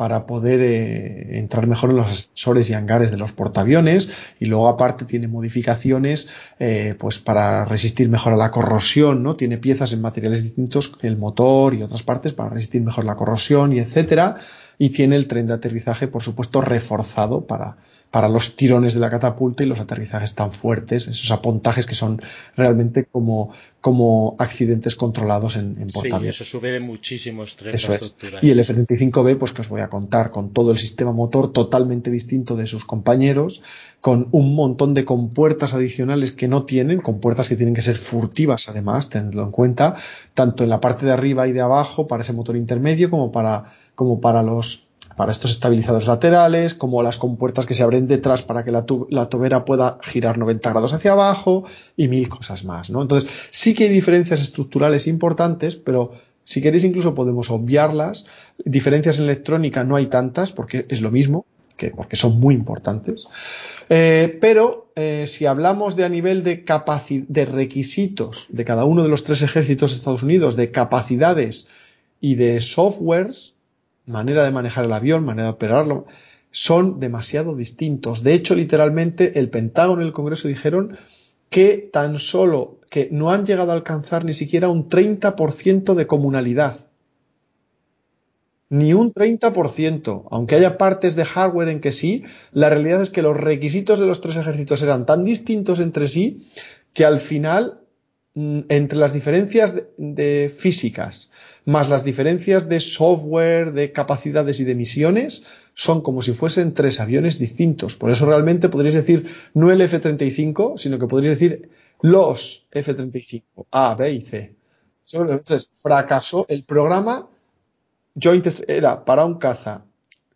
para poder eh, entrar mejor en los ascensores y hangares de los portaaviones y luego aparte tiene modificaciones eh, pues para resistir mejor a la corrosión no tiene piezas en materiales distintos el motor y otras partes para resistir mejor la corrosión y etcétera. Y tiene el tren de aterrizaje por supuesto reforzado para para los tirones de la catapulta y los aterrizajes tan fuertes, esos apontajes que son realmente como, como accidentes controlados en, en. Sí, eso sube muchísimo estrés. Eso es. Y el F-35B, pues que os voy a contar, con todo el sistema motor totalmente distinto de sus compañeros, con un montón de compuertas adicionales que no tienen, compuertas que tienen que ser furtivas además, tenedlo en cuenta, tanto en la parte de arriba y de abajo para ese motor intermedio como para, como para los para estos estabilizadores laterales, como las compuertas que se abren detrás para que la, tobera pueda girar 90 grados hacia abajo y mil cosas más, ¿no? Entonces, sí que hay diferencias estructurales importantes, pero si queréis incluso podemos obviarlas. Diferencias en electrónica no hay tantas porque es lo mismo, que, porque son muy importantes. Eh, pero eh, si hablamos de a nivel de, de requisitos de cada uno de los tres ejércitos de Estados Unidos, de capacidades y de softwares, manera de manejar el avión, manera de operarlo, son demasiado distintos. De hecho, literalmente, el Pentágono y el Congreso dijeron que tan solo que no han llegado a alcanzar ni siquiera un 30% de comunalidad. Ni un 30%. Aunque haya partes de hardware en que sí, la realidad es que los requisitos de los tres ejércitos eran tan distintos entre sí que al final, mm, entre las diferencias de, físicas, más las diferencias de software, de capacidades y de misiones, son como si fuesen tres aviones distintos. Por eso realmente podríais decir no el F-35, sino que podríais decir los F-35, A, B y C. Entonces, fracasó el programa era para un caza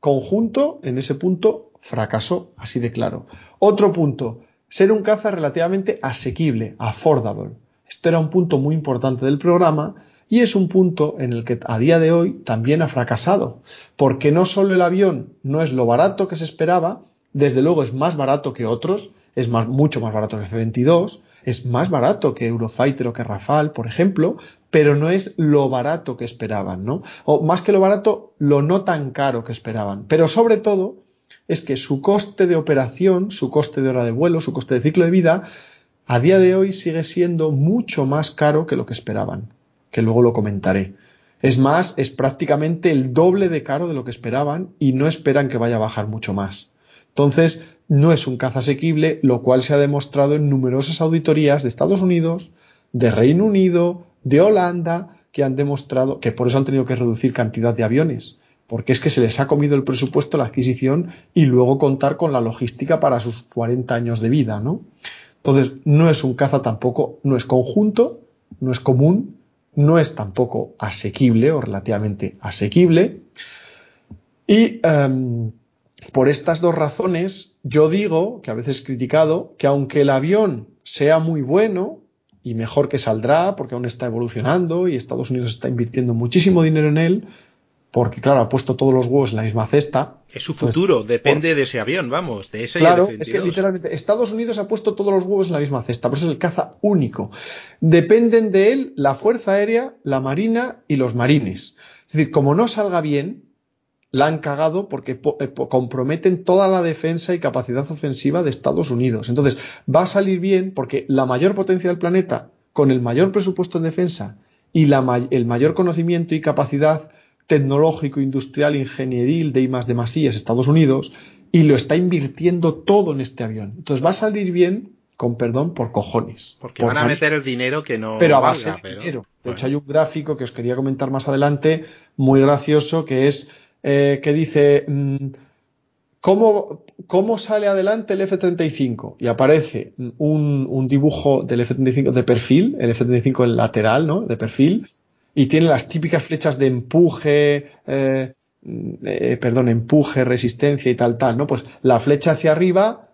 conjunto, en ese punto fracasó, así de claro. Otro punto, ser un caza relativamente asequible, affordable. Esto era un punto muy importante del programa y es un punto en el que a día de hoy también ha fracasado, porque no solo el avión no es lo barato que se esperaba, desde luego es más barato que otros, es mucho más barato que F-22, es más barato que Eurofighter o que Rafale, por ejemplo, pero no es lo barato que esperaban, ¿no? O más que lo barato, lo no tan caro que esperaban. Pero sobre todo, es que su coste de operación, su coste de hora de vuelo, su coste de ciclo de vida, a día de hoy sigue siendo mucho más caro que lo que esperaban, que luego lo comentaré. Es más, es prácticamente el doble de caro de lo que esperaban y no esperan que vaya a bajar mucho más. Entonces, no es un caza asequible, lo cual se ha demostrado en numerosas auditorías de Estados Unidos, de Reino Unido, de Holanda, que han demostrado que por eso han tenido que reducir cantidad de aviones, porque es que se les ha comido el presupuesto la adquisición y luego contar con la logística para sus 40 años de vida, ¿no? Entonces, no es un caza tampoco, no es conjunto, no es común, no es tampoco asequible o relativamente asequible. Y em, por estas dos razones, yo digo, que a veces he criticado, que aunque el avión sea muy bueno y mejor que saldrá, porque aún está evolucionando y Estados Unidos está invirtiendo muchísimo dinero en él, porque claro, ha puesto todos los huevos en la misma cesta. Es su futuro, depende de ese avión, vamos, de ese Claro, es que literalmente Estados Unidos ha puesto todos los huevos en la misma cesta, por eso es el caza único. Dependen de él la Fuerza Aérea, la Marina y los marines. Es decir, como no salga bien, la han cagado porque eh, comprometen toda la defensa y capacidad ofensiva de Estados Unidos. Entonces, va a salir bien porque la mayor potencia del planeta, con el mayor presupuesto en defensa y el mayor conocimiento y capacidad tecnológico, industrial, ingenieril de I de más es Estados Unidos y lo está invirtiendo todo en este avión. Entonces va a salir bien, con perdón, por cojones. Porque van a meter el dinero que no. Pero a base de dinero. De hecho, hay un gráfico que os quería comentar más adelante, muy gracioso, que es eh, que dice mm, ¿cómo, ¿cómo, sale adelante el F-35? Y aparece un, dibujo del F-35 de perfil, el F-35 en lateral, ¿no? De perfil, y tiene las típicas flechas de empuje, eh, eh, perdón, empuje, resistencia y tal, tal, ¿no? Pues la flecha hacia arriba,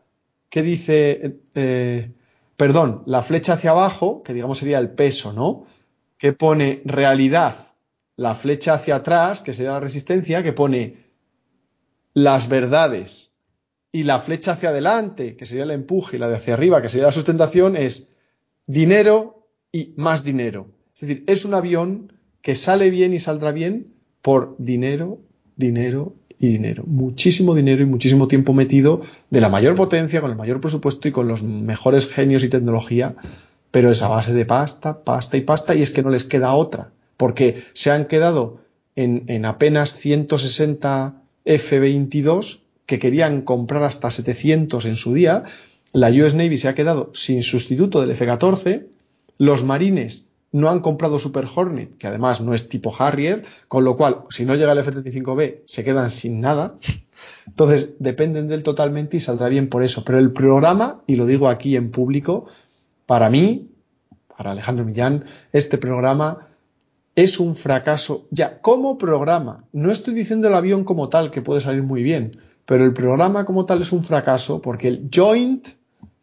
¿qué dice? perdón, la flecha hacia abajo, que digamos sería el peso, ¿no? Que pone realidad la flecha hacia atrás, que sería la resistencia, que pone las verdades, y la flecha hacia adelante, que sería el empuje, y la de hacia arriba, que sería la sustentación, es dinero y más dinero. Es decir, es un avión que sale bien y saldrá bien por dinero, dinero y dinero. Muchísimo dinero y muchísimo tiempo metido de la mayor potencia, con el mayor presupuesto y con los mejores genios y tecnología, pero es a base de pasta, pasta y pasta, y es que no les queda otra porque se han quedado en, apenas 160 F-22 que querían comprar hasta 700 en su día. La US Navy se ha quedado sin sustituto del F-14. Los marines no han comprado Super Hornet, que además no es tipo Harrier, con lo cual, si no llega el F-35B, se quedan sin nada. Entonces, dependen de él totalmente y saldrá bien por eso. Pero el programa, y lo digo aquí en público, para mí, para Alejandro Millán, este programa es un fracaso ya como programa. No estoy diciendo el avión como tal, que puede salir muy bien, pero el programa como tal es un fracaso porque el Joint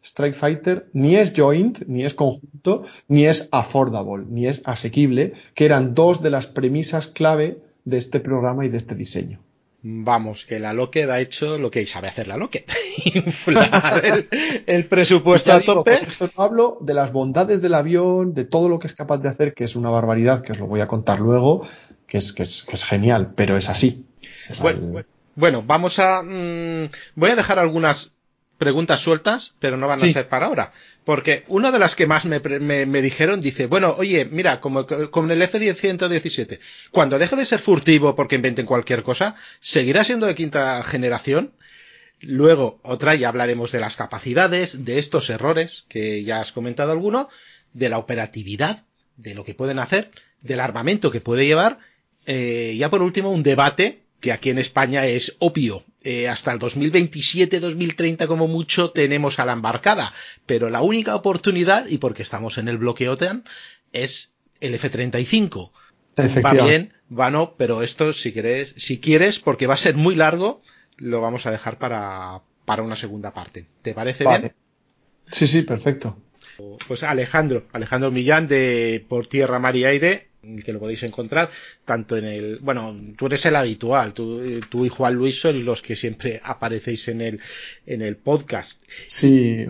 Strike Fighter ni es joint, ni es conjunto, ni es affordable, ni es asequible, que eran dos de las premisas clave de este programa y de este diseño. Vamos, que la Lockheed ha hecho lo que sabe hacer la Lockheed. [LAUGHS] Inflar el, presupuesto a tope. no hablo de las bondades del avión, de todo lo que es capaz de hacer, que es una barbaridad, que os lo voy a contar luego, que es, que es, que es genial, pero es así. bueno, vamos a... Mm, voy a dejar algunas preguntas sueltas, pero no van a ser para ahora. Porque una de las que más me, me, dijeron dice, bueno, oye, mira, como con el F-117, cuando deje de ser furtivo porque inventen cualquier cosa, ¿seguirá siendo de quinta generación? Luego, otra, ya hablaremos de las capacidades, de estos errores, que ya has comentado alguno, de la operatividad, de lo que pueden hacer, del armamento que puede llevar, eh, ya por último, un debate que aquí en España es obvio. Eh, hasta el 2027-2030 como mucho tenemos a la embarcada, pero la única oportunidad, y porque estamos en el bloque OTAN, es el F-35. Va bien, va no, pero esto si quieres, si quieres, porque va a ser muy largo, lo vamos a dejar para, para una segunda parte. ¿Te parece bien? Sí, sí, perfecto. Pues Alejandro, Alejandro Millán de Por Tierra, Mar y Aire, que lo podéis encontrar tanto en el bueno tú eres el habitual tú, tú y Juan Luis sois los que siempre aparecéis en el en el podcast. Sí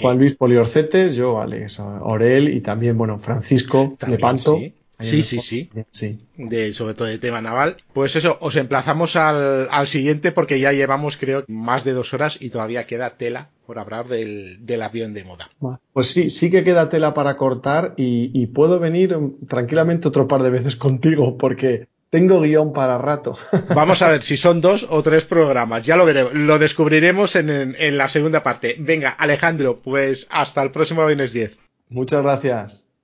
Juan Luis Poliorcetes yo Alex Orel y también bueno Francisco de Panto Sí, sí, sí. sí. De, sobre todo de tema naval. Pues eso, os emplazamos al, al, siguiente porque ya llevamos, creo, más de dos horas y todavía queda tela por hablar del, del avión de moda. Pues sí, sí que queda tela para cortar y, y puedo venir tranquilamente otro par de veces contigo porque tengo guion para rato. [LAUGHS] Vamos a ver si son dos o tres programas. Ya lo veremos. Lo descubriremos en, en, en la segunda parte. Venga, Alejandro, pues hasta el próximo viernes 10. Muchas gracias.